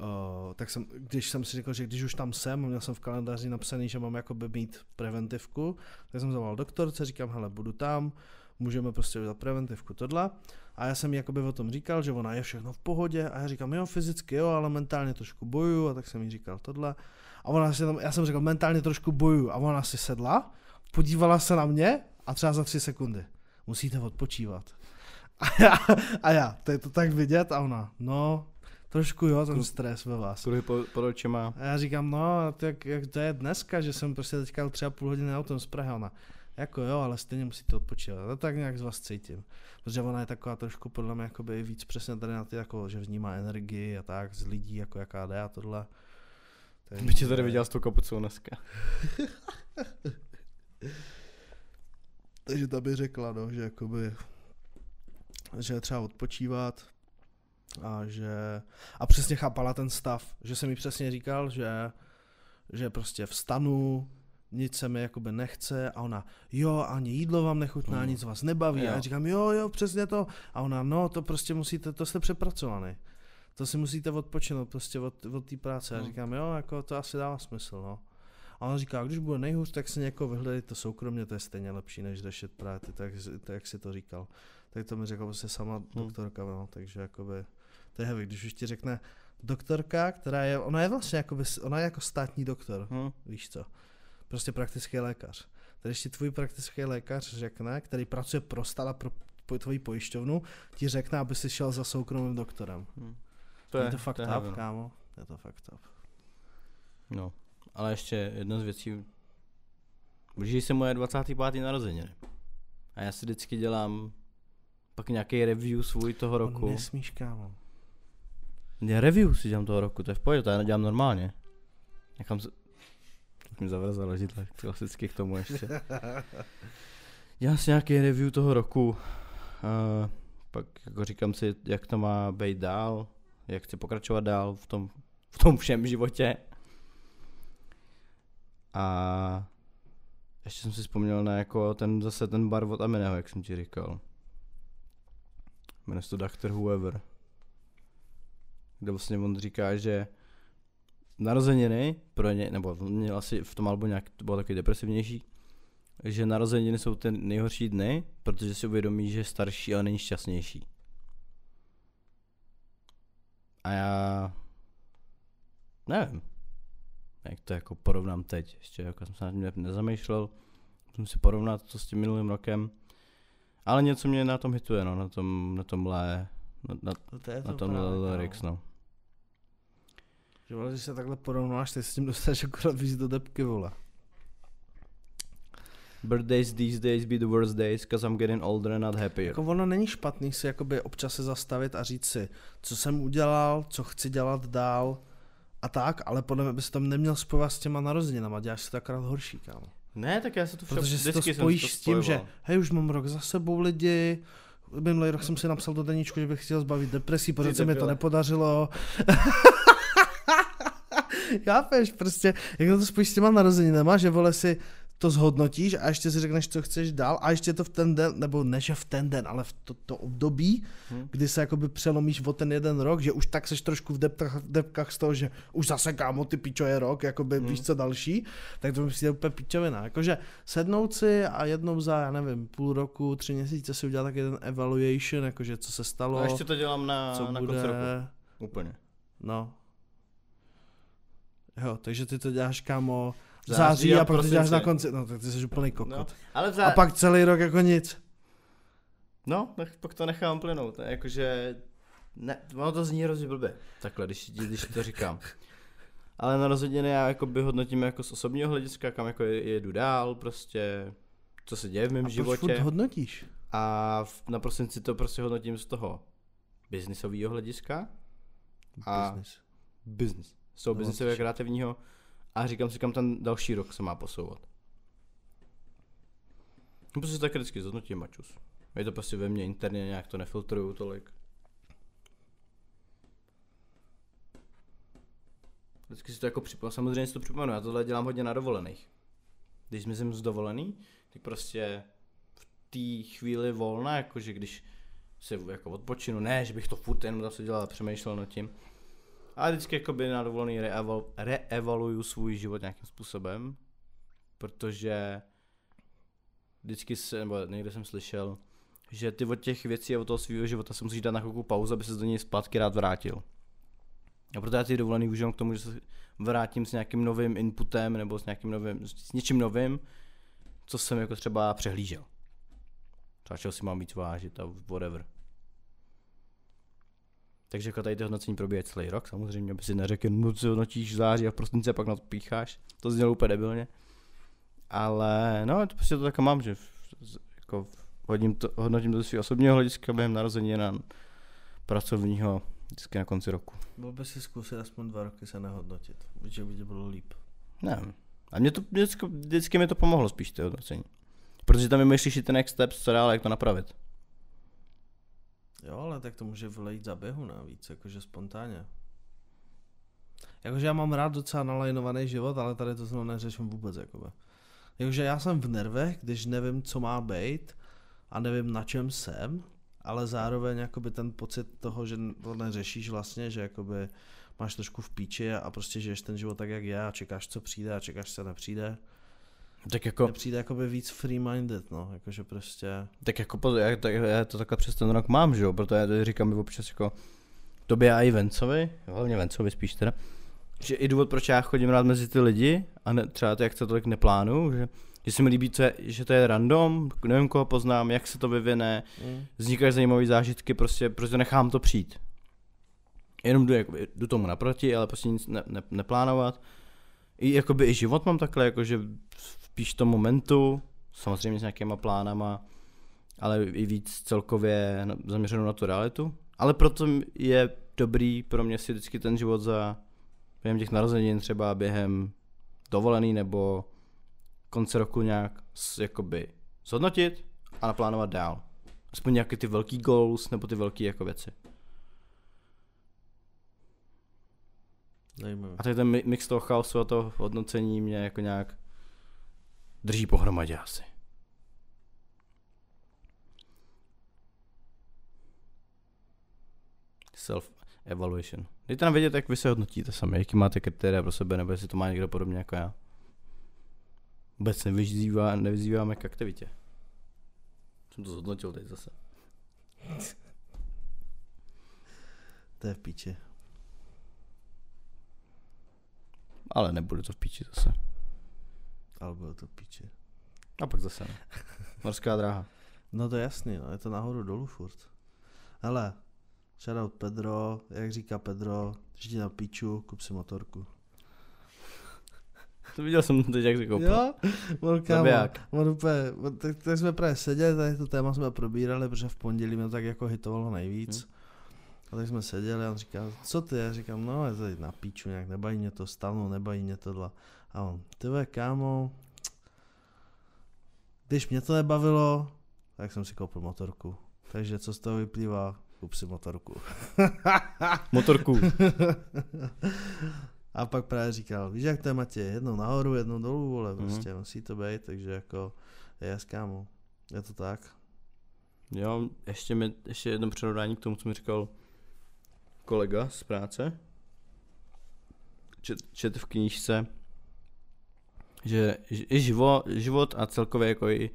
Uh, tak jsem, když jsem si řekl, že když už tam jsem, měl jsem v kalendáři napsaný, že mám jakoby mít preventivku, tak jsem zavolal doktorce, říkám, hele, budu tam, můžeme prostě udělat preventivku, tohle. A já jsem jakoby o tom říkal, že ona je všechno v pohodě a já říkám, jo, fyzicky jo, ale mentálně trošku bojuju a tak jsem jí říkal tohle. A ona si tam, já jsem říkal, mentálně trošku bojuju a ona si sedla, podívala se na mě a třeba za tři sekundy. Musíte odpočívat. A já, a já, to je to tak vidět a ona, no, trošku jo, ten stres ve vás. Kruhy po, pod očima. A já říkám, no, tak jak to je dneska, že jsem prostě teďka třeba půl hodiny autem z Prahy, ona, jako jo, ale stejně musíte odpočívat. To tak nějak z vás cítím. Protože ona je taková trošku podle mě jakoby víc přesně tady na ty, jako, že vnímá energii a tak z lidí, jako jaká jde a tohle. Takže- By tě tady viděl s tou kapucou dneska. Takže ta by řekla, no, že jakoby, že je třeba odpočívat a že, a přesně chápala ten stav, že jsem mi přesně říkal, že, že prostě vstanu, nic se mi jakoby nechce a ona, jo, ani jídlo vám nechutná, Mm. nic vás nebaví. Jo. A já říkám, jo, jo, přesně to. A ona, no, to prostě musíte, to jste přepracovaný. To si musíte odpočinout prostě od, od té práce. Já Mm. říkám, jo, jako to asi dává smysl, no. A ona říká, když bude nejhůř, tak si někoho vyhledejte soukromně, to je stejně lepší, než řešit právě ty, tak, tak, jak si to říkal. Tak to mi řekla prostě sama doktorka, no, takže jakoby, to je heavy, když už ti řekne doktorka, která je, ona je vlastně jakoby, ona je jako státní doktor, Hm. víš co, prostě praktický lékař. Tady ještě tvůj praktický lékař řekne, který pracuje pro stát a pro tvoji pojišťovnu, ti řekne, aby si šel za soukromým doktorem. Hm. To je, je to fakt up, no. kámo. Je to fakt up. No, ale ještě jedna z věcí. Blíží se moje 25. narozeniny. A já si vždycky dělám pak nějaký review svůj toho roku. To nesmíš, kámo. Ne, review si dělám toho roku, to je v pohodě, to já dělám normálně. Nechám se... Teď mi zavrzalo židle, klasicky k tomu ještě. Dělám si nějaký review toho roku. Uh, pak jako říkám si, jak to má být dál, jak chci pokračovat dál v tom, v tom všem životě. A ještě jsem si vzpomněl na jako ten zase ten bar od Amineho, jak jsem ti říkal. Jmenuje se to Dr. Whoever. Kde vlastně on říká, že narozeniny pro ně, nebo měl asi v tom albu nějak, to bylo takový depresivnější, že narozeniny jsou ty nejhorší dny, protože si uvědomí, že je starší, ale není šťastnější. A já nevím, jak to jako porovnám teď. Ještě jako jsem se nad tím nezamýšlel, musím si porovnat to s tím minulým rokem. Ale něco mě na tom hituje, no, na tom, na tomhle, na, na, No to na to tomhle právě, lyrics, kámo. no. Že vole, když se takhle porovnáš, ty s tím dostaneš akorát víc do depky, vole. Birthdays these days be the worst days, cause I'm getting older and not happier. Jako ono není špatný si jakoby občas se zastavit a říct si, co jsem udělal, co chci dělat dál a tak, ale podle mě bys tam neměl spojovat s těma narozeninama, děláš si to akorát horší, kámo. Ne, tak já se to však Protože si to spojíš to s tím, že hej, už mám rok za sebou lidi, minulý rok jsem si napsal do deníčku, že bych chtěl zbavit depresí, protože se mi to nepodařilo. Chápeš, prostě, jak to spojíš s těma narozeninama, že vole si to zhodnotíš a ještě si řekneš, co chceš dál a ještě to v ten den, nebo ne, že v ten den, ale v to, to období, Hm. kdy se jakoby přelomíš o ten jeden rok, že už tak seš trošku v depkách, v depkách z toho, že už zase kámo, ty pičo je rok, jakoby Hmm. víš co další, tak to mi přijde úplně pičovina. Jakože sednout si a jednou za, já nevím, půl roku, tři měsíce si udělat tak jeden evaluation, jakože co se stalo, A ještě to dělám na, co na bude, konci roku. Úplně. no. Jo, takže ty to děláš, kámo, v Září září a děláš prosinci. na konci, no tak ty jsi úplný kokot. No, ale v A pak celý rok jako nic. No, tak pak to nechám plynout. Ne? Jakože, ne, ono to zní hrozně blbě. Takhle, když, když to říkám. Ale na rozhodně já jako by hodnotím jako z osobního hlediska, kam jako je- jedu dál, prostě, co se děje v mém A proč životě. hodnotíš? A v, na prosinci to prostě hodnotím z toho biznisového hlediska. A Business. business. Toho No, biznisového kreativního. A říkám si, kam ten další rok se má posouvat. No prostě tak vždycky zhodnotím mačus. Je to prostě ve mně interně, nějak to nefiltruju tolik. Vždycky si to jako připomenu, samozřejmě si to připomenu, já tohle dělám hodně na dovolených. Když zmizím z dovolený, tak prostě v té chvíli volna, jakože když si jako odpočinu, ne, že bych to furt jenom zase dělal a přemýšlel nad tím. A vždycky jakoby na dovolený reeval, reevaluju svůj život nějakým způsobem, protože vždycky se, nebo někde jsem slyšel, že ty od těch věcí a od toho svého života se musíš dát na chvilku pauzu, aby se do něj zpátky rád vrátil. A proto já ty dovolený užívám k tomu, že se vrátím s nějakým novým inputem nebo s nějakým novým, s něčím novým, co jsem jako třeba přehlížel. Třeba si mám víc vážit a whatever. Takže jako tady ty hodnocení probíhají celý rok, samozřejmě, aby si neřekl, no co hodnotíš v září a v prosince a pak na to pícháš. To znělo úplně debilně. Ale no, to prostě to tak mám, že jako hodím to, hodnotím to svého osobního hlediska během narozenin pracovního vždycky na konci roku. Byl by si zkusit aspoň dva roky se nehodnotit. Že by ti bylo líp. Ne. A mě to vždycky, vždycky mi to pomohlo spíš ty hodnocení. Protože tam vymýšlíš i ten next steps, co dál, jak to napravit. Jo, ale tak to může vylejt za běhu navíc, jakože spontánně. Jakože já mám rád docela nalajnovaný život, ale tady to znovu neřeším vůbec, jakoby. Jakože já jsem v nervech, když nevím, co má být a nevím, na čem jsem, ale zároveň jakoby ten pocit toho, že to neřešíš vlastně, že jakoby máš trošku v píči a prostě žiješ ten život tak, jak je a čekáš, co přijde a čekáš, co nepřijde. Tak jako, Mně přijde jakoby víc free-minded, no, jakože prostě... tak jako po, já, tak, já to takhle přes ten rok mám, že jo, proto já to říkám občas jako tobě a i Vencovi, hlavně Vencovi spíš teda, že i důvod, proč já chodím rád mezi ty lidi a ne, třeba to, jak to tolik neplánu, že, že se mi líbí, co je, že to je random, nevím, koho poznám, jak se to vyvine, Mm. vznikají zajímavé zážitky, prostě, prostě nechám to přijít. Jenom jdu, jakoby, jdu tomu naproti, ale prostě nic ne, ne, neplánovat. I, jakoby, I život mám takhle, jakože spíš v tom momentu, samozřejmě s nějakýma plánama, ale i víc celkově zaměřenou na tu realitu. Ale proto je dobrý pro mě si vždycky ten život za během těch narozenin třeba během dovolený nebo konce roku nějak jakoby zhodnotit a naplánovat dál. Aspoň nějaké ty velký goals nebo ty velké jako věci. Zajímavé. A tady ten mi- mix toho chaosu a toho hodnocení mě jako nějak drží pohromadě asi. Self-evaluation. Dejte nám vědět, jak vy se hodnotíte sami, jaký máte kritéria pro sebe, nebo jestli to má někdo podobně jako já. Vůbec nevyzývá, nevyzýváme k aktivitě. Jsem to zhodnotil teď zase. To je v píči. Ale nebude to v píči zase. Ale bylo to v píči. A pak zase ne. Morská dráha. No to je jasný, no, je to nahoru dolů furt. Hele, shoutout Pedro, jak říká Pedro, židi na píču, kup si motorku. To viděl jsem teď, jak řekl. Jo, on kámo, on úplně, on, tak, tak, jsme právě seděli, tady to téma jsme probírali, protože v pondělí mě to tak jako hitovalo nejvíc. Hm. A tak jsme seděli a on říká, co ty? Já říkám, no je tady na píču nějak, nebaví mě to, stanu, nebaví mě tohle. A on, ty vole, kámo, když mě to nebavilo, tak jsem si koupil motorku. Takže co z toho vyplývá? Kup si motorku. Motorku. A pak právě říkal, víš jak to je Matěj, jednou nahoru, jednou dolů, vole, Mhm. prostě musí to být, takže jako, je kámo, je to tak. Jo, ještě, mi, ještě jedno předodání k tomu, co mi říkal kolega z práce. Čet, čet v knížce, že i živo, život a celkově jako i,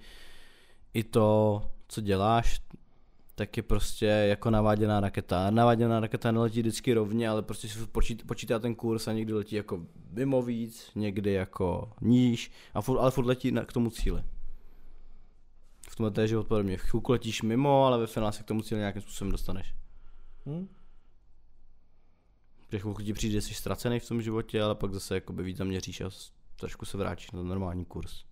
i to, co děláš, tak je prostě jako naváděná raketa. Naváděná raketa neletí vždycky rovně, ale prostě si počít, počítá ten kurz a někdy letí jako mimo víc, někdy jako níž, a furt, ale furt letí na, k tomu cíli. V tomhle to je život podobně. V chvilku letíš mimo, ale ve finále se k tomu cíli nějakým způsobem dostaneš. Hm? Že chvilku ti přijde, že jsi ztracený v tom životě, ale pak zase jakoby víc zaměříš a trošku se vrátíš na normální kurz.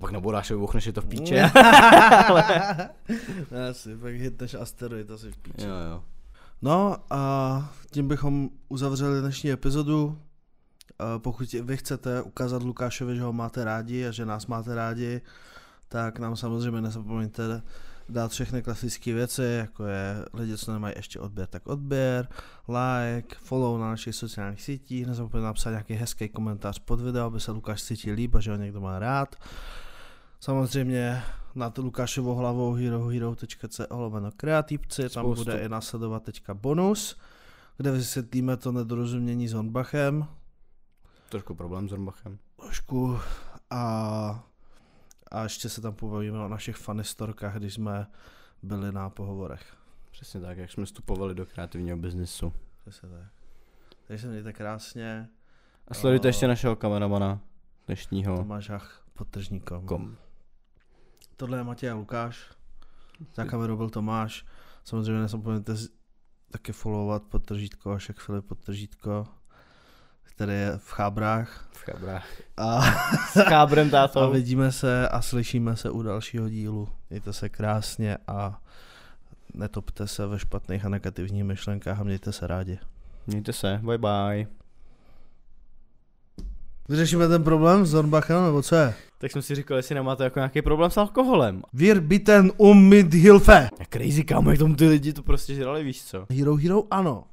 Pak nabodáš a vybuchneš, je to v píče. ne, si pak hitneš asteroid asi v píči. jo, jo. No a tím bychom uzavřeli dnešní epizodu. A Pokud vy chcete ukázat Lukášovi, že ho máte rádi a že nás máte rádi, tak nám samozřejmě nezapomeňte dát všechny klasické věci, jako je lidi, co nemají ještě odběr, tak odběr, like, follow na našich sociálních sítích, nezapomeňte napsat nějaký hezký komentář pod video, aby se Lukáš cítil líp a že ho někdo má rád. Samozřejmě na to Lukášovou hlavou herohero.co lomeno kreativci, tam Spoustu. bude i následovat teďka bonus, kde vysvětlíme to nedorozumění s Hornbachem Trošku problém s Hornbachem. trošku a, a ještě se tam pobavíme o našich fanistorkách, když jsme byli na pohovorech. Přesně tak, jak jsme vstupovali do kreativního biznisu. Přesně tak. Takže se mějte krásně. A sledujte A- ještě našeho kameramana dnešního Tomáš Hach, podtržníkom. kom. Tohle je Matěj a Lukáš. Za kamerou byl Tomáš. Samozřejmě nezapomeňte taky followovat podtržítko Vašek Filip podtržítko, který je v Chábrách. V chabrách. A, S chábrem a tátou. vidíme se a slyšíme se u dalšího dílu. Mějte se krásně a netopte se ve špatných a negativních myšlenkách a mějte se rádi. Mějte se, bye bye. Vyřešíme ten problém s Zornbachem, nebo co je? Tak jsem si říkal, jestli nemáte jako nějaký problém s alkoholem. Wir bitten um mit Hilfe. Crazy kámo, jak tomu ty lidi to prostě žrali, víš co? Hero Hero ano.